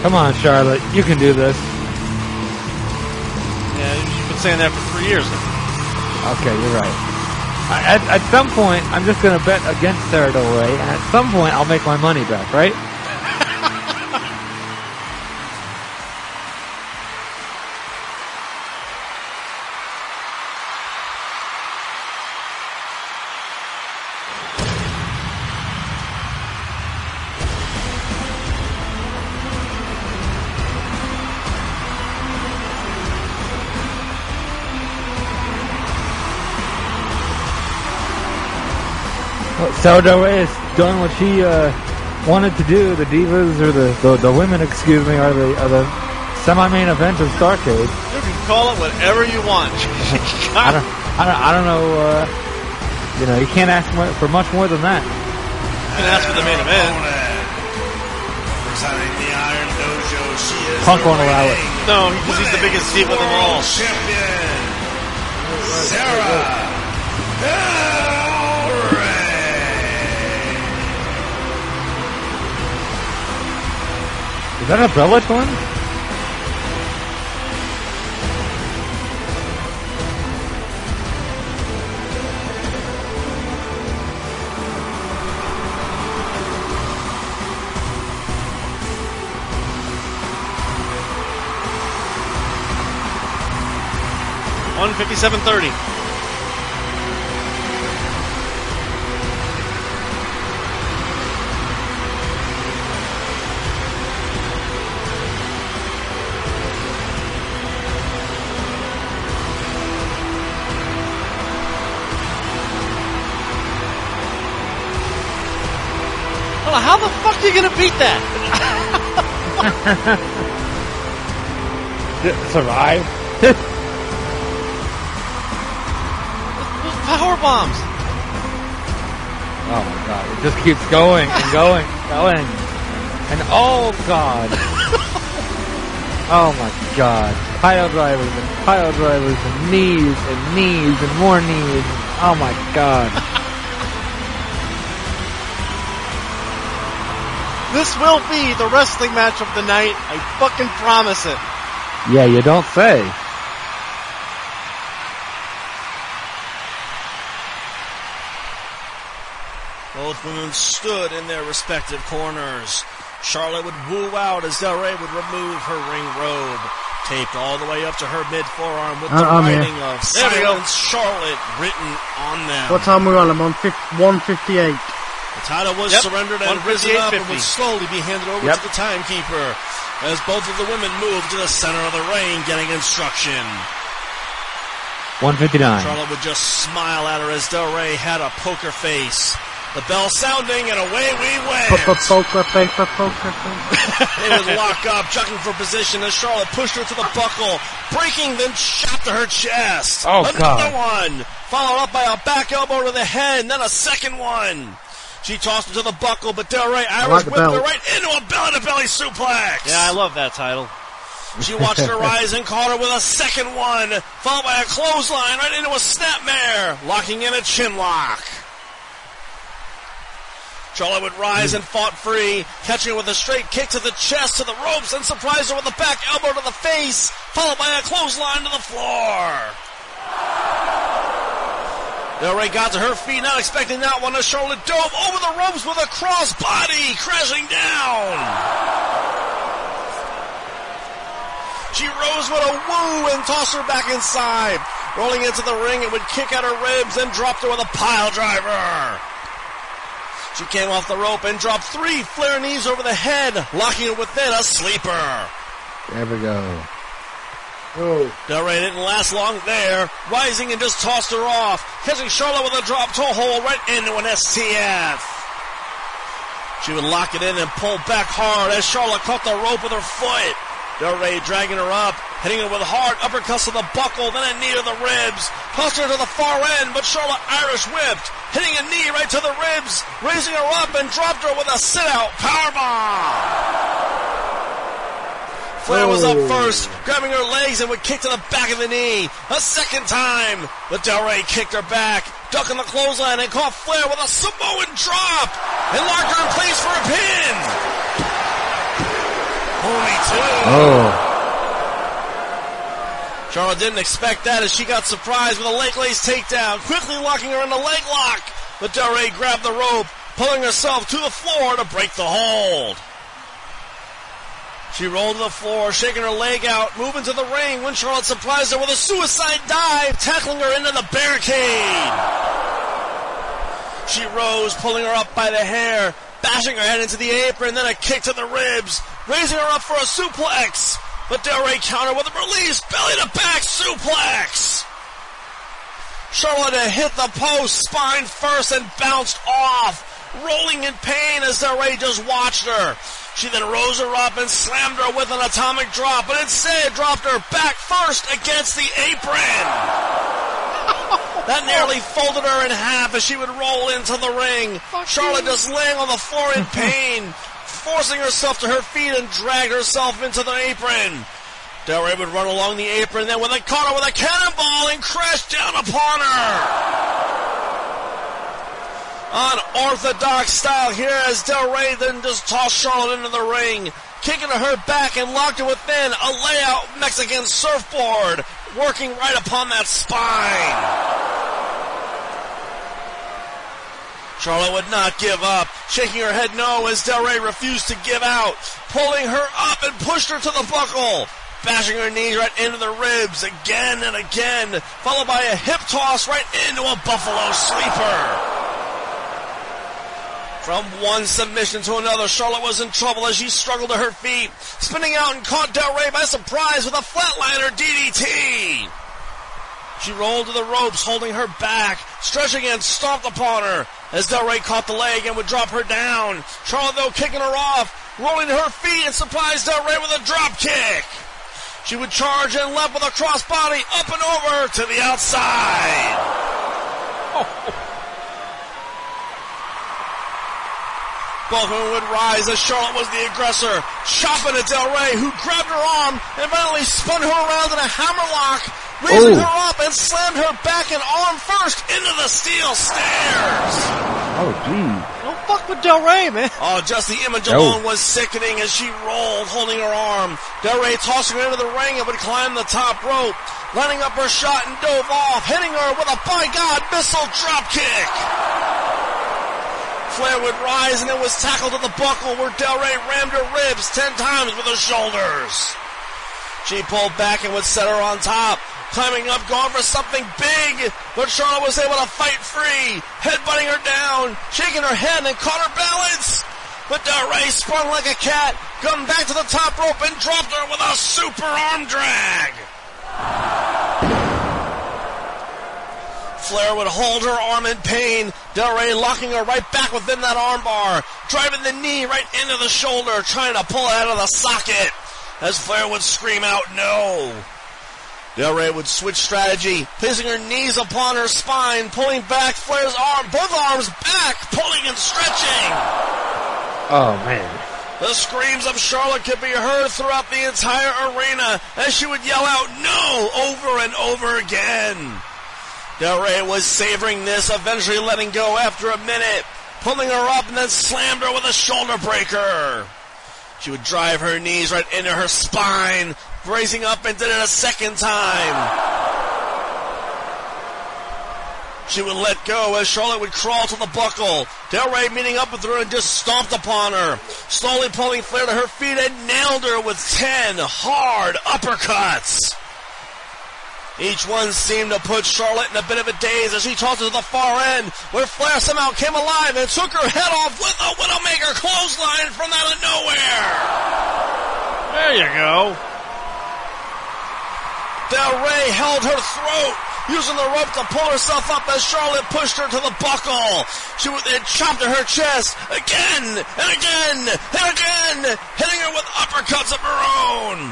S3: Come on, Charlotte. You can do this.
S2: Yeah, you've been saying that for three years now.
S3: Okay, you're right. I, at, at some point, I'm just going to bet against Sara Del and at some point, I'll make my money back, right? Well, Sara Del Rey has done what she uh, wanted to do. The divas, or the, the the women, excuse me, are the are the semi-main event of Starrcade.
S2: You can call it whatever you want.
S3: I don't, I don't, I don't know. Uh, you know, you can't ask for much more than that.
S2: You can ask for the main event.
S9: Representing the Iron Dojo, she is
S3: Punk won't allow it.
S2: No, because he's the biggest diva of them all.
S9: Champion, Sara
S3: Is that a Bella one?
S2: One fifty-seven thirty. Fuck gonna beat that?
S3: Survive.
S2: Power bombs.
S3: Oh my god, it just keeps going and going and going. And oh god. oh my god. Pile drivers and pile drivers and knees and knees and more knees. Oh my god.
S2: This will be the wrestling match of the night. I fucking promise it.
S3: yeah, you don't say.
S4: Both women stood in their respective corners. Charlotte would woo out as Del Rey would remove her ring robe, taped all the way up to her mid forearm with the
S5: Uh, I'm
S4: writing of
S2: There.
S4: Silence Charlotte written on them.
S5: What time we on? I'm on fif- 158.
S4: The title was
S2: Yep,
S4: surrendered and risen up and would slowly be handed over
S3: Yep.
S4: to the timekeeper as both of the women moved to the center of the ring getting instruction.
S3: 159.
S4: Charlotte would just smile at her as Del Rey had a poker face. The bell sounding and away we went.
S5: Poker face, poker face.
S4: It was lock up, jockeying for position as Charlotte pushed her to the buckle, breaking then shot to her chest.
S3: Oh,
S4: Another
S3: God.
S4: one, followed up by a back elbow to the head, and then a second one. She tossed her to the buckle, but Del Rey Irish
S5: like
S4: whipped her right into a belly-to-belly suplex.
S2: Yeah, I love that title.
S4: She watched her rise and caught her with a second one, followed by a clothesline right into a snapmare, locking in a chin lock. Charlotte would rise and fought free, catching her with a straight kick to the chest, to the ropes, and surprised her with a back elbow to the face, followed by a clothesline to the floor. Del Rey got to her feet, not expecting that one as Charlotte dove over the ropes with a crossbody, crashing down. She rose with a woo and tossed her back inside. Rolling into the ring, it would kick at her ribs and dropped her with a pile driver. She came off the rope and dropped three flare knees over the head, locking her within a sleeper.
S3: There we go.
S5: Oh,
S4: Del Rey didn't last long there, rising and just tossed her off, catching Charlotte with a drop toe hold right into an STF. She would lock it in and pull back hard as Charlotte caught the rope with her foot. Del dragging her up, hitting her with hard uppercuts to the buckle, then a knee to the ribs. Tossed her to the far end, but Charlotte Irish whipped, hitting a knee right to the ribs, raising her up and dropped her with a sit-out powerbomb. Flair was up oh. first, grabbing her legs and would kick to the back of the knee. A second time, but Del Rey kicked her back, ducking the clothesline and caught Flair with a Samoan drop and locked her in place for a pin. Only two.
S3: Oh.
S4: Charlotte didn't expect that as she got surprised with a leg lace takedown, quickly locking her in a leg lock. But Del Rey grabbed the rope, pulling herself to the floor to break the hold. She rolled to the floor, shaking her leg out, moving to the ring when Charlotte surprised her with a suicide dive, tackling her into the barricade. She rose, pulling her up by the hair, bashing her head into the apron, then a kick to the ribs, raising her up for a suplex. But Del Rey countered with a release, belly to back suplex. Charlotte hit the post, spine first, and bounced off, rolling in pain as Del Rey just watched her. She then rose her up and slammed her with an atomic drop, but instead dropped her back first against the apron. That nearly folded her in half as she would roll into the ring. Charlotte just laying on the floor in pain, forcing herself to her feet and dragged herself into the apron. Del Rey would run along the apron, then when they caught her with a cannonball and crashed down upon her. Unorthodox style here as Del Rey then just tossed Charlotte into the ring, kicking her back and locked her within a layout Mexican surfboard, working right upon that spine. Charlotte would not give up, shaking her head no as Del Rey refused to give out, pulling her up and pushed her to the buckle, bashing her knees right into the ribs again and again, followed by a hip toss right into a buffalo sleeper. From one submission to another, Charlotte was in trouble as she struggled to her feet, spinning out and caught Del Rey by surprise with a flatliner DDT. She rolled to the ropes, holding her back, stretching and stomped upon her as Del Rey caught the leg and would drop her down. Charlotte, though, kicking her off, rolling to her feet and surprised Del Rey with a drop kick. She would charge and leap with a crossbody up and over to the outside. Both women would rise as Charlotte was the aggressor, chopping at Del Rey, who grabbed her arm and finally spun her around in a hammerlock, raising
S3: Oh.
S4: her up and slammed her back and arm first into the steel stairs.
S3: Oh, geez.
S2: Don't fuck with Del Rey, man.
S4: Oh, just the image
S3: No.
S4: alone was sickening as she rolled, holding her arm. Del Rey tossing her into the ring and would climb the top rope, lining up her shot and dove off, hitting her with a by God missile drop kick. Flair would rise and it was tackled to the buckle where Del Rey rammed her ribs ten times with her shoulders. She pulled back and would set her on top, climbing up, going for something big, but Charlotte was able to fight free, headbutting her down, shaking her head and caught her balance. But Del Rey spun like a cat, come back to the top rope and dropped her with a super arm drag. Flair would hold her arm in pain. Del Rey locking her right back within that armbar, driving the knee right into the shoulder, trying to pull it out of the socket. As Flair would scream out no. Del Rey would switch strategy, placing her knees upon her spine, pulling back Flair's arm, both arms back, pulling and stretching.
S3: Oh, man.
S4: The screams of Charlotte could be heard throughout the entire arena as she would yell out no over and over again. Del Rey was savoring this, eventually letting go after a minute, pulling her up and then slammed her with a shoulder breaker. She would drive her knees right into her spine, raising up and did it a second time. She would let go as Charlotte would crawl to the buckle. Del Rey meeting up with her and just stomped upon her, slowly pulling Flair to her feet and nailed her with ten hard uppercuts. Each one seemed to put Charlotte in a bit of a daze as she tossed her to the far end, where Flair somehow came alive and took her head off with a Widowmaker clothesline from out of nowhere.
S2: There you go.
S4: Del Rey held her throat, using the rope to pull herself up as Charlotte pushed her to the buckle. She would then chopped at her chest again and again and again, hitting her with uppercuts of her own.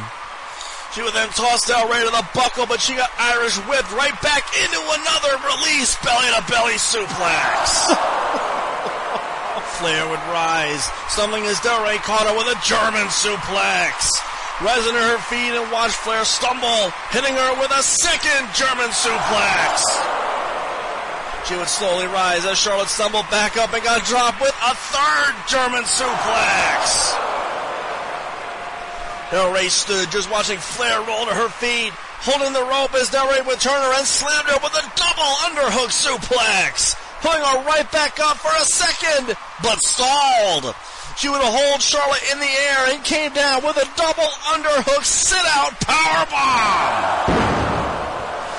S4: She would then toss Del Rey to the buckle, but she got Irish whipped right back into another release belly to belly suplex. Flair would rise, stumbling as Del Rey caught her with a German suplex. Rising to her feet and watched Flair stumble, hitting her with a second German suplex. She would slowly rise as Charlotte stumbled back up and got dropped with a third German suplex. Del Rey stood just watching Flair roll to her feet, holding the rope as Del Rey would turn her and slammed her with a double underhook suplex, pulling her right back up for a second, but stalled. She would hold Charlotte in the air and came down with a double underhook sit-out powerbomb.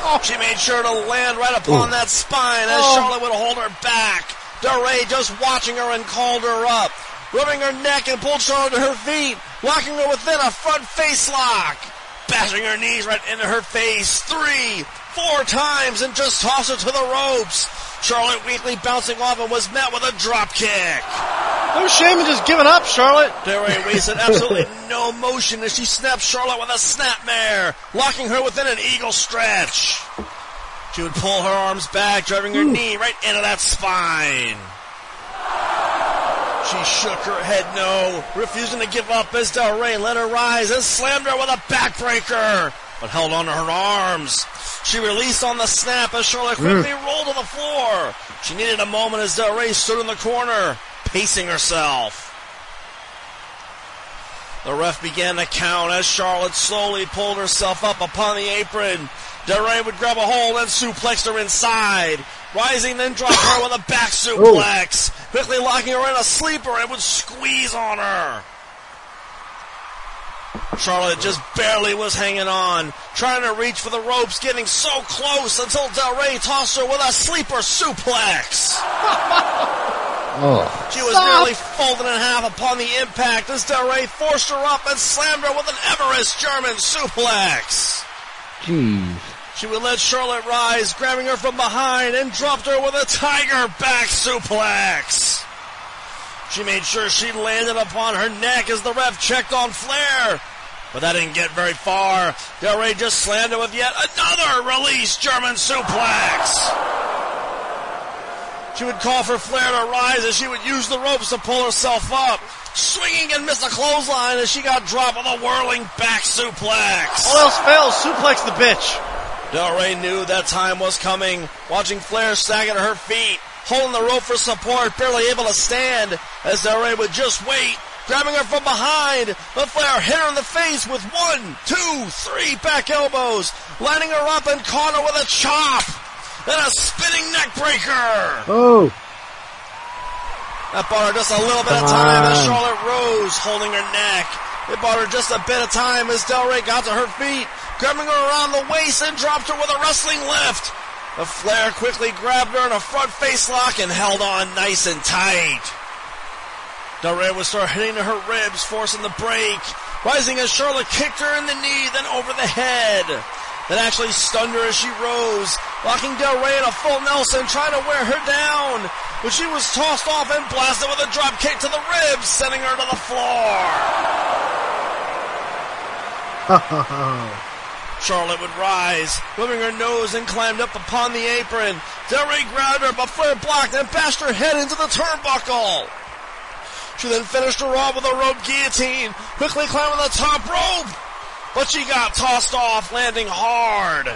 S4: Oh. She made sure to land right upon that spine as oh. Charlotte would hold her back. Del Rey just watching her and called her up, rubbing her neck and pulled Charlotte to her feet, locking her within a front face lock, bashing her knees right into her face three, four times and just tossed her to the ropes. Charlotte weakly bouncing off and was met with a drop kick.
S2: No shame in just giving up, Charlotte.
S4: Del Rey wasted absolutely no motion as she snapped Charlotte with a snapmare, locking her within an eagle stretch. She would pull her arms back, driving her knee right into that spine. She shook her head no, refusing to give up as Del Rey let her rise and slammed her with a backbreaker, but held on to her arms. She released on the snap as Charlotte mm. quickly rolled to the floor. She needed a moment as Del Rey stood in the corner, pacing herself. The ref began to count as Charlotte slowly pulled herself up upon the apron. Del Rey would grab a hold and suplexed her inside. Rising, then dropped her with a back suplex. Quickly locking her in a sleeper and would squeeze on her. Charlotte just barely was hanging on, trying to reach for the ropes, getting so close until Del Rey tossed her with a sleeper suplex.
S3: Oh.
S4: She was nearly folded in half upon the impact as Del Rey forced her up and slammed her with an Everest German suplex.
S3: Jeez.
S4: She would let Charlotte rise, grabbing her from behind and dropped her with a tiger back suplex. She made sure she landed upon her neck as the ref checked on Flair. But that didn't get very far. Del Rey just slammed her with yet another release German suplex. She would call for Flair to rise as she would use the ropes to pull herself up. Swinging and missed a clothesline as she got dropped with a whirling back suplex.
S2: All else fails, suplex the bitch.
S4: Del Rey knew that time was coming, watching Flair sag at her feet, holding the rope for support, barely able to stand, as Del Rey would just wait, grabbing her from behind, but Flair hit her in the face with one, two, three back elbows, lining her up and caught her with a chop, then a spinning neck breaker.
S5: Oh,
S4: That bought her just a little bit of
S3: Come
S4: time as. Charlotte rose, holding her neck. It bought her just a bit of time as Del Rey got to her feet, grabbing her around the waist and dropped her with a wrestling lift. The Flair quickly grabbed her in a front face lock and held on nice and tight. Del would start hitting her ribs, forcing the break, rising as Charlotte kicked her in the knee, then over the head. That actually stunned her as she rose, locking Del Rey in a full Nelson, trying to wear her down. But she was tossed off and blasted with a drop kick to the ribs, sending her to the floor. Charlotte would rise, rubbing her nose and climbed up upon the apron. Del Rey grabbed her, but Flair blocked and bashed her head into the turnbuckle. She then finished her off with a rope guillotine, quickly climbing the top rope. But she got tossed off, landing hard.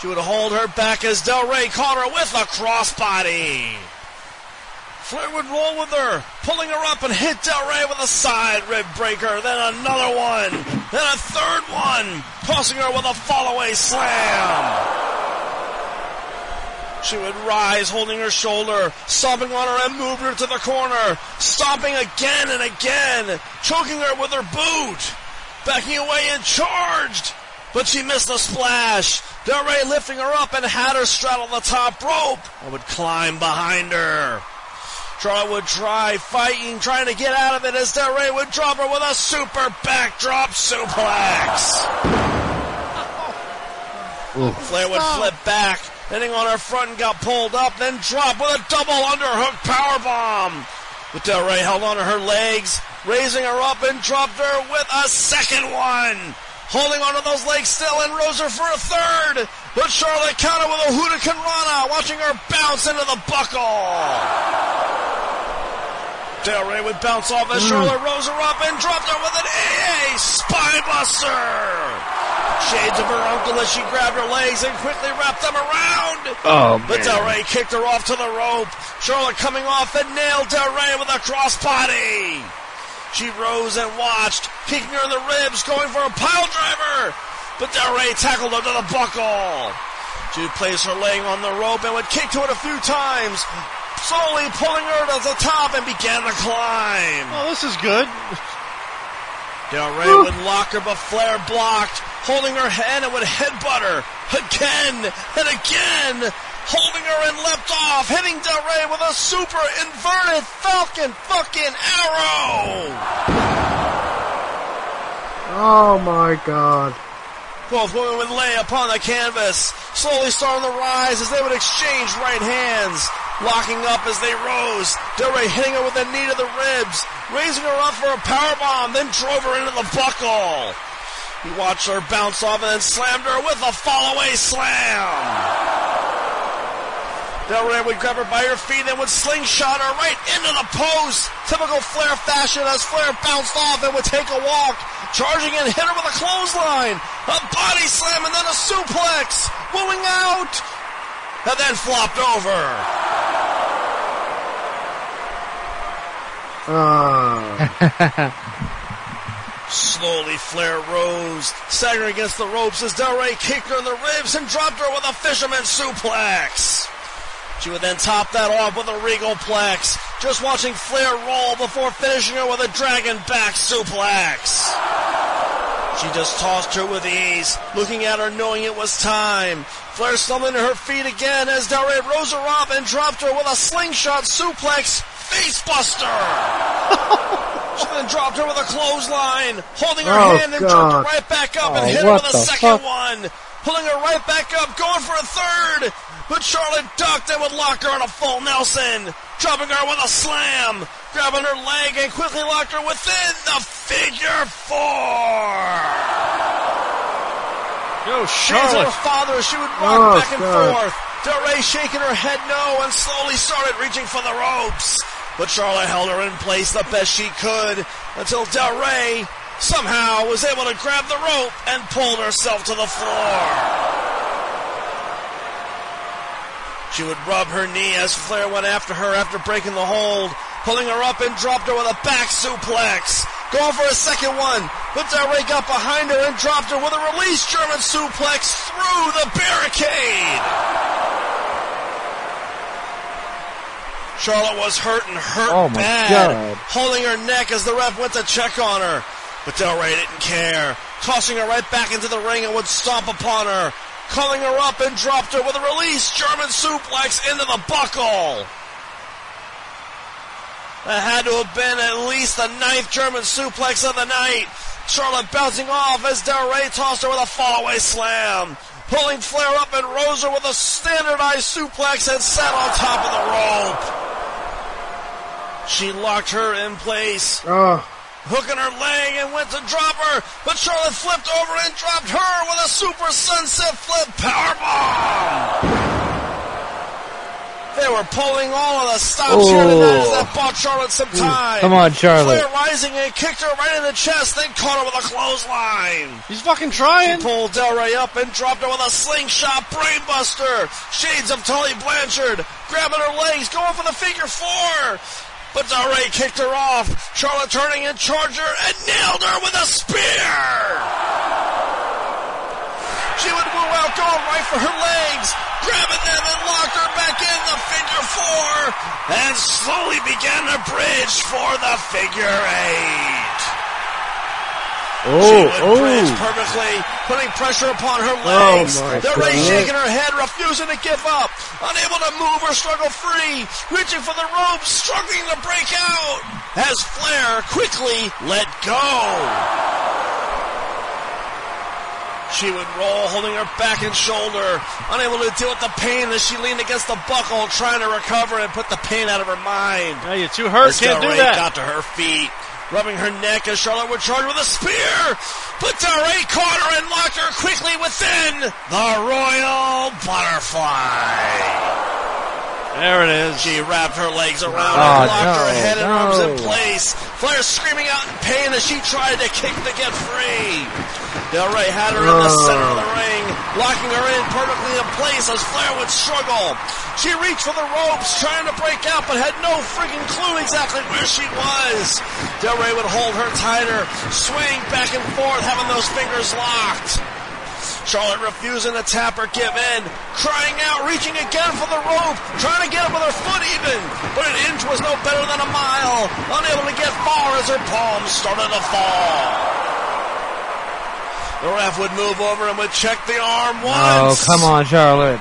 S4: She would hold her back as Del Rey caught her with a crossbody. Flair would roll with her, pulling her up and hit Del Rey with a side rib breaker, then another one, then a third one, tossing her with a fallaway slam. She would rise, holding her shoulder, stomping on her and moving her to the corner, stomping again and again, choking her with her boot, backing away and charged. But she missed the splash. Del Rey lifting her up and had her straddle the top rope and would climb behind her. Charlotte would try fighting, trying to get out of it as Del Rey would drop her with a super backdrop suplex. Flair would flip back, Hitting on her front and got pulled up, then dropped with a double underhook power bomb. But Del Rey held on to her legs, raising her up and dropped her with a second one. Holding onto those legs still and rose her for a third. But Charlotte countered with a hurricanrana, watching her bounce into the buckle. Del Rey would bounce off as mm. Charlotte rose her up and dropped her with an AA Spinebuster. Shades of her uncle as she grabbed her legs and quickly wrapped them around.
S3: Oh,
S4: But
S3: man.
S4: Del Rey kicked her off to the rope. Charlotte coming off and nailed Del Rey with a crossbody. She rose and watched, kicking her in the ribs, going for a pile driver. But Del Rey tackled her to the buckle. She would place her leg on the rope and would kick to it a few times, slowly pulling her to the top and began to climb.
S2: Oh, this is good.
S4: Del Rey would lock her, but Flair blocked, holding her head and would headbutt her again and again, holding her and leapt off, hitting Del Rey with a super inverted Falcon fucking arrow.
S5: Oh my god.
S4: Both women would lay upon the canvas, slowly starting to rise as they would exchange right hands, locking up as they rose. Del Rey hitting her with a knee to the ribs, raising her up for a power bomb, then drove her into the buckle. He watched her bounce off and then slammed her with a fallaway slam. Del Rey would grab her by her feet and would slingshot her right into the post. Typical Flair fashion as Flair bounced off and would take a walk, charging in, hit her with a clothesline, a body slam and then a suplex, wooing out, and then flopped over.
S5: Ah.
S4: Slowly Flair rose, staggering against the ropes as Del Rey kicked her in the ribs and dropped her with a fisherman suplex. She would then top that off with a regal plex, just watching Flair roll before finishing her with a dragon back suplex. She just tossed her with ease, looking at her knowing it was time. Flair stumbled to her feet again as Del Rey rose her up and dropped her with a slingshot suplex facebuster. she then dropped her with a clothesline, holding her
S5: Oh,
S4: hand and her right back up and
S3: Oh,
S4: hit her with a second
S3: fuck?
S4: one. Pulling her right back up, going for a third. But Charlotte ducked and would lock her in a full Nelson, dropping her with a slam, grabbing her leg and quickly locked her within the figure four.
S2: Yo,
S4: Shades of her
S2: Charlotte.
S4: father she would rock
S5: Oh,
S4: back and
S5: God.
S4: forth. Del Rey shaking her head no and slowly started reaching for the ropes. But Charlotte held her in place the best she could until Del Rey somehow was able to grab the rope and pulled herself to the floor. She would rub her knee as Flair went after her after breaking the hold, pulling her up and dropped her with a back suplex. Going for a second one, but Del Rey up behind her and dropped her with a release German suplex through the barricade. Charlotte was hurt and hurt
S3: Oh, my
S4: bad,
S3: God.
S4: holding her neck as the ref went to check on her. But Del Rey didn't care, tossing her right back into the ring and would stomp upon her, calling her up and dropped her with a release German suplex into the buckle. That had to have been at least the ninth German suplex of the night. Charlotte bouncing off as Del Rey tossed her with a fallaway slam. Pulling Flair up and rose her with a standardized suplex and sat on top of the rope. She locked her in place,
S5: Oh.
S4: Hooking her leg and went to drop her, but Charlotte flipped over and dropped her with a super sunset flip powerbomb. They were pulling all of the stops here tonight oh. as
S3: Oh.
S4: that bought Charlotte some mm, time.
S3: Come on, Charlotte.
S4: Flair rising and kicked her right in the chest, then caught her with a clothesline.
S2: He's fucking trying.
S4: She pulled Del Rey up and dropped her with a slingshot brainbuster. Shades of Tully Blanchard grabbing her legs, going for the figure four. But Del kicked her off. Charlotte turning and charged her and nailed her with a spear. She would woo out going right for her legs, grabbing them and locked her back in the figure four, and slowly began to bridge for the figure eight. Oh, she
S3: Oh,
S4: would bridge
S3: oh.
S4: perfectly, putting pressure upon her
S3: Oh,
S4: legs.
S3: my
S4: Del Rey
S3: God.
S4: shaking her head, refusing to give up, unable to move or struggle free, reaching for the ropes, struggling to break out, as Flair quickly let go. She would roll, holding her back and shoulder, unable to deal with the pain as she leaned against the buckle, trying to recover and put the pain out of her mind.
S2: Now you're too hurt.
S4: As
S2: Can't
S4: Del
S2: do
S4: Rey
S2: that.
S4: got to her feet, rubbing her neck as Charlotte would charge with a spear. But Del Rey caught her and locked her quickly within the Royal Butterfly.
S2: There it is.
S4: She wrapped her legs around
S3: Oh,
S4: her, ah, locked
S3: no,
S4: her head and arms in place. Flair screaming out in pain as she tried to kick to get free. Del Rey had her in the
S3: Oh.
S4: center of the ring, locking her in perfectly in place as Flair would struggle. She reached for the ropes, trying to break out, but had no freaking clue exactly where she was. Del Rey would hold her tighter, swaying back and forth, having those fingers locked. Charlotte refusing to tap or give in, crying out, reaching again for the rope, trying to get up with her foot even, but an inch was no better than a mile, unable to get far as her palms started to fall. The ref would move over and would check the arm once.
S3: Oh,
S4: once,
S3: come on, Charlotte.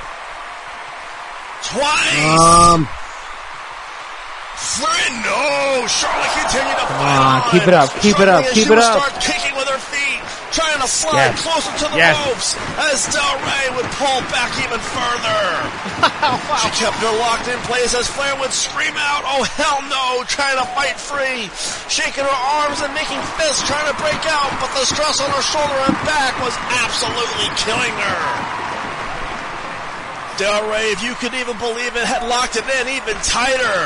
S4: twice,
S5: Um,
S4: three, oh, no, Charlotte continued to
S3: Come on,
S4: on.
S3: keep it up, keep it up, keep
S4: she
S3: it
S4: would
S3: up.
S4: start kicking with her feet, trying to slide
S3: Yes.
S4: closer to the
S3: Yes.
S4: ropes as Del Rey would pull back even further. She kept her locked in place as Flair would scream out, oh hell no, trying to fight free. Shaking her arms and making fists, trying to break out, but the stress on her shoulder and back was absolutely killing her. Del Rey, if you could even believe it, had locked it in even tighter.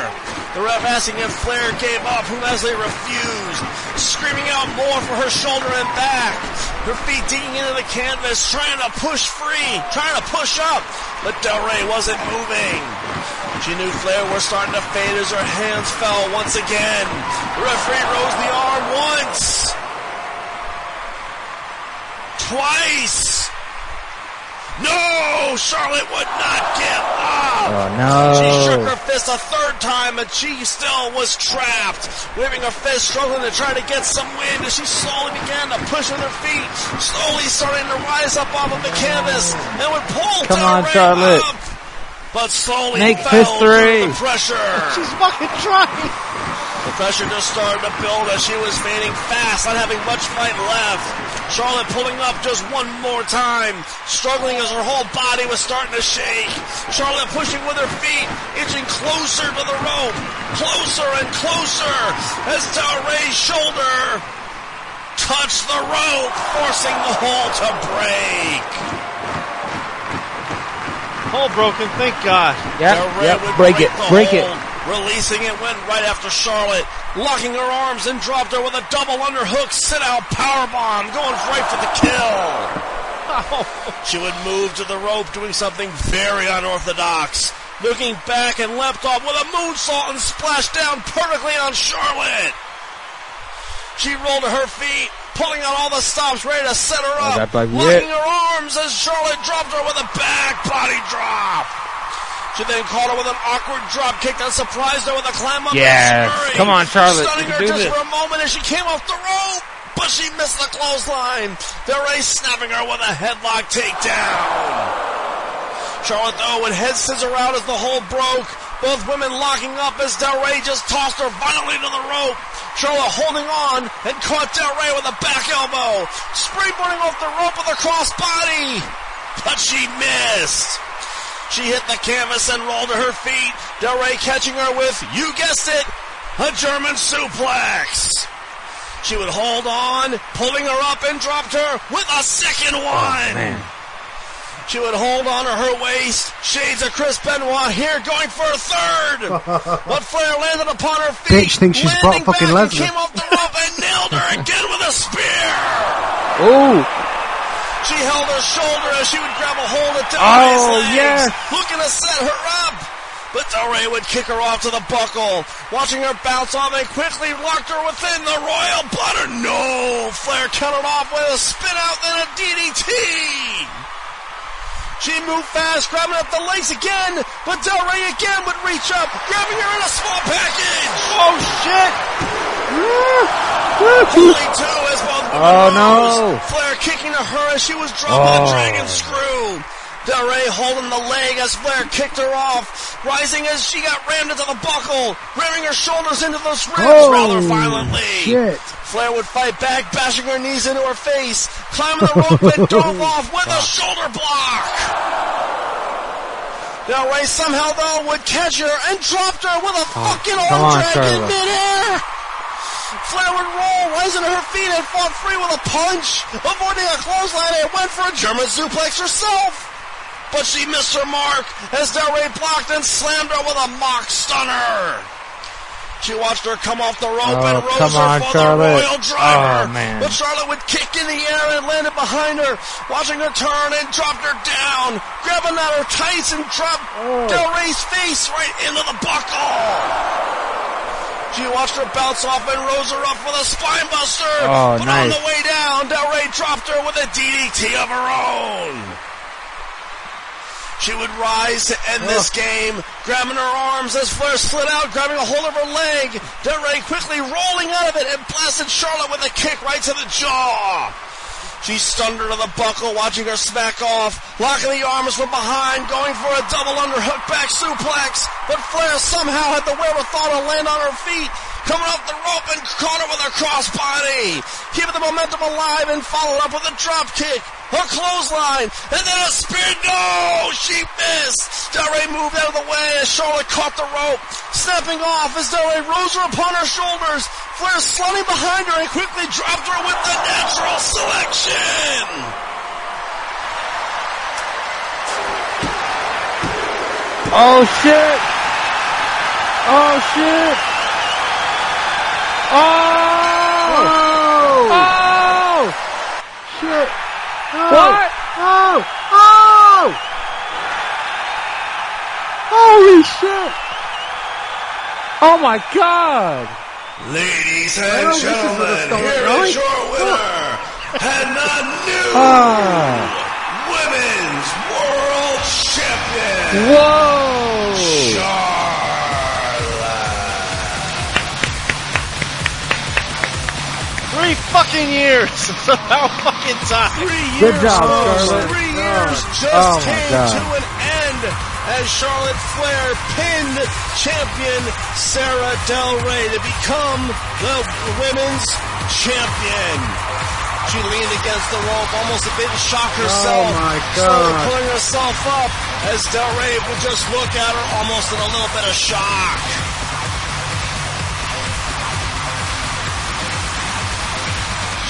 S4: The ref asking if Flair gave up, whom Leslie refused, screaming out more for her shoulder and back. Her feet digging into the canvas, trying to push free, trying to push up, but Del Rey wasn't moving. She knew Flair was starting to fade as her hands fell once again. The referee rose the arm once. Twice. No! Charlotte would not give up!
S3: Oh, no.
S4: She shook her fist a third time, but she still was trapped. Waving her fist, struggling to try to get some wind as she slowly began to push with her feet, slowly starting to rise up off of the canvas, and would pull
S3: Come
S4: Del
S3: on, Charlotte.
S4: up, but slowly
S3: Make
S4: fell
S3: fist three.
S4: through the pressure.
S2: She's fucking trying.
S4: The pressure just started to build as she was fading fast, not having much fight left. Charlotte pulling up just one more time, struggling as her whole body was starting to shake. Charlotte pushing with her feet, inching closer to the rope, closer and closer as Del Rey's shoulder touched the rope, forcing the hold to break.
S2: Hole broken. Thank God.
S3: Yeah,
S4: Del
S3: yep,
S4: would
S3: break it,
S4: the
S3: break it.
S4: Releasing it went right after Charlotte, locking her arms and dropped her with a double underhook sit out power bomb, going right for the kill. She would move to the rope, doing something very unorthodox. Looking back and leapt off with a moonsault and splashed down perfectly on Charlotte. She rolled to her feet, pulling out all the stops, ready to set her up,
S3: that might be
S4: locking
S3: it.
S4: her arms as Charlotte dropped her with a back body drop. She then caught her with an awkward drop kick that surprised her with a climb up
S3: Yes.
S4: and
S3: Come on, Charlotte.
S4: Stunning
S3: You
S4: her
S3: do
S4: just
S3: this.
S4: for a moment as she came off the rope, but she missed the clothesline. Del Rey snapping her with a headlock takedown. Charlotte though would head scissor out as the hold broke. Both women locking up as Del Rey just tossed her violently to the rope. Charlotte holding on and caught Del Rey with a back elbow. Springboarding off the rope with a crossbody. But she missed. She hit the canvas and rolled to her feet. Del Rey catching her with, you guessed it, a German suplex. She would hold on, pulling her up and dropped her with a second oh, one.
S3: Man.
S4: She would hold on to her waist. Shades of Chris Benoit here going for a third. but Flair landed upon her feet.
S5: Bitch thinks she's Brock fucking Lesnar.
S4: came off the rope and nailed her again with a spear.
S3: Ooh.
S4: She held her shoulder as she would grab a hold of Del
S3: Oh,
S4: legs,
S3: yes.
S4: looking to set her up. But Del Rey would kick her off to the buckle, watching her bounce off and quickly locked her within the royal butter. No! Flair countered off with a spin out, then a DDT. She moved fast, grabbing up the legs again, but Del Rey again would reach up, grabbing her in a small package.
S3: Oh shit!
S4: Only two as both women
S3: Oh, no.
S4: Flair kicking to her as she was dropping the
S3: Oh.
S4: dragon screw. Del Rey holding the leg as Flair kicked her off, rising as she got rammed into the buckle, ramming her shoulders into those ribs
S5: Oh,
S4: rather violently.
S5: shit.
S4: Flair would fight back, bashing her knees into her face, climbing the rope and dove off with a shoulder block. Del Rey somehow though would catch her and dropped her with a oh, fucking
S3: Oh, come
S4: arm drag in midair. Flair would roll, rising to her feet and fought free with a punch, avoiding a clothesline and went for a German suplex herself. But she missed her mark as Del Rey blocked and slammed her with a mock stunner. She watched her come off the rope
S3: Oh,
S4: and rose
S3: come
S4: her
S3: on,
S4: for
S3: Charlotte.
S4: the royal oh, driver.
S3: Oh, man.
S4: But Charlotte would kick in the air and landed behind her, watching her turn and dropped her down, grabbing at her tights and dropped
S3: Oh.
S4: Del Rey's face right into the buckle. She watched her bounce off and rose her up with a spine buster.
S3: Oh,
S4: but on the way down, Del Rey dropped her with a DDT of her own. She would rise to end this game, grabbing her arms as Flair slid out, grabbing a hold of her leg. Del Rey quickly rolling out of it and blasted Charlotte with a kick right to the jaw. She stunned to the buckle, watching her smack off, locking the arms from behind, going for a double underhook back suplex. But Flair somehow had the wherewithal to land on her feet, coming off the rope and caught her with a crossbody, keeping the momentum alive and followed up with a drop kick, a clothesline, and then a spear. No, she missed. Del Rey moved out of the way as Charlotte caught the rope, snapping off as Del Rey rose her upon her shoulders. Flair sliding behind her and quickly dropped her with the natural selection.
S3: Oh shit! Oh shit! Oh!
S5: Oh!
S3: Oh!
S5: Shit! Oh!
S3: What?
S5: Oh! Oh! Holy shit!
S3: Oh my god!
S4: Ladies and
S5: this
S4: gentlemen,
S5: it's
S4: here
S5: on.
S4: is your winner and the new
S3: Ah!
S4: Women's World Champion,
S3: Whoa!
S2: Fucking years. About fucking time.
S4: Three
S3: Good
S4: years,
S3: job,
S4: folks.
S3: Charlotte.
S4: Three oh, years just
S3: Oh,
S4: came
S3: God.
S4: to an end as Charlotte Flair pinned champion Sara Del Rey to become the women's champion. She leaned against the rope, almost a bit in shock oh, herself.
S5: Oh, my
S4: Slowly
S5: God.
S4: pulling herself up as Del Rey would just look at her almost in a little bit of shock.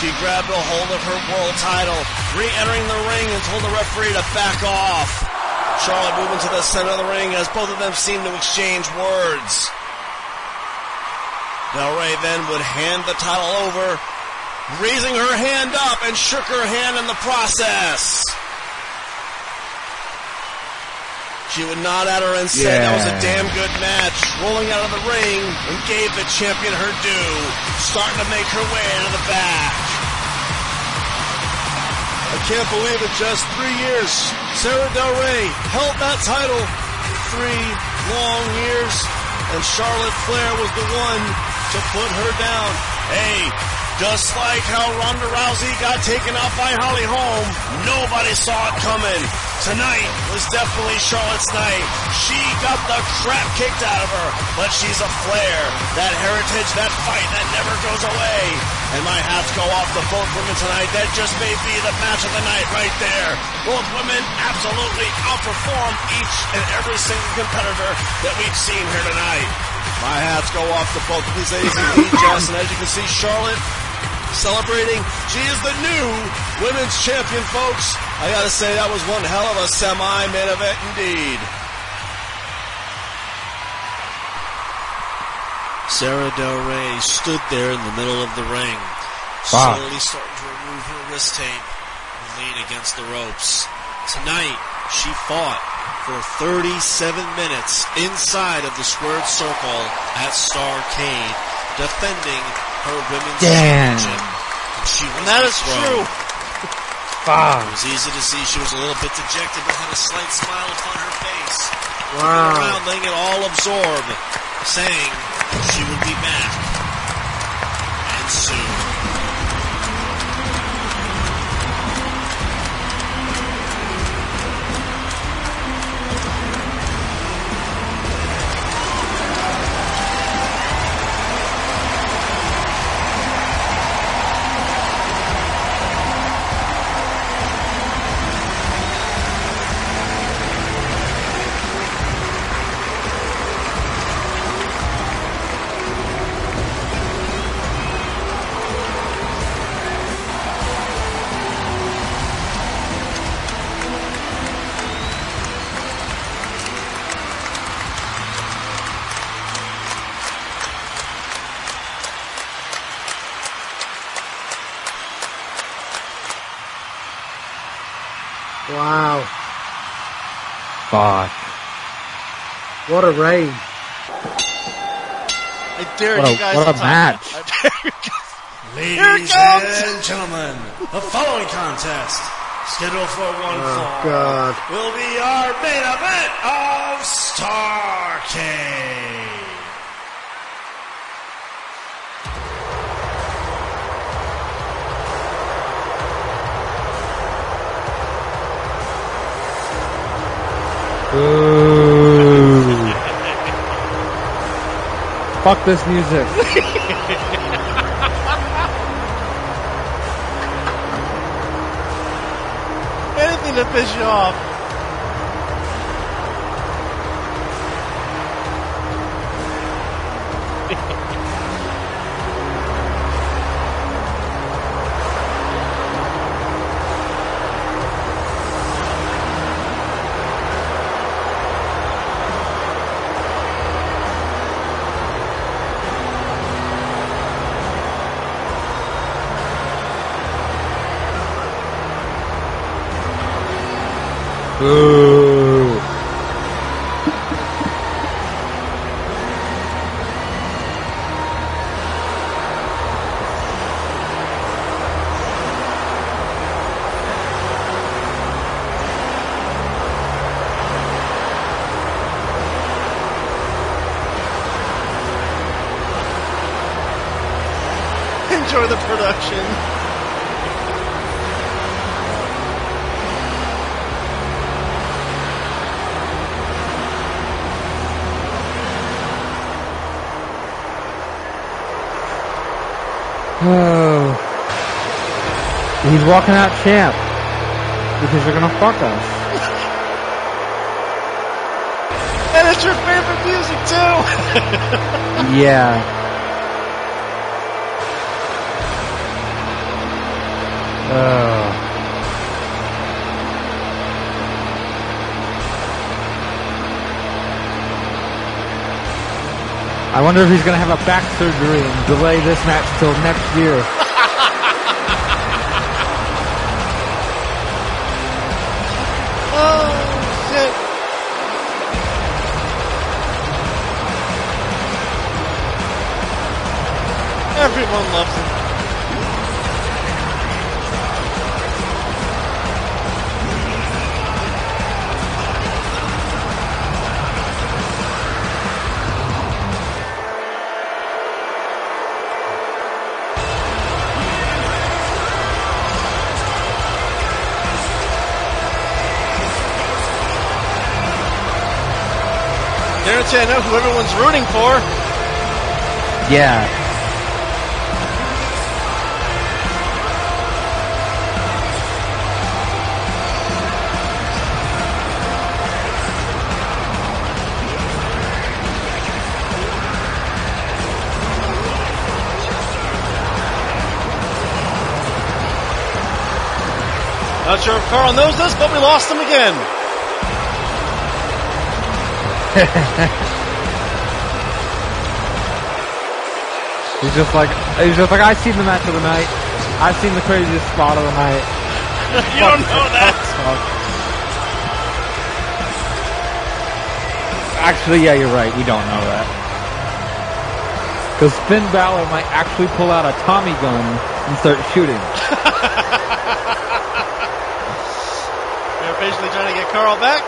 S4: She grabbed a hold of her world title, re-entering the ring and told the referee to back off. Charlotte moving to the center of the ring as both of them seemed to exchange words. Del Rey then would hand the title over, raising her hand up and shook her hand in the process. She would nod at her and say that was a damn good match, rolling out of the ring and gave the champion her due, starting to make her way into the back. I can't believe it, just three years. Sara Del Rey held that title three long years, and Charlotte Flair was the one to put her down. Hey, just like how Ronda Rousey got taken out by Holly Holm, nobody saw it coming. Tonight was definitely Charlotte's night. She got the crap kicked out of her, but she's a Flair. That heritage, that fight, that never goes away. And my hats go off to both women tonight. That just may be the match of the night right there. Both women absolutely outperformed each and every single competitor that we've seen here tonight. My hats go off to both of these ladies Jess, and as you can see, Charlotte celebrating. She is the new women's champion, folks. I gotta say, that was one hell of a semi-main event indeed. Sara Del Rey stood there in the middle of the ring,
S3: Wow.
S4: slowly starting to remove her wrist tape and lean against the ropes. Tonight, she fought for 37 minutes inside of the squared circle at Starrcade, defending her women's
S3: Damn.
S4: championship. And she was
S2: And that is
S4: thrown.
S2: true.
S3: Fuck.
S4: It was easy to see she was a little bit dejected, but had a slight smile upon her face.
S5: Wow.
S4: Around, letting it all absorb, saying she would be back. And soon.
S5: What a reign.
S2: I dare
S3: What a-
S2: you guys
S3: what
S2: to
S3: a
S2: talk.
S3: match.
S2: I dare you guys.
S4: Ladies
S2: Here it comes.
S4: and gentlemen, the following contest, scheduled for one
S5: Oh,
S4: fall,
S5: God.
S4: will be our main event of Starrcade.
S3: Ooh. Fuck this music.
S2: Anything to piss you off.
S3: Ooh.
S2: Enjoy the production.
S3: Oh. He's walking out champ. Because they're gonna fuck us.
S2: And it's your favorite music too.
S3: Yeah. Oh. I wonder if he's gonna have a back surgery and delay this match till next year.
S2: Everyone loves him. Guarantee I know who everyone's rooting for.
S3: Yeah.
S2: Not sure if Carl knows this, but we lost him again.
S3: He's just like he's just like I've seen the match of the night. I've seen the craziest spot of the night.
S2: you don't know that.
S3: Actually, yeah, you're right. We don't know that. Because Finn Balor might actually pull out a Tommy gun and start shooting.
S2: They're patiently trying to get Karl back.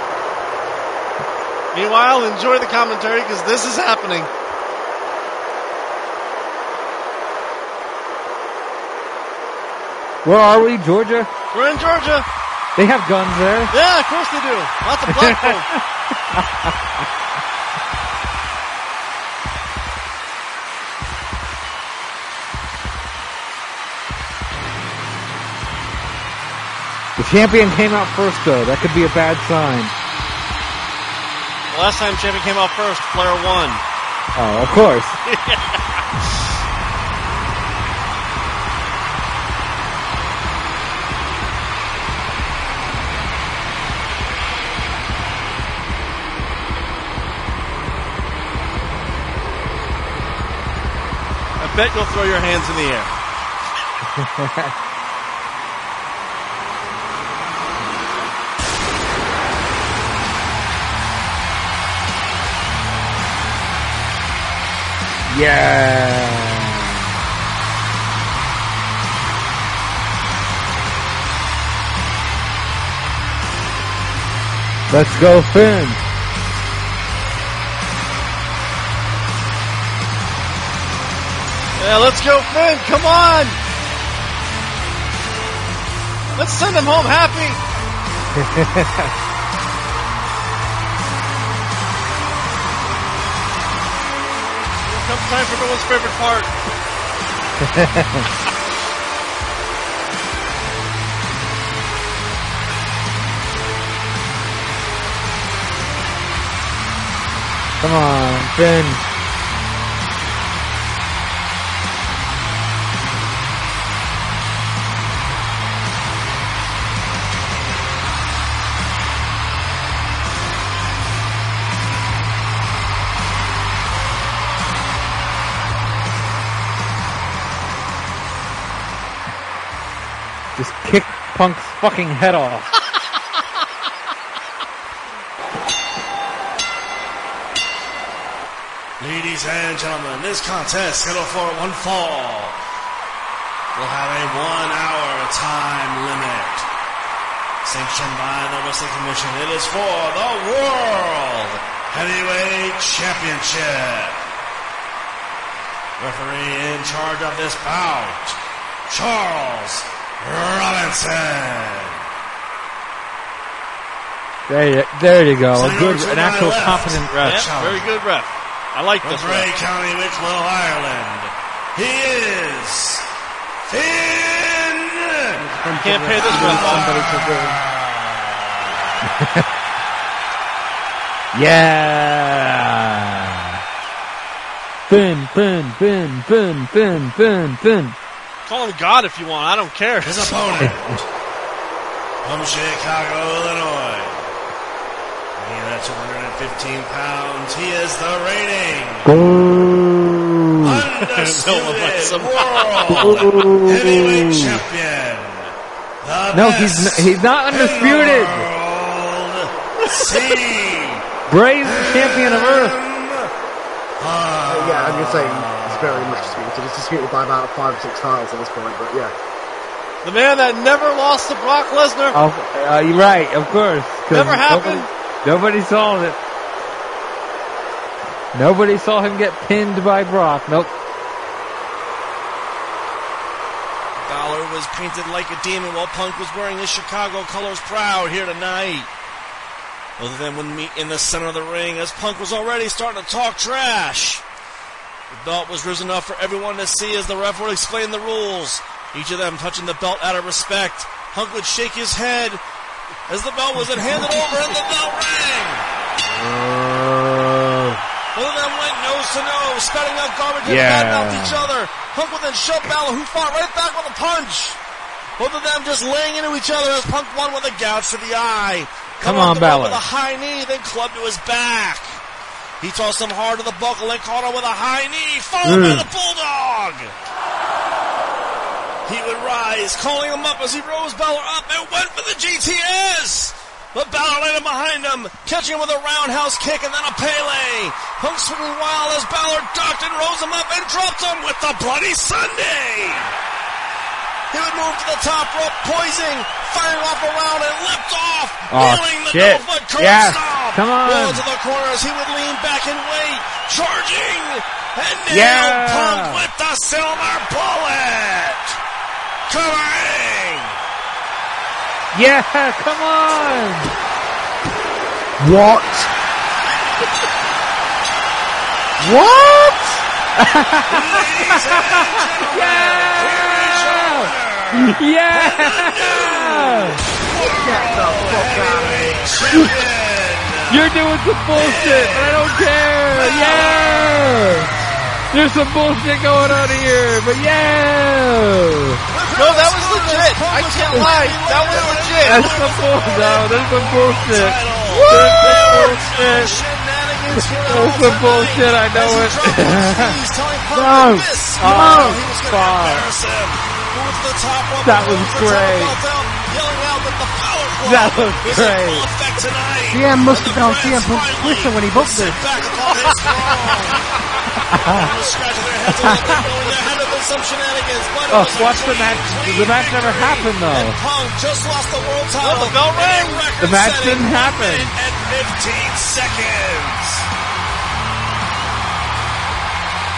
S2: Meanwhile, enjoy the commentary because this is happening.
S3: Where are we, Georgia?
S2: We're in Georgia.
S3: They have guns there.
S2: Yeah, of course they do. Lots of black
S3: champion came out first, though. That could be a bad sign.
S2: The last time champion came out first, Flair won.
S3: Oh, of course.
S2: I bet you'll throw your hands in the air.
S3: yeah. Let's go, Finn.
S2: Yeah, let's go, Finn. Come on. Let's send him home happy. time for everyone's favorite part.
S3: Come on, Finn. Punk's fucking head off.
S4: Ladies and gentlemen, this contest scheduled for one fall will have a one hour time limit. Sanctioned by the Wrestling Commission. It is for the World Heavyweight Championship. Referee in charge of this bout, Charles Robinson.
S3: There you, there you go. A good, an actual
S4: left.
S3: competent ref.
S2: Yeah, very good ref. I like
S4: From
S2: this
S4: Bray
S2: ref.
S4: County, Wicklow, Ireland. He is Finn.
S2: You can't pay this ref off.
S3: Yeah. Finn, Finn, Finn, Finn, Finn, Finn, Finn.
S2: Call him God if you want. I don't care.
S4: His opponent from Chicago, Illinois. Weighing at 215 pounds, he is the reigning undisputed world heavyweight champion. The
S3: No, he's
S4: best
S3: n- he's not
S4: in the
S3: undisputed.
S4: world. See.
S3: Bray's the champion of Earth.
S5: Uh, yeah, I'm gonna say it's very much disputed. It's disputed by about five or six titles at this point, but yeah.
S2: The man that never lost to Brock Lesnar.
S3: Oh, uh, you're right, of course. 'cause
S2: Never happened.
S3: Nobody, nobody saw it. Nobody saw him get pinned by Brock. Nope.
S4: Balor was painted like a demon while Punk was wearing his Chicago colors proud here tonight. Both of them would meet in the center of the ring as Punk was already starting to talk trash. The belt was risen up for everyone to see as the ref would explain the rules. Each of them touching the belt out of respect. Punk would shake his head as the belt was then handed over and the bell rang. Both uh. of them went nose to nose, spouting out garbage and
S3: Yeah.
S4: badmouthed each other. Punk would then shove Balor, who fought right back with a punch. Both of them just laying into each other as Punk won with a gouge to the eye.
S3: Come
S4: off
S3: on, Balor.
S4: With a high knee, then club to his back. He tossed him hard to the buckle and caught him with a high knee, followed by
S3: Mm.
S4: the bulldog. He would rise, calling him up as he rose Balor up and went for the GTS. But Balor laid him behind him, catching him with a roundhouse kick and then a Pele. Punk swinging wild as Balor ducked and rose him up and dropped him with the Bloody Sunday. He would move to the top rope, poising, firing off a round and leapt off,
S3: Oh,
S4: the
S3: shit.
S4: no-foot curb
S3: Yes.
S4: stomp.
S3: Come on.
S4: Roll into the corner as he would lean back and wait, charging, and nailed
S3: Yeah.
S4: Punk with the silver bullet. Covering.
S3: Yeah, come on.
S5: What? what?
S3: Yeah! Yeah!
S5: Get the fuck out of here.
S3: You're doing some bullshit, but I don't care. Yeah! There's some bullshit going on here, but yeah!
S4: No, that was legit. I can't lie. That was legit.
S3: That's some bullshit. No, there's some bullshit. There's some bullshit. There's some bullshit. I know it.
S5: No.
S3: Oh, fuck. That was great. That was great.
S5: CM must have been on CM Punk's Twitter when he booked this.
S3: Oh, watch the match. The match never happened though.
S4: Punk just lost the world title. the bell rang.
S3: The match didn't happen.
S4: At 15 seconds.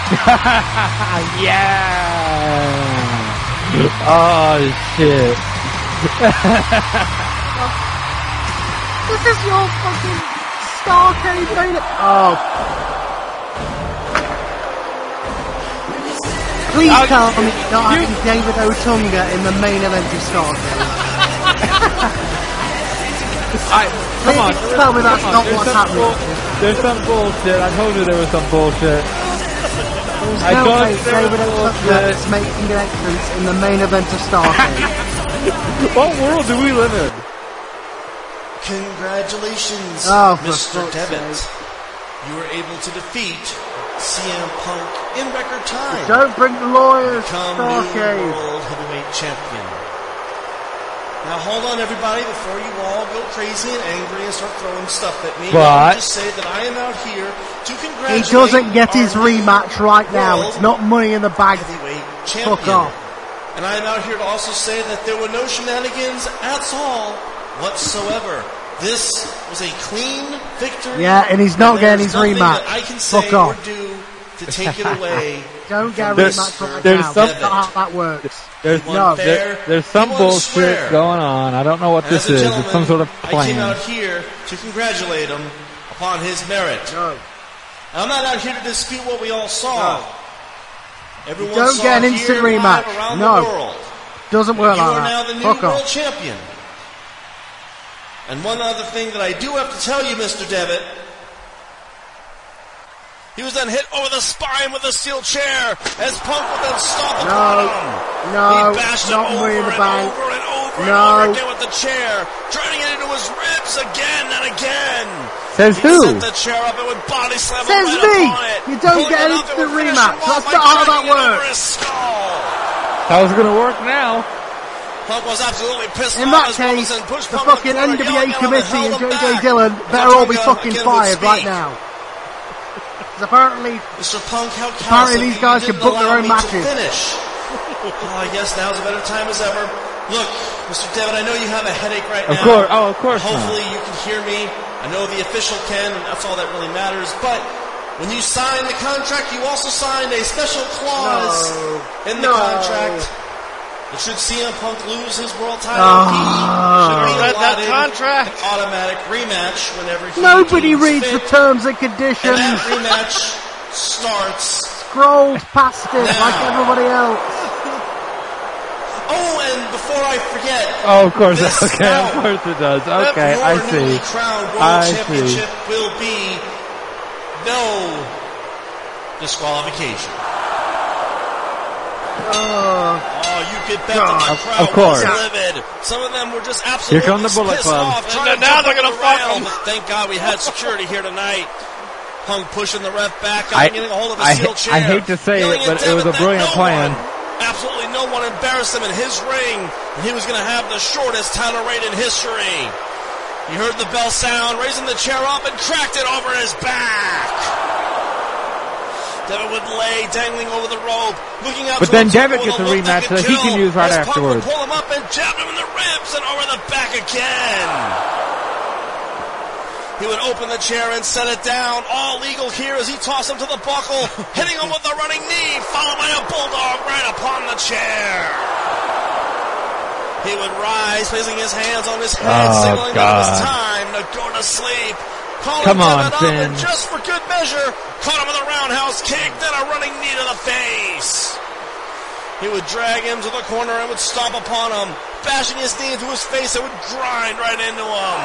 S3: yeah. Oh shit.
S5: This is your fucking Starrcade main Oh. Please
S3: Uh,
S5: tell me you're not having David Otunga in the main event of Starrcade.
S3: I, come on.
S5: Please tell me that's
S3: on.
S5: not what's happening.
S3: bull- there's some bullshit. I told you there was some bullshit.
S5: There's
S3: I
S5: no
S3: thought
S5: way
S3: there
S5: David
S3: was
S5: Otunga is making an entrance in the main event of Starrcade.
S3: What world do we live in?
S4: Congratulations,
S5: Oh,
S4: Mr. Devitt.
S5: sake.
S4: You were able to defeat CM Punk in record time.
S5: Don't bring the lawyers,
S4: Become new
S5: Starrcade.
S4: World Heavyweight Champion. Now hold on everybody before you all go crazy and angry and start throwing stuff at me.
S3: But-
S4: just say that I am out here to congratulate.
S5: He doesn't get his rematch right now. It's not money in the bag. Fuck off.
S4: And I am out here to also say that there were no shenanigans at all whatsoever. This was a clean victory.
S5: Yeah, and he's not
S4: and
S5: getting his rematch.
S4: I can say
S5: Fuck off.
S4: or do to take it away.
S5: Don't get a
S3: There's-
S5: rematch right
S3: there's
S5: now.
S3: some-
S5: That's not how that works.
S3: There's
S5: No.
S3: there, there's some bullshit
S4: square.
S3: going on. I don't know what
S4: And
S3: this is. It's some sort of
S4: I came out here to congratulate him upon his merit.
S5: No.
S4: I'm not out here to dispute what we all saw. Everyone
S5: Don't
S4: saw
S5: get an
S4: here
S5: instant
S4: live
S5: rematch.
S4: around
S5: No.
S4: the world.
S5: Doesn't work out.
S4: you
S5: like
S4: are now the new
S5: Fuck
S4: world
S5: off.
S4: champion. And one other thing that I do have to tell you, Mr. Devitt. He was then hit over the spine with a steel chair as Punk would then stomp
S5: No.
S4: upon him.
S5: No.
S4: he bashed
S5: Not
S4: him over
S5: money in the
S4: and
S5: bank.
S4: over and over and
S5: No.
S4: over again with the chair, driving it into his ribs again and again.
S3: Says
S4: he
S3: who?
S4: set the chair up and would body slam him
S5: Says
S4: right
S5: me.
S4: upon it.
S5: You don't
S4: Pulling
S5: get
S4: it
S5: an
S4: up and
S5: instant
S4: would finish
S5: rematch.
S4: him off
S5: That's
S4: by
S5: not how that
S4: dragging it over
S5: works.
S4: his skull.
S3: How's it gonna work now?
S4: Punk was absolutely pissed
S5: In
S4: off
S5: that
S4: as
S5: case,
S4: Robinson pushed
S5: the
S4: Punk in
S5: fucking
S4: corner, yelling
S5: NWA
S4: at him and
S5: committee
S4: held
S5: and
S4: him
S5: JJ
S4: back.
S5: Dillon better
S4: As
S5: all be
S4: Otunga
S5: fucking
S4: again would
S5: fired right
S4: speak.
S5: now. 'Cause apparently,
S4: Mr. Punk, how callous
S5: Apparently these
S4: you,
S5: guys can book their own
S4: me
S5: matches.
S4: Finish. well, I guess now's a better time as ever. Look, Mr. Devitt, I know you have a headache right
S3: Of
S4: now.
S3: course. Oh, of course not.
S4: Hopefully you can hear me. I know the official can, and that's all that really matters. But when you signed the contract, you also signed a special clause
S5: No.
S4: in the
S5: No.
S4: contract that should CM Punk lose his world title,
S5: Ah.
S4: he should be
S5: Read that contract.
S4: an automatic rematch whenever he
S5: nobody
S4: deems
S5: reads the terms and
S4: And
S5: conditions.
S4: that rematch starts.
S5: Scrolls past it
S4: Now.
S5: like everybody else.
S4: Oh, and before I forget,
S3: Oh, of course.
S4: This
S3: Okay,
S4: now.
S3: of course it does. Okay,
S4: your
S3: I
S4: newly
S3: see.
S4: crowned world
S3: I see.
S4: championship will be no disqualification.
S5: Oh,
S4: Oh, you could bet that the
S3: Of-
S4: crowd
S3: of course.
S4: was livid. Some of them were just absolutely
S3: Here come the Bullet
S4: pissed
S3: Club.
S4: off.
S2: And
S4: trying
S2: now they're gonna
S4: the
S2: fuck
S4: rail,
S2: 'em.
S4: But thank God we had security here tonight. Punk pushing the ref back,
S3: I-
S4: getting a hold of a
S3: I-
S4: steel chair.
S3: I hate to say it, but it was a brilliant
S4: no
S3: plan.
S4: one, absolutely no one embarrassed him in his ring. And he was going to have the shortest title reign in history. He heard the bell sound, raising the chair up and cracked it over his back. Devitt would lay dangling over the rope, looking out
S3: But then Devitt gets a rematch that he can use right
S4: as
S3: afterwards.
S4: pull him up and jab him in the ribs and over the back again. He would open the chair and set it down, all legal here as he tossed him to the buckle, hitting him with a running knee, followed by a bulldog right upon the chair. He would rise, placing his hands on his head,
S3: Oh,
S4: signaling that it was time to go to sleep.
S3: Come on, Finn.
S4: just for good measure, caught him with a roundhouse kick, then a running knee to the face. He would drag him to the corner and would stomp upon him, bashing his knee into his face and would grind right into him.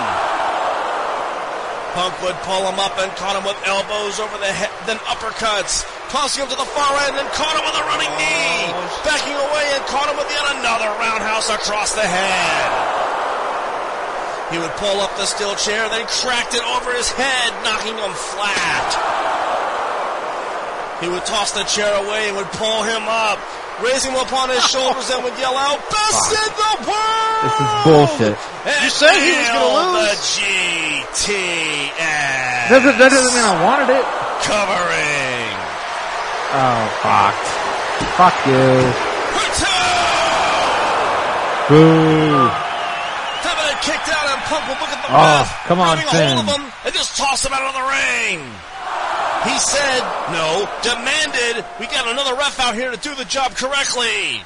S4: Punk would pull him up and caught him with elbows over the head, then uppercuts, tossing him to the far end and caught him with a running knee, backing away and caught him with yet another roundhouse across the head. He would pull up the steel chair, then cracked it over his head, knocking him flat. He would toss the chair away and would pull him up, raising him upon his shoulders and would yell out, Best in the world!
S3: This is bullshit.
S4: And
S5: You said he was gonna
S4: nailed
S5: lose.
S4: The GTS.
S3: That doesn't, that doesn't mean I wanted it.
S4: Covering.
S3: Oh, fuck. Fuck you. Boo.
S4: Had kicked out and Punk would look at the ah,
S3: Oh,
S4: ref,
S3: come on,
S4: grabbing a hold
S3: Finn.
S4: of him and just toss him out of the ring. He said, no, demanded, we got another ref out here to do the job correctly.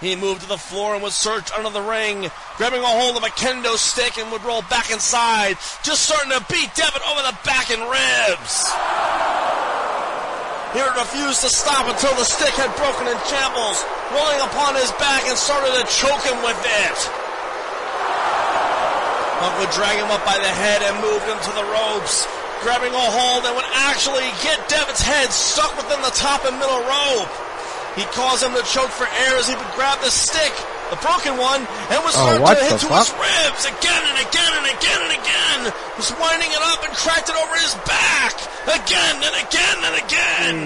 S4: He moved to the floor and would search under the ring, grabbing a hold of a kendo stick and would roll back inside, just starting to beat Devitt over the back and ribs. He would refuse to stop until the stick had broken in shambles, rolling upon his back and started to choke him with it. Punk would drag him up by the head and move him to the ropes, grabbing a hold and would actually get Devitt's head stuck within the top and middle rope. He'd cause him to choke for air as he would grab the stick, the broken one, and would
S3: Oh,
S4: to hit to his ribs again and again and again and again. Was winding it up and cracked it over his back again and again and again.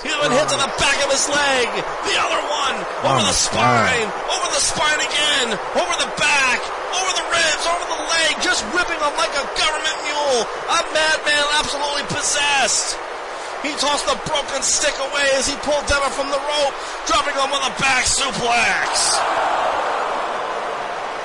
S4: He would hit to the back of his leg, the other one, over
S3: Oh,
S4: the spine, over the spine again, over the back, over the ribs, over the leg, just whipping him like a government mule. A madman absolutely possessed. He tossed the broken stick away as he pulled Devitt from the rope, dropping him with a back suplex.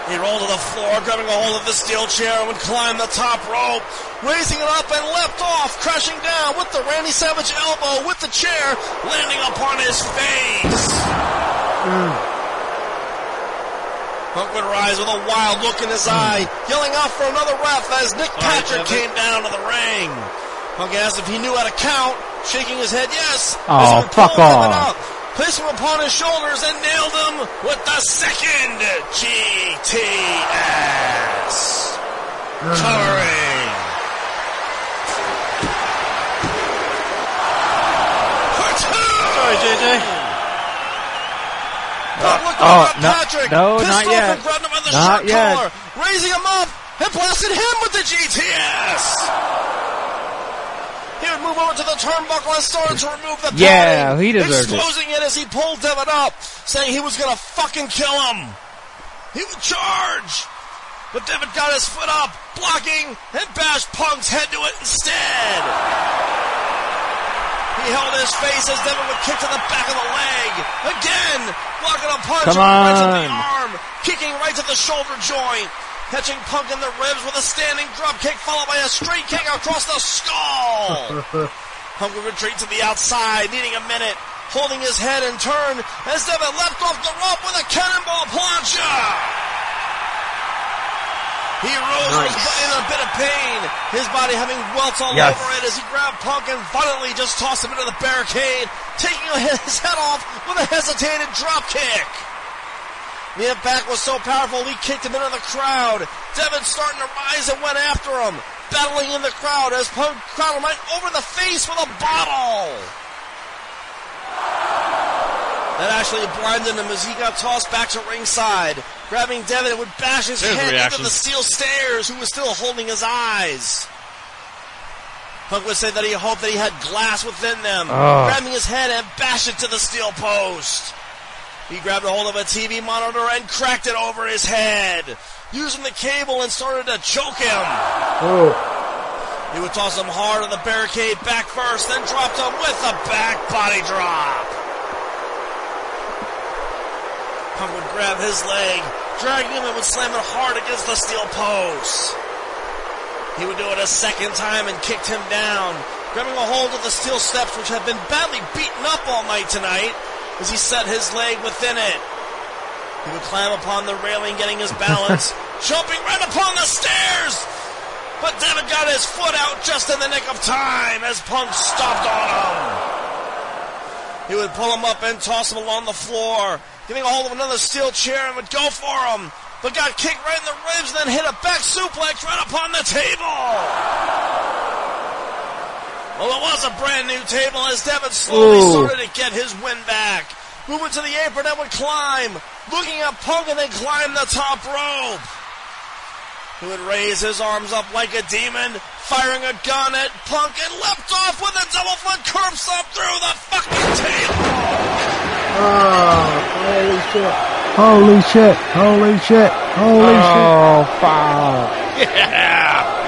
S4: He rolled to the floor, grabbing a hold of the steel chair and would climb the top rope, raising it up and leapt off, crashing down with the Randy Savage elbow with the chair, landing upon his face. Punk would rise with a wild look in his eye, yelling out for another ref as Nick Patrick came down to the ring. Punk asked if he knew how to count, shaking his head yes.
S3: Oh,
S4: as he would
S3: fuck off.
S4: placed him upon his shoulders and nailed him with the second GTS. Covering. For two!
S2: Sorry, JJ.
S4: Uh, Punk looked
S3: oh, no-
S4: Patrick,
S3: no, not yet.
S4: him the
S3: Not yet.
S4: collar, raising him up and blasted him with the GTS. Move over to the turnbuckle and started to remove the
S3: Yeah,
S4: padding,
S3: he deserved it.
S4: exposing it as he pulled Devitt up, saying he was gonna fucking kill him. He would charge. But Devitt got his foot up, blocking, and bashed Punk's head to it instead. He held his face as Devitt would kick to the back of the leg. Again, blocking a punch
S3: Come
S4: and right to the arm, kicking right to the shoulder joint. Catching Punk in the ribs with a standing drop kick followed by a straight kick across the skull. Punk would retreat to the outside, needing a minute, holding his head and turn as Devitt leapt off the rope with a cannonball plancha. He rose was in a bit of pain, his body having welts all
S3: Yes.
S4: over it as he grabbed Punk and violently just tossed him into the barricade, taking his head off with a hesitated drop kick. The impact was so powerful he kicked him into the crowd. Devitt starting to rise and went after him, battling in the crowd as Punk crowd him right over the face with a bottle. That actually blinded him as he got tossed back to ringside. Grabbing Devitt, it would bash his
S2: There's the
S4: head into
S2: reaction.
S4: the steel stairs, who was still holding his eyes. Punk would say that he hoped that he had glass within them.
S3: Oh.
S4: Grabbing his head and bashed it to the steel post. He grabbed a hold of a TV monitor and cracked it over his head. Using the cable and started to choke him.
S3: Oh.
S4: He would toss him hard on the barricade back first, then dropped him with a back body drop. Punk would grab his leg, dragging him and would slam it hard against the steel post. He would do it a second time and kicked him down, grabbing a hold of the steel steps which had been badly beaten up all night tonight as he set his leg within it. He would climb upon the railing, getting his balance, jumping right upon the stairs. But David got his foot out just in the nick of time as Punk stopped on him. He would pull him up and toss him along the floor, getting a hold of another steel chair and would go for him, but got kicked right in the ribs and then hit a back suplex right upon the table. Well, it was a brand new table as Devitt slowly
S3: Ooh.
S4: started to get his win back. Moving to the apron and would climb, looking at Punk and then climb the top rope. He would raise his arms up like a demon, firing a gun at Punk and leapt off with a double foot curb stomp through the fucking table.
S5: Oh, holy shit. Holy shit. Holy shit. Holy
S3: Oh, fuck.
S2: Yeah.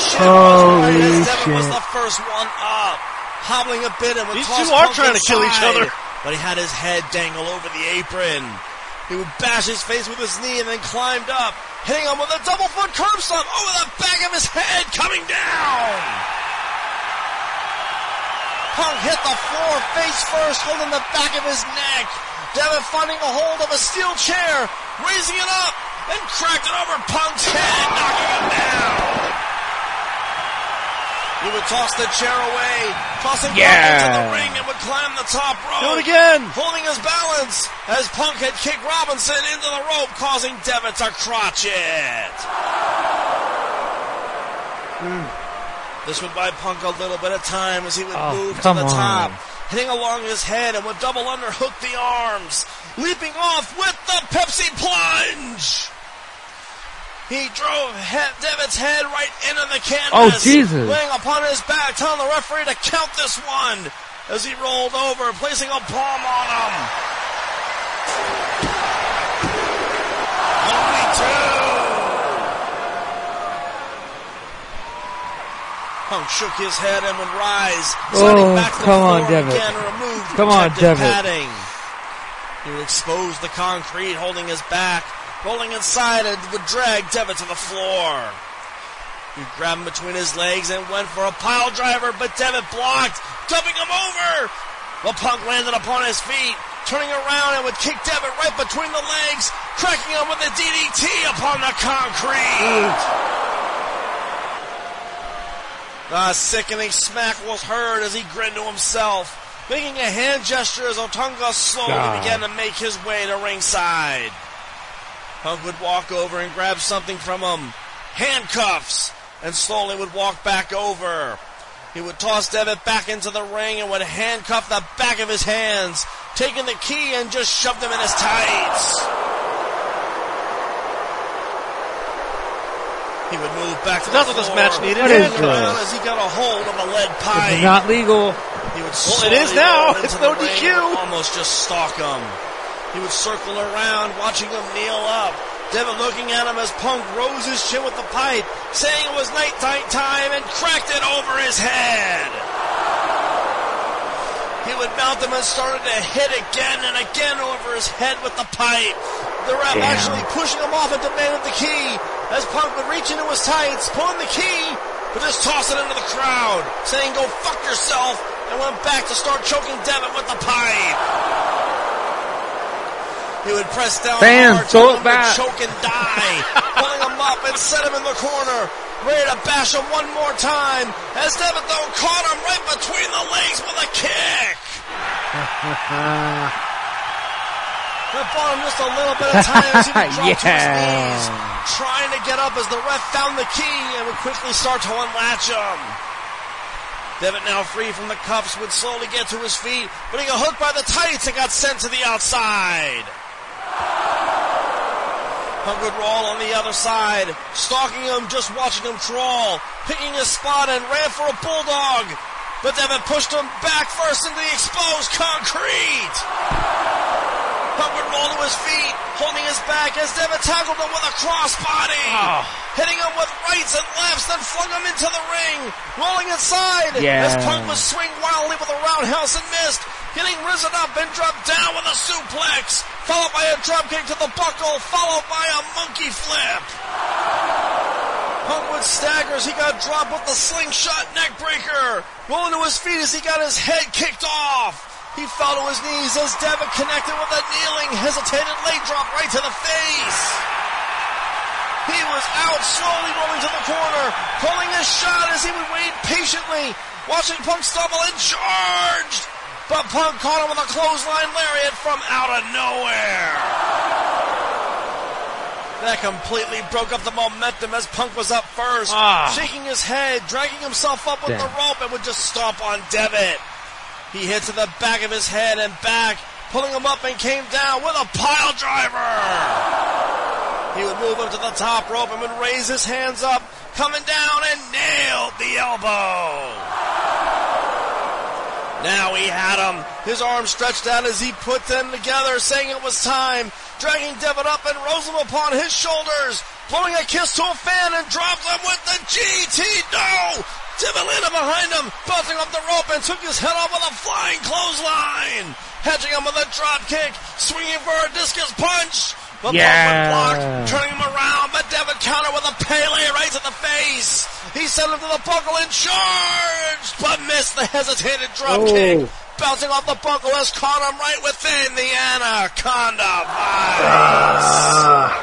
S4: Holy shit,
S5: Holy
S4: was Devitt was the first one up. Hobbling a bit and would
S2: These two are
S4: Punk
S2: trying to kill each other.
S4: But he had his head dangle over the apron. He would bash his face with his knee and then climbed up, hitting him with a double foot curb stomp oh, over the back of his head, coming down. Punk hit the floor face first, holding the back of his neck. Devitt finding a hold of a steel chair, raising it up, and cracked it over Punk's head, knocking him down. He would toss the chair away, tossing Punk
S3: Yeah.
S4: into the ring and would climb the top rope.
S2: Do it again.
S4: Holding his balance as Punk had kicked Robinson into the rope, causing Devitt to crotch it. Hmm. This would buy Punk a little bit of time as he would
S3: Oh,
S4: move to the
S3: on.
S4: top, hitting along his head and would double underhook the arms, leaping off with the Pepsi plunge. He drove he- Devitt's head right into the canvas.
S3: Oh, Jesus.
S4: Laying upon his back, telling the referee to count this one as he rolled over, placing a palm on him. Only two. Punk shook his head and would rise, sliding
S3: Oh,
S4: back to the
S3: come on,
S4: floor
S3: Devitt.
S4: again removed
S3: Come on, Devitt.
S4: padding. He would expose the concrete, holding his back, rolling inside, and would drag Devitt to the floor. He grabbed him between his legs and went for a pile driver, but Devitt blocked, dumping him over. The Punk landed upon his feet, turning around and would kick Devitt right between the legs, cracking him with a DDT upon the concrete. A sickening smack was heard as he grinned to himself, making a hand gesture as Otunga slowly began to make his way to ringside. Punk would walk over and grab something from him. Handcuffs! And slowly would walk back over. He would toss Devitt back into the ring and would handcuff the back of his hands, taking the key and just shoved him in his tights. He would move back to
S2: That's
S4: the
S2: what this match needed.
S3: What is this?
S4: as he got a hold of a lead pipe.
S3: is not legal.
S4: He would
S2: Well, it is now. It's no DQ.
S4: Almost just stalk him. He would circle around, watching him kneel up. Devitt looking at him as Punk rose his chin with the pipe, saying it was night night time, and cracked it over his head. He would mount him and started to hit again and again over his head with the pipe. The ref
S3: Damn.
S4: actually pushing him off and demanded the key as Punk would reach into his tights, pulling the key, but just toss it into the crowd, saying go fuck yourself, and went back to start choking Devitt with the pipe. He would press down
S3: Fans,
S4: hard,
S3: throw it back.
S4: choke and die, pulling him up and set him in the corner, ready to bash him one more time, as Devitt though caught him right between the legs with a kick. That bought him just a little bit of time as he would drop to his knees, trying to get up as the ref found the key and would quickly start to unlatch him. Devitt now free from the cuffs would slowly get to his feet, but he got hooked by the tights and got sent to the outside. Roll on the other side, stalking him, just watching him crawl, picking his spot and ran for a bulldog. But Devitt pushed him back first into the exposed concrete. Punk would roll to his feet, holding his back as Devitt tackled him with a crossbody.
S3: Oh.
S4: Hitting him with rights and lefts, then flung him into the ring. Rolling inside
S3: Yeah.
S4: as Punk was swing wildly with a roundhouse and missed. Getting risen up and dropped down with a suplex. Followed by a dropkick to the buckle, followed by a monkey flip. Punkwood staggers. He got dropped with the slingshot neckbreaker. Rolling to his feet as he got his head kicked off. He fell to his knees as Devitt connected with a kneeling, hesitated leg drop right to the face. He was out slowly rolling to the corner, pulling his shot as he would wait patiently, watching Punk stumble and charged. But Punk caught him with a clothesline lariat from out of nowhere. That completely broke up the momentum as Punk was up first,
S3: Ah.
S4: shaking his head, dragging himself up with
S3: Damn.
S4: the rope and would just stomp on Devitt. He hit to the back of his head and back, pulling him up and came down with a pile driver. He would move him to the top rope and would raise his hands up, coming down and nailed the elbow. Now he had him, his arms stretched out as he put them together, saying it was time, dragging Devitt up and rose him upon his shoulders, blowing a kiss to a fan and dropped him with the GT. No! Devitt landed behind him, bouncing off the rope and took his head off with a flying clothesline. Hedging him with a drop kick, swinging for a discus punch. But
S3: Yeah.
S4: Punk would block, turning him around, but Devitt countered with a Pele right to the face. He sent him to the buckle and charged, but missed the hesitated drop
S3: Oh.
S4: kick. Bouncing off the buckle has caught him right within the anaconda vice.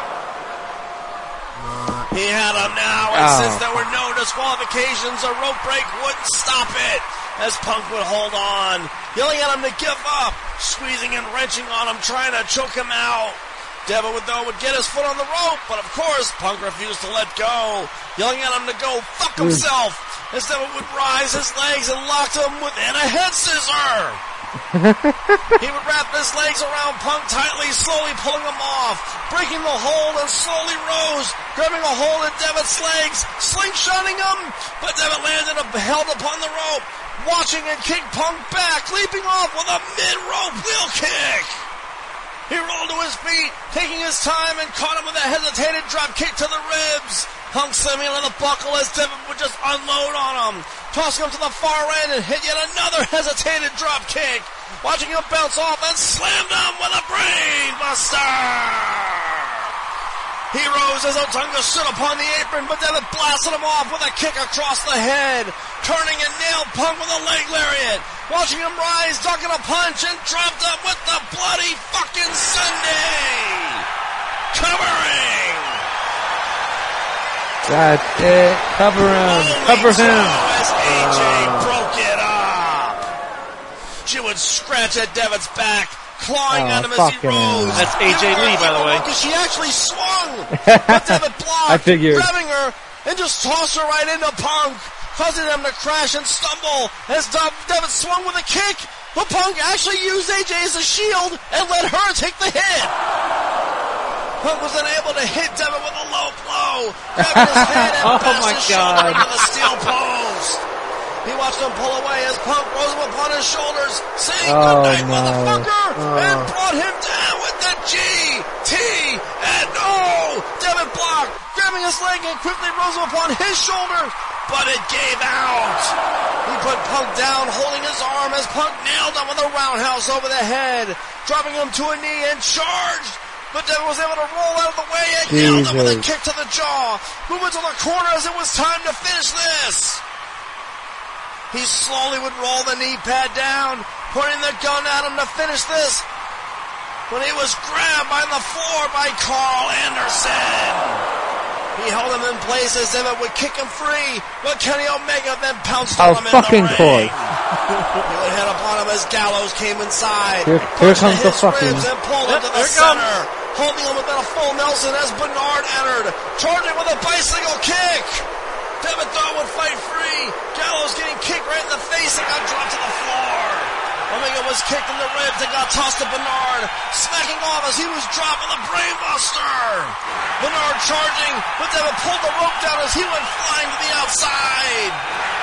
S4: He had him now, and
S3: Oh.
S4: since ah. there were no disqualifications, a rope break wouldn't stop it. As Punk would hold on, yelling at him to give up, squeezing and wrenching on him, trying to choke him out. Devitt would though would get his foot on the rope, but of course Punk refused to let go, yelling at him to go fuck mm. himself. As Devitt would rise his legs and locked him within a head scissor. He would wrap his legs around Punk tightly, slowly pulling him off, breaking the hold and slowly rose, grabbing a hold in Devitt's legs, slingshotting him, but Devitt landed up, held upon the rope, watching and kicked Punk back, leaping off with a mid-rope wheel kick. He rolled to his feet, taking his time and caught him with a hesitated drop kick to the ribs. Hung slamming on the buckle as Devitt would just unload on him, tossing him to the far end and hit yet another hesitated drop kick. Watching him bounce off and slammed him with a brain buster. He rose as Otunga stood upon the apron, but Devitt blasted him off with a kick across the head, turning and nailed Punk with a leg lariat. Watching him rise, ducking a punch, and dropped him with the bloody fucking Sunday. Covering.
S3: That's eh, it. Cover him. Cover him.
S4: As AJ oh. broke it up. She would scratch at Devitt's back, clawing
S3: Oh,
S4: at him as he rose.
S2: That's AJ Lee, by the way.
S4: Because she actually swung. But Devitt blocked,
S3: I figured.
S4: grabbing her and just tossed her right into Punk, causing them to crash and stumble as Dev- Devitt swung with a kick. But Punk actually used AJ as a shield and let her take the hit. Punk was unable to hit Devitt with a low blow, grabbing his head and
S3: Oh my God.
S4: into the steel post. He watched him pull away as Punk rose him upon his shoulders, saying
S3: Oh,
S4: good night,
S3: no.
S4: motherfucker, oh. and
S5: Oh.
S4: brought him down with the G, T, and O. Devitt Block grabbing his leg and quickly rose him upon his shoulder, but it gave out. He put Punk down, holding his arm as Punk nailed him with a roundhouse over the head, dropping him to a knee and charged. But Devitt was able to roll out of the way and nailed him with a kick to the jaw, moving to the corner as it was time to finish this. He slowly would roll the knee pad down, pointing the gun at him to finish this. When he was grabbed by the floor by Karl Anderson. He held him in place as if it would kick him free, but Kenny Omega then pounced
S3: Oh,
S4: on him
S3: fucking
S4: in the ring. He would hit upon him as Gallows came inside.
S3: Here- here comes the
S4: his
S3: fucking-
S4: ribs and pulled
S2: Yep,
S4: him to the
S2: here it comes.
S4: center, holding him within a full Nelson as Bernard entered, charging with a bicycle kick. Devitt thought would fight free. Gallows getting kicked right in the face and got dropped to the floor. Omega was kicked in the ribs and got tossed to Bernard, smacking off as he was dropped with a brainbuster. Bernard charging, but Devitt pulled the rope down as he went flying to the outside.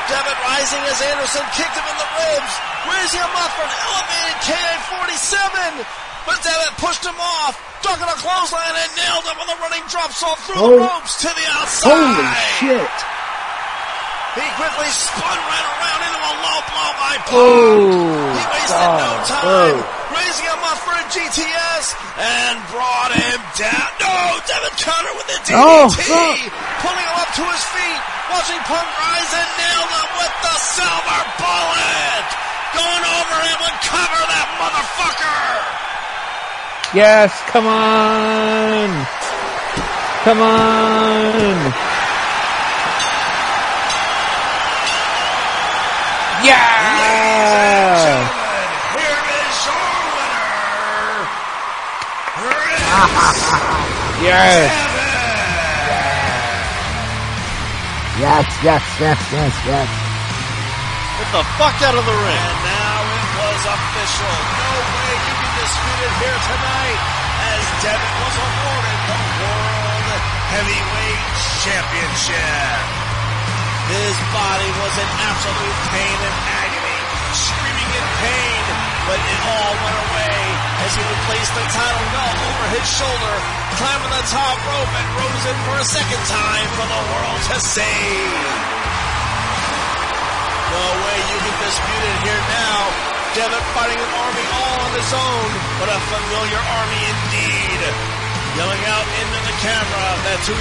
S4: Devitt rising as Anderson kicked him in the ribs, raising him up for an elevated K-47. But Devitt pushed him off, ducking a clothesline and nailed him with a running drop saw through
S5: Oh.
S4: the ropes to the outside.
S5: Holy shit!
S4: He quickly spun right around into a low blow by.
S3: Oh,
S4: he wasted no time,
S5: Oh.
S4: raising him up for a GTS and brought him down. No, Devitt Counter with the DDT,
S5: Oh,
S4: pulling him up to his feet, watching Punk rise and nail him with the silver bullet. Going over him would cover that motherfucker.
S3: Yes, come on! Come on! Yeah!
S4: Here is your winner.
S3: Yes!
S5: Yes, yes, yes, yes, yes.
S2: Get the fuck out of the ring.
S4: And now it was official. No way you can dispute it here tonight as Devitt was awarded the World Heavyweight Championship. His body was in absolute pain and agony, screaming in pain, but it all went away as he replaced the title belt over his shoulder, climbing the top rope and rose in for a second time for the world to see. No way you can dispute it here now. Devitt fighting an army all on his own, but a familiar army indeed. Yelling out into the camera that 2016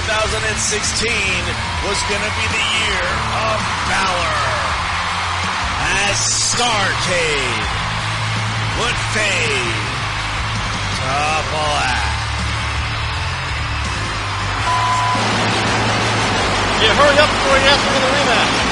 S4: was gonna be the year of Balor. As Starrcade would fade to black.
S2: You hurry up before you ask for the rematch.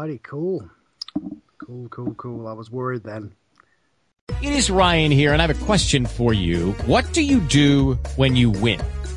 S5: Alrighty, cool. Cool, cool, cool. I was worried then.
S10: It is Ryan here, and I have a question for you. What do you do when you win?